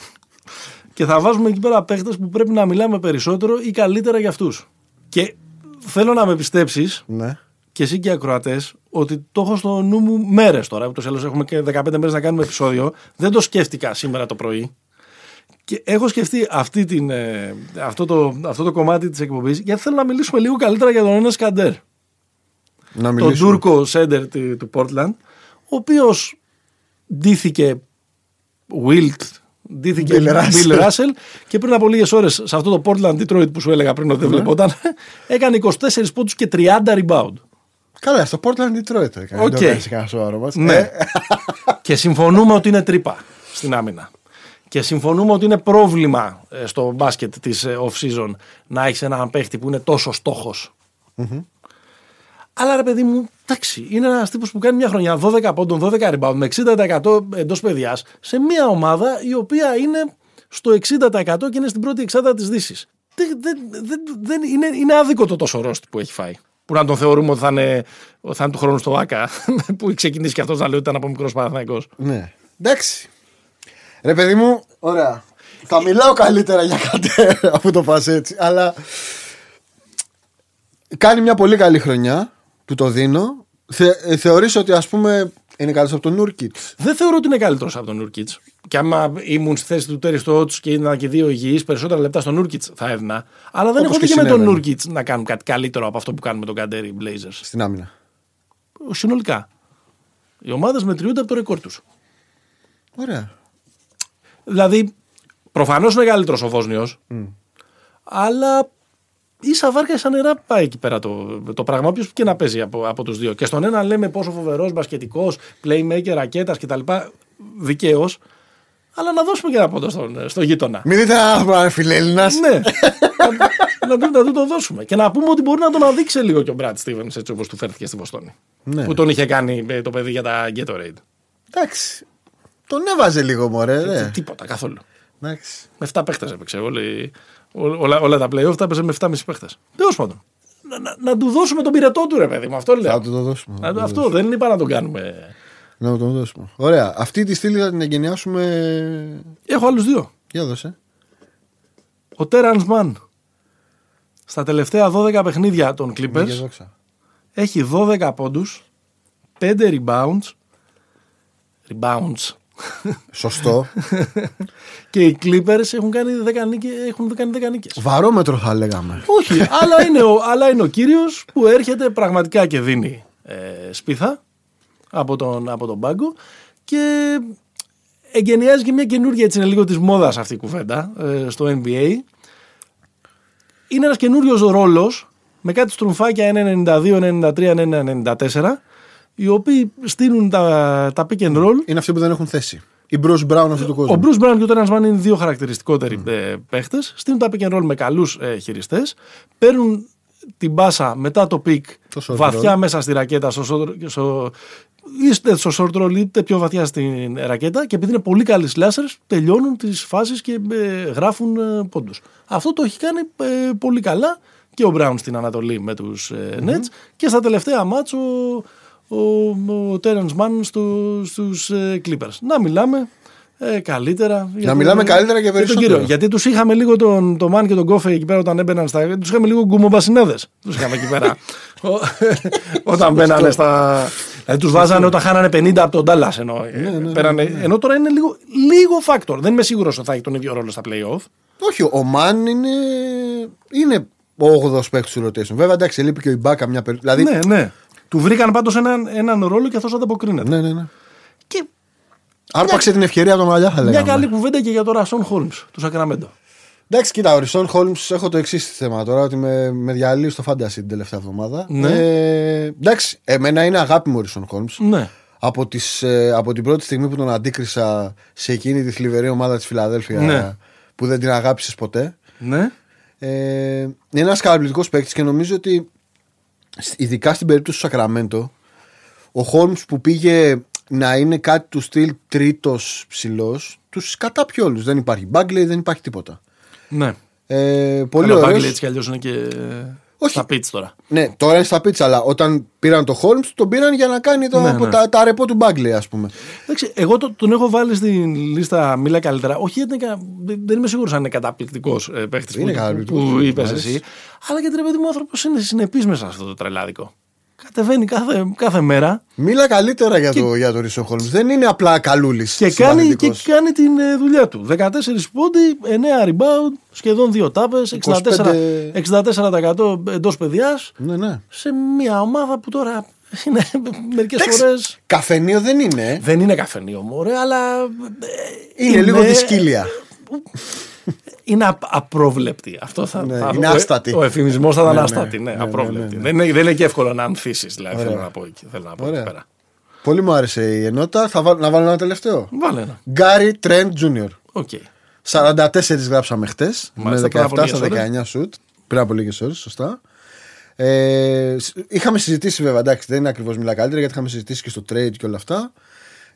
(laughs) και θα βάζουμε εκεί πέρα παίχτες που πρέπει να μιλάμε περισσότερο ή καλύτερα για αυτούς. Και θέλω να με πιστέψεις, Ναι. και εσύ και οι ακροατές, ότι το έχω στο νου μου μέρες τώρα. Ούτως ή άλλως έχουμε και 15 μέρες να κάνουμε επεισόδιο. Δεν το σκέφτηκα σήμερα το πρωί. Και έχω σκεφτεί αυτή την, ε, αυτό, το, αυτό το κομμάτι της εκπομπής γιατί θέλω να μιλήσουμε λίγο καλύτερα για τον Ένες Καντέρ. Να Τον μιλήσουμε. Τούρκο Σέντερ του, του Portland, ο οποίος ντύθηκε Wilt, ντύθηκε Bill Russell. Bill Russell και πριν από λίγες ώρες σε αυτό το Portland Detroit που σου έλεγα πριν ότι δεν Ναι. βλεπόταν, (laughs) έκανε 24 πόντους και 30 rebound. Καλά, στο Portland Detroit έκανε. Οκ. Δεν το έκανες κανένα σοβαρό ματς. Ναι. Ε, (laughs) και συμφωνούμε ότι είναι τρύπα στην άμυνα. Και συμφωνούμε ότι είναι πρόβλημα ε, στο μπάσκετ της ε, off-season να έχεις έναν παίχτη που είναι τόσο στόχος. Αλλά ρε παιδί μου, εντάξει, είναι ένας τύπος που κάνει μια χρονιά 12 πόντων, 12 rebound με 60% εντός παιδιάς σε μια ομάδα η οποία είναι στο 60% και είναι στην πρώτη εξάδα της Δύσης. Δεν, δεν, δεν, δεν, είναι, είναι άδικο το τόσο ρόστι που έχει φάει. Που να τον θεωρούμε ότι θα είναι, ότι θα είναι του χρόνου στο ΆΚΑ, (laughs) που ξεκινήσει και αυτός να λέει ότι ήταν από μικρός Παναθανικό. Ναι. Εντάξει. Ρε παιδί μου, ωραία. Θα μιλάω καλύτερα για κάτι (laughs) αφού το πας έτσι. Αλλά κάνει μια πολύ καλή χρονιά που το δίνω. Θε, ε, θεωρείς ότι ας πούμε Είναι καλύτερο από τον Νούρκιτς; Δεν θεωρώ ότι είναι καλύτερος από τον Νούρκιτς. Και άμα ήμουν στη θέση του Τέρι στο και ήταν και δύο υγιείς, περισσότερα λεπτά στον Νούρκιτς θα έδινα. Αλλά δεν Όπως έχω δει και και με τον συνέβαινε. Νούρκιτς να κάνουν κάτι καλύτερο από αυτό που κάνουν με τον Καντέρι οι Blazers. Στην άμυνα. Συνολικά. Οι ομάδες μετριούνται από το ρεκόρ τους. Ωραία. Δηλαδή, προφανώς είναι καλύτερο ο Βόσνιος, αλλά ίσα βάρκα ίσα νερά πάει εκεί πέρα το, το πράγμα. Όποιος και να παίζει από, από τους δύο. Και στον ένα λέμε πόσο φοβερός, μπασκετικός, playmaker, ρακέτας κτλ. Δικαίως. Αλλά να δώσουμε και ένα πόντο στον, στο γείτονα. Μην δείτε έναν άνθρωπο να είναι φιλέλληνα. ναι. να, να, να του το δώσουμε. Και να πούμε ότι μπορεί να τον αδείξει λίγο και ο Μπραντ Στίβεν έτσι όπως του φέρθηκε στη Βοστόνη. Ναι. Που τον είχε κάνει ε, το παιδί για τα Gatorade. Εντάξει. Τον έβαζε λίγο μωρέ. ρε. Τίποτα καθόλου. Εντάξει. Με 7 παίχτε έπαιξε. Όλοι, ό- όλα, όλα τα playoff τα έπαιζε με 7,5 παίχτες. Τέλος πάντων. Να, να, να του δώσουμε τον πυρετό του, ρε παιδί μου. Αυτό λέω. Θα του το δώσουμε. Να- αυτό δεν είπα να τον κάνουμε. Να του το δώσουμε. Ωραία. Αυτή τη στήλη θα την εγκαινιάσουμε. Έχω άλλους δύο. Για δώσε. Ο Τέραν Μαν στα τελευταία 12 παιχνίδια των Για Clippers δόξα. έχει 12 πόντους, 5 rebounds, rebounds Σωστό. (laughs) και οι Clippers έχουν κάνει 10 νίκες. Έχουν κάνει 10 νίκες. Βαρόμετρο θα λέγαμε. Όχι, αλλά είναι ο, αλλά είναι ο κύριος που έρχεται πραγματικά και δίνει ε, σπίθα από τον, από τον πάγκο και εγκαινιάζει και μια καινούργια, έτσι είναι λίγο της μόδας αυτή η κουβέντα ε, στο NBA. Είναι ένας καινούριος ρόλος με κάτι στρουμφάκια 1.92, 93, 1.94 οι οποίοι στείλουν τα, τα pick and roll Είναι αυτοί που δεν έχουν θέση. Η Bruce Brown αυτού του κόσμου. ο Bruce Brown και ο Terence Mann είναι δύο χαρακτηριστικότεροι mm. παίχτες. Στείλουν τα pick and roll με καλούς ε, χειριστές. Παίρνουν την μπάσα μετά το pick Το short βαθιά roll. μέσα στη ρακέτα, στο, short- στο, είτε στο short roll είτε πιο βαθιά στην ρακέτα και επειδή είναι πολύ καλοί slashers τελειώνουν τις φάσεις και ε, γράφουν ε, πόντους. Αυτό το έχει κάνει ε, πολύ καλά και ο Brown στην Ανατολή με τους ε, Nets και στα τελευταία μάτς ο, ο, ο Terence Mann στο, στους ε, Clippers. Να μιλάμε ε, καλύτερα. για τον- μιλάμε καλύτερα και για τον περισσότερο. κύριο. Γιατί τους είχαμε λίγο τον, τον Μαν και τον Κόφε εκεί πέρα όταν έμπαιναν στα. Τους είχαμε λίγο γκουμομπασινέδες. Τους είχαμε εκεί πέρα. (laughs) Ο- όταν μπαίνανε στα. Δηλαδή τους βάζανε όταν χάνανε 50 από τον Ντάλλα. Ενώ, Ναι, πέρανε- ενώ τώρα είναι λίγο, λίγο factor. Δεν είμαι σίγουρος ότι θα έχει τον ίδιο ρόλο στα playoff. Όχι, ο Μαν είναι. είναι ο 8ο παίκτης του rotation. Βέβαια, εντάξει, λείπει και ο Ιμπάκα μια περίπτωση. Δηλαδή. Ναι, ναι. Του βρήκαν πάντως έναν, έναν ρόλο και αυτός ανταποκρίνεται. Ναι, ναι, ναι. Και Άρπαξε την ευκαιρία από τα μαλλιά, θα μια λέγαμε. καλή κουβέντα και για τον Ρασόν Χόλμς του Σακραμέντο. Εντάξει, κοίτα, ο Ρισόν Χόλμς έχω το εξής θέμα τώρα, ότι με, με διαλύει στο Fantasy την τελευταία εβδομάδα. Ναι. Ε, εντάξει, εμένα είναι αγάπη μου ο Ρισόν Χόλμς. Ναι. Από, τις, ε, από την πρώτη στιγμή που τον αντίκρισα σε εκείνη τη θλιβερή ομάδα της Φιλαδέλφια Ναι. που δεν την αγάπησες ποτέ. Ναι. Ε, είναι ένας καταπληκτικός παίκτης και νομίζω ότι ειδικά στην περίπτωση του Σακραμέντο, ο Χόλμς που πήγε να είναι κάτι του στυλ τρίτος ψηλός, τους κατάπιε όλους. Δεν υπάρχει Μπάγκλεϊ, δεν υπάρχει τίποτα. ναι. Ε, πολύ Αλλά ο ωραίος. Bagley έτσι κι αλλιώς είναι και Όχι. στα πίτς τώρα. Ναι, τώρα είναι στα πίτσα, αλλά όταν πήραν το Χόλμ, τον πήραν για να κάνει το, Ναι, ναι. Τα, τα ρεπό του Μπάγκλεϊ, ας πούμε. Εντάξει, εγώ το- τον έχω βάλει στην λίστα Μίλα καλύτερα. Όχι γιατί είναι κα- δεν δεν είμαι σίγουρος αν είναι καταπληκτικός παίχτης Είναι που, καταπληκτικός, που μου είπες αρέσει. εσύ. Αλλά γιατί ρε παιδί μου, ο άνθρωπος είναι συνεπής μέσα σε αυτό το τρελάδικο. Κατεβαίνει κάθε, κάθε μέρα Μίλα καλύτερα για, το, για το Ρίσο Χόλμς. Δεν είναι απλά καλούλης. και κάνει, και κάνει την ε, δουλειά του. 14 πόντι, 9 rebound, σχεδόν 2 τάπες, 64%, 64% εντός πεδιάς Ναι, ναι. σε μια ομάδα που τώρα είναι μερικές Εντάξει, φορέ. Καφενείο δεν είναι. Δεν είναι καφενείο μου, ωραία, αλλά. ε, Είναι, λίγο δυσκοίλια. Είναι απ- απρόβλεπτη. Αυτό θα, Ναι, θα- είναι ο- άστατη. Ο, εφημισμός θα ήταν Ναι, ναι. άστατη. Ναι, Ναι, ναι, απρόβλεπτη. ναι, ναι. Δεν, είναι, δεν είναι και εύκολο να ανθίσεις, δηλαδή. Ωραία. Θέλω να πω εκεί. Θέλω να πω Ωραία. εκεί πέρα. Πολύ μου άρεσε η ενότητα. Θα βάλω, να βάλω ένα τελευταίο. Βάλε ένα. Γκάρι Τρέντ Τζούνιορ. Οκ. 44 γράψαμε χτες. Με Μάλιστα, πριν από 17 στα λίγες 19 σουτ. Πριν από λίγες ώρες, σωστά. Ε, σ- είχαμε συζητήσει βέβαια, εντάξει, δεν είναι ακριβώς μιλά καλύτερα γιατί είχαμε συζητήσει και στο trade και όλα αυτά.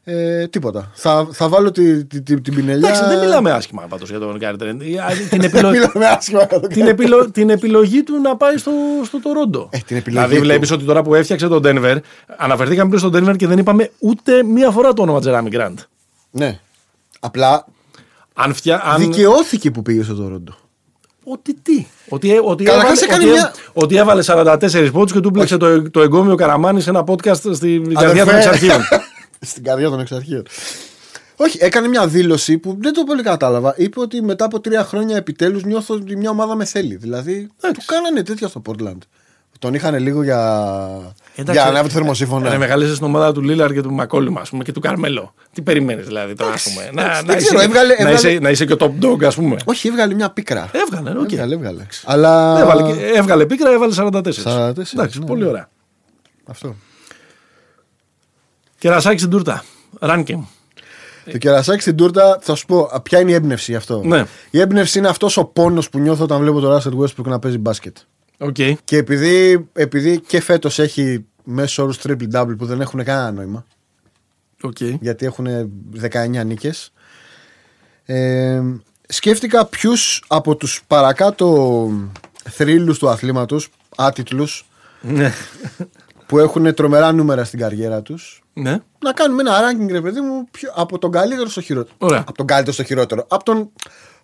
Ε, τίποτα. Θα, θα βάλω τη, τη, τη, την πινελιά. Εντάξει, δεν μιλάμε άσχημα πάντως για τον Γκάρι Τρέντ. την, (laughs) επιλο... Μιλάμε άσχημα για τον την, επιλο... την επιλογή του να πάει στο, στο Τορόντο. Ε, την επιλογή δηλαδή, του. βλέπεις ότι τώρα που έφτιαξε τον Denver, αναφερθήκαμε πριν στον Denver και δεν είπαμε ούτε μία φορά το όνομα Τζεράμι Γκραντ. Ναι. Απλά Αν, φτια... αν... δικαιώθηκε που πήγε στο Τορόντο. Ότι τι; Ότι, ε, ότι, Καταρχάς έβαλε, έκανε ότι, μια- ότι έβαλε 44 πόντους και του πλέξε το, το εγκόμιο Καραμάνη σε ένα podcast στη διαδιά των Αδερφέ. εξαρχείων. Στην καρδιά των εξαρχείων. Όχι, έκανε μια δήλωση που δεν το πολύ κατάλαβα. Είπε ότι μετά από τρία χρόνια επιτέλους νιώθω ότι μια ομάδα με θέλει. Δηλαδή, του κάνανε τέτοια στο Portland. Τον είχαν λίγο για. Εντάξει, για να ανάβει το θερμοσύφωνα. Να μεγαλώσει στην ομάδα του Λίλαρντ και του Μακόλουμ, ας πούμε, και του Καρμέλο. Τι περιμένεις δηλαδή τώρα, ας πούμε. Να, εντάξει, να, δεν είσαι, ξέρω, έβγαλε- να, έβγαλε- είσαι, να είσαι και ο top dog, ας πούμε. Όχι, έβγαλε μια πίκρα. Έβγαλε, οκ. Έβγαλε, έβγαλε. Αλλά. Έβαλε, και- έβγαλε πίκρα, έβαλε 44. 44, Εντάξει, ναι, πολύ ναι. ωραία. Αυτό. Κερασάκι στην τούρτα. Rank 'em. Το κερασάκι στην τούρτα, θα σου πω, α, ποια είναι η έμπνευση γι' αυτό. Ναι. Η έμπνευση είναι αυτός ο πόνος που νιώθω όταν βλέπω τον Russell Westbrook να παίζει μπάσκετ. Οκ. Και επειδή, επειδή και φέτος έχει μέσω όρους triple double που δεν έχουν κανένα νόημα, Οκ. γιατί έχουν 19 νίκες. Ε, σκέφτηκα ποιους από τους παρακάτω θρύλους του αθλήματος άτιτλους Ναι. Που έχουν τρομερά νούμερα στην καριέρα τους ναι. να κάνουμε ένα ranking ρε παιδί μου ποιο- από τον καλύτερο στο χειρότερο. Ωραία. Από τον καλύτερο στο χειρότερο. Από τον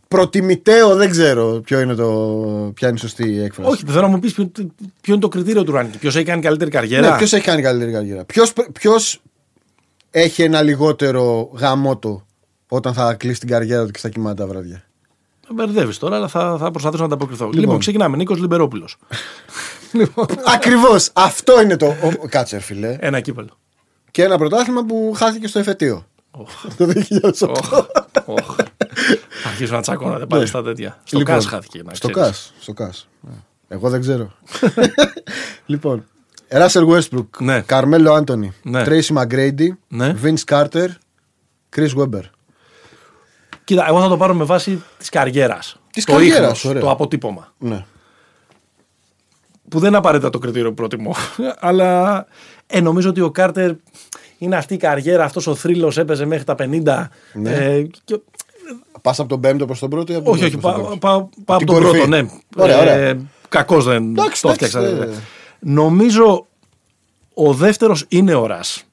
προτιμητέο δεν ξέρω ποιο είναι το, ποια είναι η σωστή έκφραση. Όχι, θέλω να μου πεις ποιο, ποιο είναι το κριτήριο του ranking. Ποιος έχει κάνει καλύτερη καριέρα; Ναι, ποιος έχει κάνει καλύτερη καριέρα. Ποιος έχει ένα λιγότερο γαμότο όταν θα κλείσει την καριέρα του και θα κοιμάται τα βράδια; Μπερδεύεις τώρα, αλλά θα, θα προσπαθήσω να ανταποκριθώ. Λοιπόν, Λοιπόν. ξεκινάμε. Νίκος Λιμπερόπουλος. (laughs) λοιπόν, Ακριβώς. Αυτό είναι το. ο- Κάτσε, ρε φίλε. ένα κύπελο. Και ένα πρωτάθλημα που χάθηκε στο εφετείο. Το 2008. Οχ, οχ. Θα αρχίσω να τσακώνατε πάλι στα τέτοια. Στο Λοιπόν, ΚΑΣ χάθηκε. Να Στο ξέρεις. ΚΑΣ. Στο ΚΑΣ. Εγώ δεν ξέρω. (laughs) λοιπόν. Ράσελ Westbrook. Ναι. Καρμέλο Άντωνη. Ναι. Τρέισι Μαγκρέιντι. Ναι. Vince Κάρτερ. Chris Webber. Κοίτα, εγώ θα το πάρω με βάση της καριέρας. Της το καριέρας, ίχνος, ωραία. το αποτύπωμα. Ναι. Που δεν είναι απαραίτητα το κριτήριο που προτιμώ. (laughs) αλλά ε, νομίζω ότι ο Κάρτερ είναι αυτή η καριέρα, αυτός ο θρύλος έπαιζε μέχρι τα 50. Ναι. Ε, και- Πας από τον πέμπτο προς τον πρώτο ή από τον όχι, όχι, πρώτο προς πάω τον πάω- πρώτο; πάω από την τον κορυφή. πρώτο, ναι. Ωραία, ωραία. Κακώ δεν Εντάξει, το εντάξει, έφτιαξα. ε. Νομίζω ο δεύτερος είναι ο Ρας.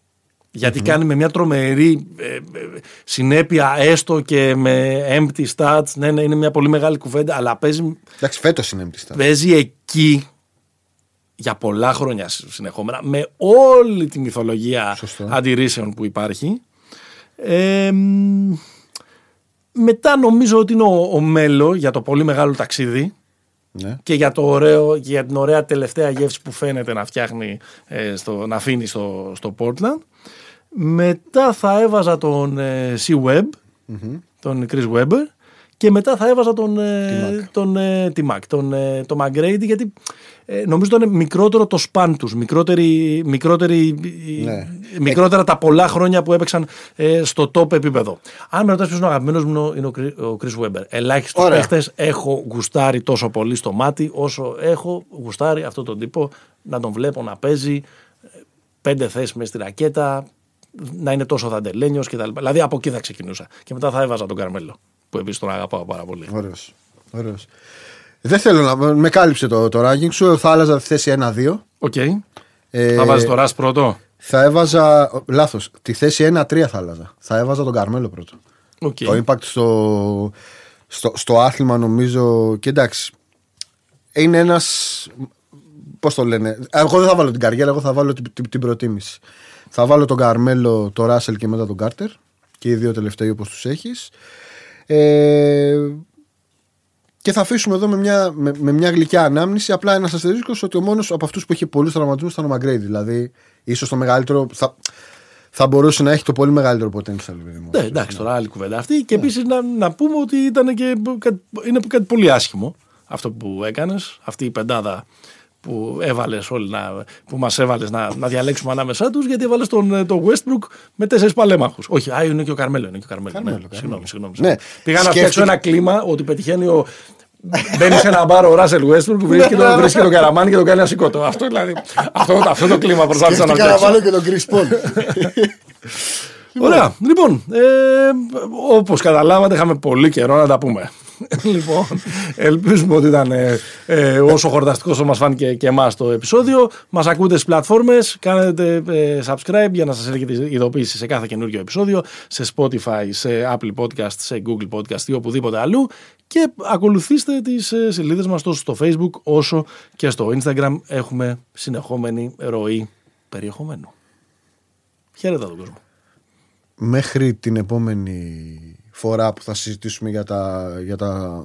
Γιατί κάνει με μια τρομερή ε, ε, συνέπεια έστω και με empty stats. Ναι, ναι, είναι μια πολύ μεγάλη κουβέντα, αλλά παίζει, Εντάξει, φέτος είναι έμπτιστα. παίζει εκεί για πολλά χρόνια συνεχόμενα με όλη τη μυθολογία Σωστό. αντιρρήσεων που υπάρχει. Ε, μ, μετά νομίζω ότι είναι ο, ο Μέλο για το πολύ μεγάλο ταξίδι Ναι. και για, το ωραίο, και για την ωραία τελευταία γεύση που φαίνεται να φτιάχνει, ε, στο, να αφήνει στο, στο Portland. Μετά θα έβαζα τον ε, C. Webb, τον Chris Webber και μετά θα έβαζα τον, ε, τον ε, T-Mac, τον, ε, τον McGrady γιατί ε, νομίζω ήταν μικρότερο το σπαν τους, μικρότερη, μικρότερη, Ναι. μικρότερα τα πολλά χρόνια που έπαιξαν ε, στο top επίπεδο. Αν με ρωτάς ποιος είναι ο αγαπημένος μου είναι ο Chris- ο Chris Webber. Ελάχιστος Ωραία. παίχτες έχω γουστάρει τόσο πολύ στο μάτι όσο έχω γουστάρει αυτόν τον τύπο να τον βλέπω να παίζει ε, πέντε θέσεις μες στη ρακέτα, να είναι τόσο δαντελένιο κτλ. Δηλαδή από εκεί θα ξεκινούσα. Και μετά θα έβαζα τον Καρμέλο, που επίση τον αγαπάω πάρα πολύ. Ωραίος. Ωραίος. Δεν θέλω να. Με κάλυψε το, το ranking σου. Θα άλλαζα τη θέση 1-2. Οκ. Ε, Θα βάζεις το Russ πρώτο; Θα έβαζα. Λάθος. Τη θέση 1-3 θα άλλαζα. Θα έβαζα τον Καρμέλο πρώτο. Οκ. Το impact στο, στο, στο άθλημα νομίζω. Και εντάξει. Είναι ένας. Πώς το λένε. Εγώ δεν θα βάλω την καριέρα, εγώ θα βάλω την, την, την προτίμηση. Θα βάλω τον Καρμέλο, τον Ράσελ και μετά τον Κάρτερ. Και οι δύο τελευταίοι όπως τους έχεις. Ε, και θα αφήσουμε εδώ με μια, με, με μια γλυκιά ανάμνηση απλά ένα αστερίσκος ότι ο μόνος από αυτούς που είχε πολλούς τραυματισμούς ήταν ο Μαγκρέιντι. Δηλαδή, ίσως το μεγαλύτερο. Θα, θα μπορούσε να έχει το πολύ μεγαλύτερο potential. παιδί μου. Ναι, εντάξει, τώρα άλλη κουβέντα αυτή. Και επίσης να, να πούμε ότι ήταν και κάτι, είναι κάτι πολύ άσχημο αυτό που έκανες, αυτή η πεντάδα που έβαλες όλοι να, που μας έβαλες να, να διαλέξουμε ανάμεσά τους γιατί έβαλες τον, ε, τον Westbrook με τέσσερις παλέμαχους. Όχι, α, είναι και ο Καρμέλο. Είναι και ο Καρμέλο. Καρμέλο, ναι, Καρμέλο. Συγγνώμη, συγγνώμη. Ναι. Πήγα να Σκέφτηκα- φτιάξω ένα κλίμα ότι πετυχαίνει ο. Μπαίνει σε ένα μπάρο ο Ράσελ Westbrook, βρίσκει τον, βρίσκει τον Καραμάνι και τον κάνει ασηκώτο. Αυτό, δηλαδή, αυτό, αυτό το κλίμα προσπάθησα να Σκέφτηκα να φτιάξω. βάλω και τον Chris Paul. (laughs) Ωραία. Λοιπόν, ε, όπως καταλάβατε είχαμε πολύ καιρό να τα πούμε. (laughs) λοιπόν, ελπίζουμε ότι ήταν ε, ε, όσο χορταστικός όσο μας φάνηκε και εμάς το επεισόδιο. Μας ακούτε στις πλατφόρμες, κάνετε ε, subscribe για να σας έρχεται η ειδοποίηση σε κάθε καινούργιο επεισόδιο, σε Spotify, σε Apple Podcast, σε Google Podcast ή οπουδήποτε αλλού και ακολουθήστε τις ε, σελίδες μας τόσο στο Facebook όσο και στο Instagram. Έχουμε συνεχόμενη ροή περιεχομένου. Χαίρετε τον κόσμο. Μέχρι την επόμενη φορά που θα συζητήσουμε για τα, για τα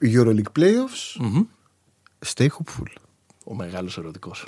ε, EuroLeague Playoffs stay hopeful Ο μεγάλος ερωτικός.